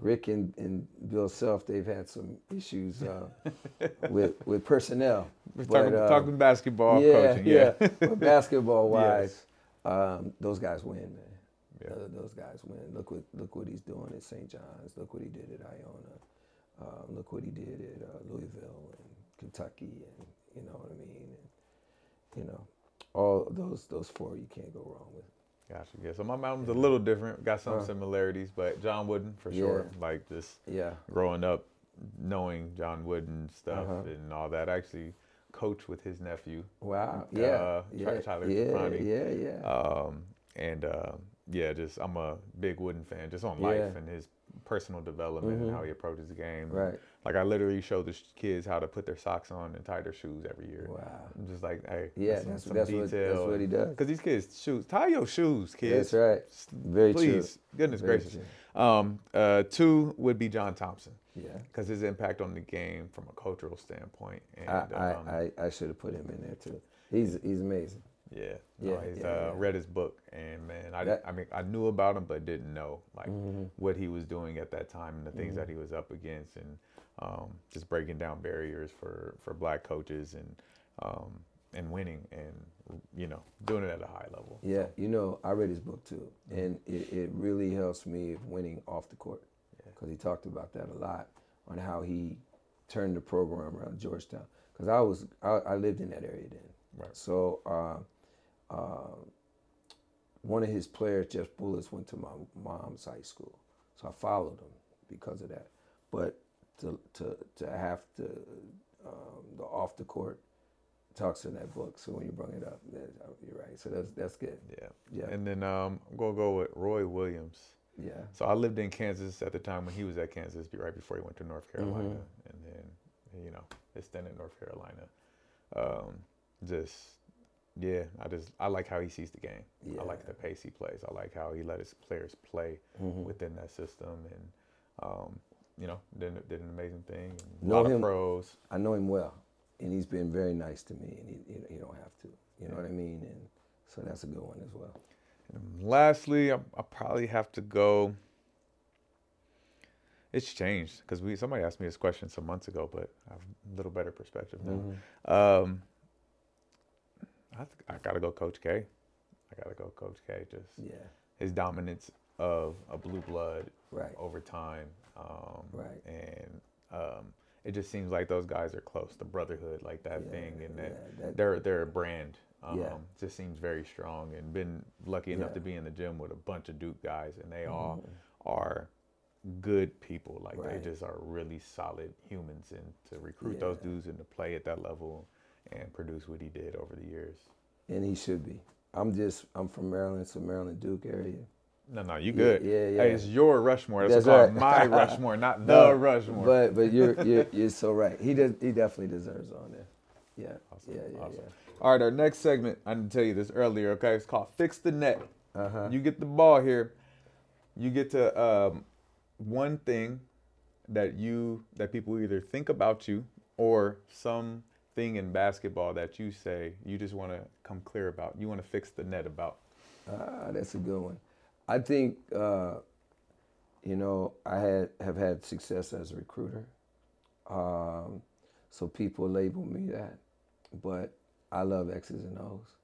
S2: Rick and, and Bill Self, they've had some issues uh, with with personnel.
S1: We're
S2: But,
S1: talking,
S2: uh,
S1: talking basketball
S2: yeah,
S1: coaching. Yeah.
S2: But basketball wise,
S1: Yes.
S2: um, those guys win, man.
S1: Yeah.
S2: Tho- Those guys win. Look what look what he's doing at St. John's. Look what he did at Iona. Um, look what he did at uh, Louisville and Kentucky, and you know what I mean. And, you know, all those those four you can't go wrong with.
S1: Gotcha. Yeah. So my mountain's a little different. Got some
S2: Uh.
S1: similarities, but John Wooden for sure. Like just
S2: Yeah,
S1: growing up, knowing John Wooden stuff
S2: Uh-huh.
S1: and all that. I actually coached with his nephew.
S2: wow,
S1: Uh,
S2: yeah,
S1: Ty-
S2: yeah,
S1: Tyler
S2: yeah,
S1: Connie.
S2: yeah, yeah.
S1: Um, and uh, yeah, just I'm a big Wooden fan, just on life
S2: Yeah.
S1: and his personal development
S2: Mhm.
S1: and how he approaches the game.
S2: Right.
S1: Like I literally show the sh- kids how to put their socks on and tie their shoes every year.
S2: Wow.
S1: I'm just like, hey,
S2: Yeah,
S1: that's, some-
S2: that's
S1: some
S2: that's what that's what he does.
S1: Because these kids shoes, tie your shoes, kids.
S2: That's right. Very true.
S1: Please, goodness
S2: Very
S1: gracious.
S2: true.
S1: Um, uh, two would be John Thompson
S2: Yeah.
S1: because his impact on the game from a cultural standpoint. And
S2: I,
S1: um,
S2: I, I, I should have put him in there too. He's he's amazing.
S1: Yeah,
S2: Yeah,
S1: he's
S2: yeah,
S1: uh,
S2: yeah.
S1: read his book, and man, I,
S2: That-
S1: I mean, I knew about him, but didn't know like
S2: Mm-hmm.
S1: what he was doing at that time and the things that he was up against, and um, just breaking down barriers for for black coaches and um, and winning, and you know, doing it at a high level.
S2: Yeah, you know, I read his book too, and it, it really helps me winning off the court because he talked about that a lot on how he turned the program around Georgetown. Because I was I, I lived in that area then,
S1: Right.
S2: so uh, uh, one of his players, Jeff Bullis, went to my mom's high school, so I followed him because of that. But to to to have to um, the off the court talks in that book. So when you bring it up, you're right. So that's that's good.
S1: Yeah.
S2: Yeah.
S1: And then um, I'm gonna go with Roy Williams.
S2: Yeah.
S1: So I lived in Kansas at the time when he was at Kansas, right before he went to North Carolina,
S2: Mhm.
S1: and then you know his stint at North Carolina. Um, just yeah, I just I like how he sees the game. I like the pace he plays. I like how he let his players play
S2: Mhm.
S1: within that system, and um, you know did, did an amazing thing. A
S2: Know
S1: lot
S2: him-
S1: of pros.
S2: I know him well, and he's been very nice to me, and he, you, know, you don't have to. You know what I mean? And so that's a good one as well.
S1: And lastly, I, I probably have to go. It's changed because we somebody asked me this question some months ago, but I have a little better perspective now.
S2: Mm-hmm.
S1: Um, I th- I gotta go, Coach K. I gotta go, Coach K. Just
S2: Yeah.
S1: his dominance of a blue blood
S2: Right.
S1: over time, um,
S2: Right.
S1: and um, it just seems like those guys are close. The brotherhood, like that
S2: Yeah,
S1: thing, and that,
S2: yeah, that-
S1: they're they're a brand. Um,
S2: Yeah.
S1: Just seems very strong, and been lucky enough
S2: Yeah.
S1: to be in the gym with a bunch of Duke guys, and they all
S2: Mhm.
S1: are good people. Like
S2: Right.
S1: they just are really solid humans, and to recruit those dudes and to play at that level and produce what he did over the years.
S2: And he should be. I'm just I'm from Maryland, so Maryland Duke area.
S1: No, no, you
S2: Yeah,
S1: good.
S2: yeah,
S1: Hey,
S2: yeah.
S1: it's your Rushmore. That's,
S2: That's
S1: called
S2: right.
S1: my Rushmore, not the Rushmore.
S2: But but you're you're you're so right. He does he definitely deserves on there. Yeah.
S1: Awesome,
S2: Yeah, yeah,
S1: awesome. All right, our next segment, I didn't tell you this earlier, okay? It's called Fix the Net.
S2: Uh-huh.
S1: You get the ball here. You get to um, one thing that you that people either think about you or something in basketball that you say you just want to come clear about. You want to fix the net about.
S2: Ah, that's a good one. I think uh, you know I had have had success as a recruiter, um, so people label me that. But I love X's and O's,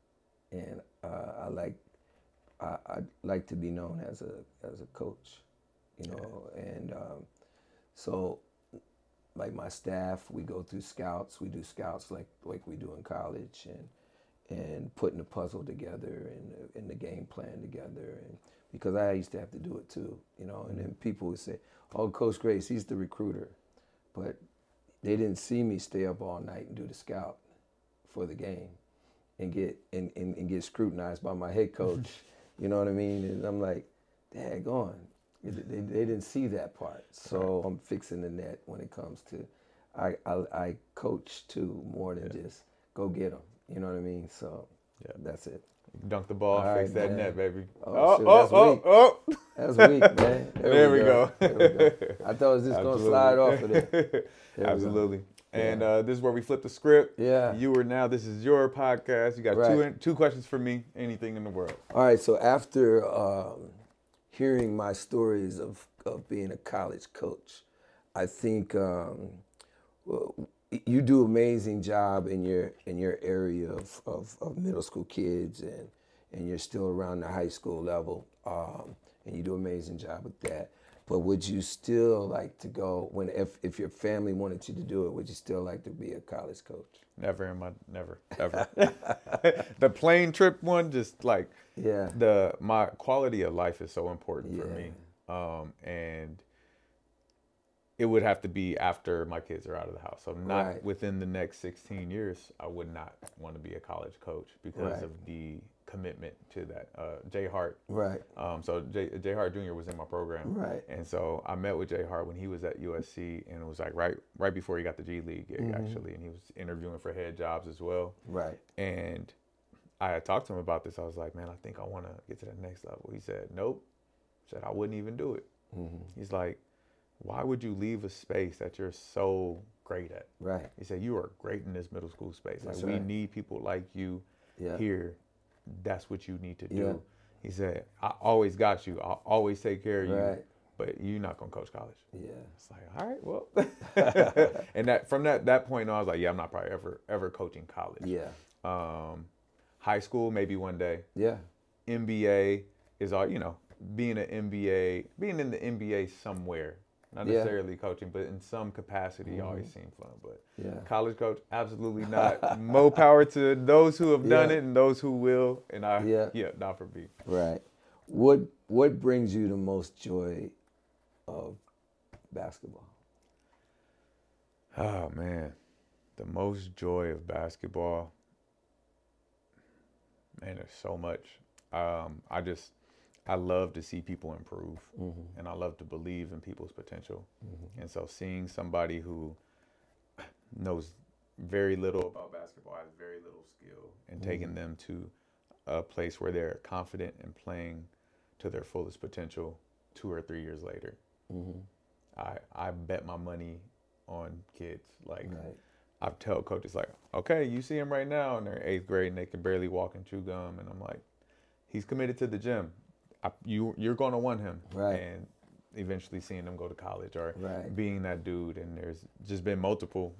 S2: and uh, I like I, I like to be known as a as a coach, you know, and um, so like my staff, we go through scouts. We do scouts like like we do in college, and and putting the puzzle together and the, and the game plan together. And because I used to have to do it too, you know. And then mm-hmm. people would say, "Oh, Coach Grace, he's the recruiter," but they didn't see me stay up all night and do the scout for the game, and get and, and, and get scrutinized by my head coach. you know what I mean? And I'm like, "Dang on." They, they, they didn't see that part, so I'm fixing the net when it comes to, I I, I coach too more than just go get them. You know what I mean? So
S1: Yeah.
S2: that's it.
S1: Dunk the ball,
S2: All
S1: fix
S2: right,
S1: that
S2: man.
S1: net, baby.
S2: Oh,
S1: Oh,
S2: shoot,
S1: oh,
S2: that's
S1: oh,
S2: weak.
S1: oh.
S2: That's weak, man.
S1: There we go.
S2: There we go. I thought it was just gonna slide off of there. There.
S1: Absolutely. And
S2: Yeah.
S1: uh, this is where we flip the script.
S2: Yeah.
S1: You are now. This is your podcast. You got two two questions for me. Anything in the world.
S2: All right. So after um, hearing my stories of of being a college coach, I think um, you do amazing job in your in your area of, of, of middle school kids and and you're still around the high school level um, and you do amazing job with that. But would you still like to go when if if your family wanted you to do it? Would you still like to be a college coach?
S1: Never in my never ever. the plane trip one, just like
S2: Yeah.
S1: the my quality of life is so important for me, um, and it would have to be after my kids are out of the house. So not
S2: Right.
S1: within the next 16 years. I would not want to be a college coach because
S2: Right.
S1: of the commitment to that. Uh, Jay Hart.
S2: Right.
S1: Um, so Jay, Jay Hart Jr. was in my program,
S2: Right.
S1: and so I met with Jay Hart when he was at USC, and it was like right right before he got the G League gig
S2: Mm-hmm.
S1: actually, and he was interviewing for head jobs as well.
S2: Right.
S1: And I talked to him about this. I was like, man, I think I want to get to that next level. He said, nope. He said I wouldn't even do it.
S2: Mm-hmm.
S1: He's like, why would you leave a space that you're so great at?
S2: Right.
S1: He said, you are great in this middle school space.
S2: That's
S1: like we
S2: right.
S1: need people like you
S2: Yeah.
S1: here. That's what you need to do.
S2: Yeah.
S1: He said, I always got you. I'll always take care of you. But you're not gonna coach college.
S2: Yeah.
S1: It's like, all right, well, and that from that that point on, I was like, yeah, I'm not probably ever ever coaching college.
S2: Yeah.
S1: Um, high school, maybe one day.
S2: Yeah.
S1: NBA is all you know. Being an NBA, being in the NBA somewhere, not
S2: Yeah.
S1: necessarily coaching, but in some capacity, always seemed fun. But
S2: Yeah.
S1: college coach, absolutely not. More power to those who have done
S2: Yeah.
S1: it and those who will. And I,
S2: Yeah.
S1: yeah, not for me.
S2: Right. What What brings you the most joy of basketball?
S1: Oh man, the most joy of basketball. Man, there's so much. Um, I just, I love to see people improve,
S2: Mm-hmm.
S1: and I love to believe in people's potential.
S2: Mm-hmm.
S1: And so, seeing somebody who knows very little about basketball, has very little skill, and taking them to a place where they're confident and playing to their fullest potential two or three years later.
S2: Mm-hmm.
S1: I I bet my money on kids. Like
S2: Right.
S1: I tell coaches, like, okay, you see him right now, and they're eighth grade and they can barely walk and chew gum, and I'm like, he's committed to the gym. I, you you're gonna want him,
S2: Right.
S1: And eventually seeing them go to college or
S2: Right.
S1: being that dude. And there's just been multiple,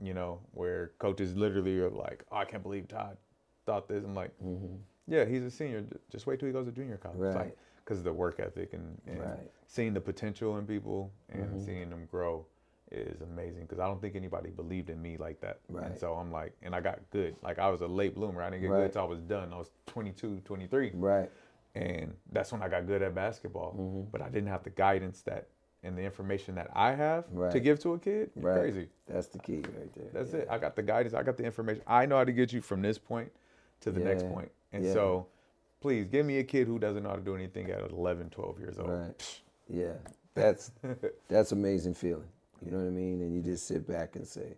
S1: you know, where coaches literally are like, oh, I can't believe Todd thought this. I'm like,
S2: Mm-hmm.
S1: yeah, he's a senior. Just wait till he goes to junior college.
S2: Right.
S1: Like, because of the work ethic and, and
S2: Right.
S1: seeing the potential in people and
S2: Mhm.
S1: seeing them grow is amazing. Because I don't think anybody believed in me like that.
S2: Right.
S1: And so I'm like, and I got good. Like I was a late bloomer. I didn't get
S2: Right.
S1: good till I was done. I was 22, 23.
S2: Right.
S1: And that's when I got good at basketball.
S2: Mhm.
S1: But I didn't have the guidance that and the information that I have to give to a kid.
S2: Right.
S1: crazy.
S2: That's the key right there.
S1: That's
S2: yeah.
S1: it. I got the guidance. I got the information. I know how to get you from this point to the next point. And
S2: Yeah.
S1: so, please give me a kid who doesn't know how to do anything at 11, 12 years old.
S2: Right. Yeah. That's that's amazing feeling. You know what I mean? And you just sit back and say,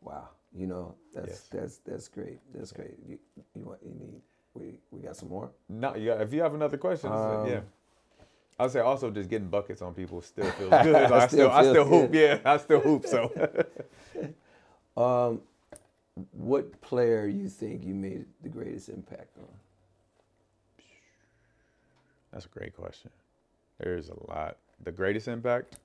S2: "Wow." You know, that's
S1: Yes.
S2: that's that's great. That's great. You, you want you need we we got some more?
S1: No, yeah. If you have another question,
S2: Um,
S1: yeah. I'll say also just getting buckets on people still feels good. I
S2: Still
S1: still, I still hoop. Yeah, I still hoop. So
S2: Um, what player you think you made the greatest impact on?
S1: that's a great question. There's a lot. The greatest impact.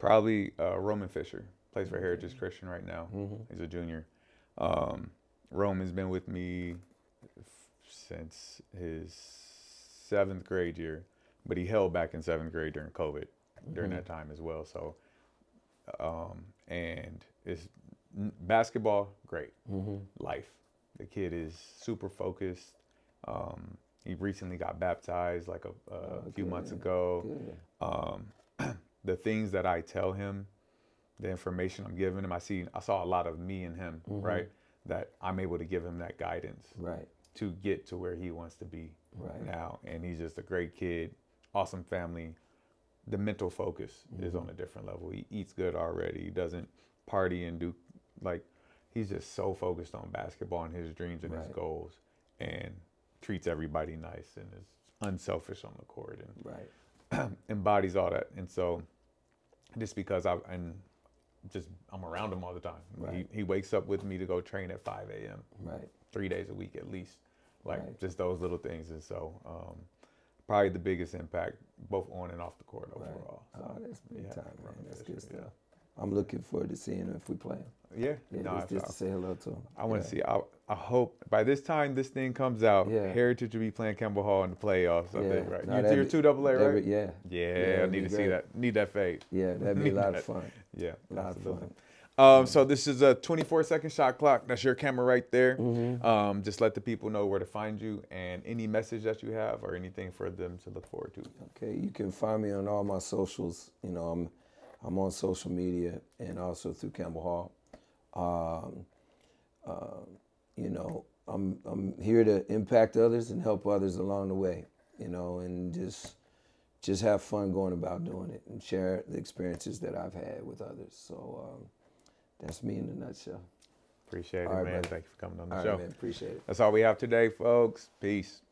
S1: Probably uh, Roman Fisher plays for Heritage Christian right now.
S2: Mm-hmm.
S1: He's a junior. Um, Roman's been with me f- since his seventh grade year, but he held back in seventh grade during COVID during
S2: Mhm.
S1: that time as well. So, um, and it's n- basketball, great
S2: Mm-hmm.
S1: life. The kid is super focused. Um, he recently got baptized like a, a
S2: Oh,
S1: few months ago um, the things that I tell him, the information I'm giving him, I see, I saw a lot of me in him,
S2: Mhm.
S1: right? That I'm able to give him that guidance
S2: Right.
S1: to get to where he wants to be
S2: Right.
S1: now. And he's just a great kid, awesome family. The mental focus is
S2: Mhm.
S1: on a different level. He eats good already. He doesn't party and do like he's just so focused on basketball and his dreams and his goals and treats everybody nice and is unselfish on the court and
S2: Right.
S1: embodies all that. And so, just because I and just I'm around him all the time.
S2: Right.
S1: He, he wakes up with me to go train at 5 a.m.
S2: Right.
S1: three days a week at least. Like
S2: Right.
S1: just those little things. And so, um, probably the biggest impact, both on and off the court
S2: Right.
S1: overall. So,
S2: Oh, that's big
S1: yeah,
S2: time, man. That's good
S1: yeah.
S2: I'm looking forward to seeing him if we play him.
S1: yeah,
S2: Yeah,
S1: no,
S2: just, just to say hello to him.
S1: I want to
S2: Yeah.
S1: see. I, I hope by this time this thing comes out,
S2: Yeah.
S1: Heritage will be playing Campbell Hall in the playoffs. I think,
S2: Yeah.
S1: right?
S2: No,
S1: you're two double A, right?
S2: be- Yeah.
S1: Yeah, I need to see that. Need that fade.
S2: Yeah, that'd be a lot of fun.
S1: Yeah,
S2: A lot of fun.
S1: Um, so this is a 24 second shot clock. That's your camera right there.
S2: Mhm.
S1: Um, just let the people know where to find you and any message that you have or anything for them to look forward to.
S2: Okay, you can find me on all my socials. You know, I'm I'm on social media and also through Campbell Hall. Um, uh, you know, I'm I'm here to impact others and help others along the way. You know, and just just have fun going about doing it and share the experiences that I've had with others. So um, that's me in a nutshell.
S1: Appreciate it,
S2: All right,
S1: man.
S2: brother.
S1: Thank you for coming on the
S2: All
S1: show.
S2: right, man. Appreciate it.
S1: That's all we have today, folks. Peace.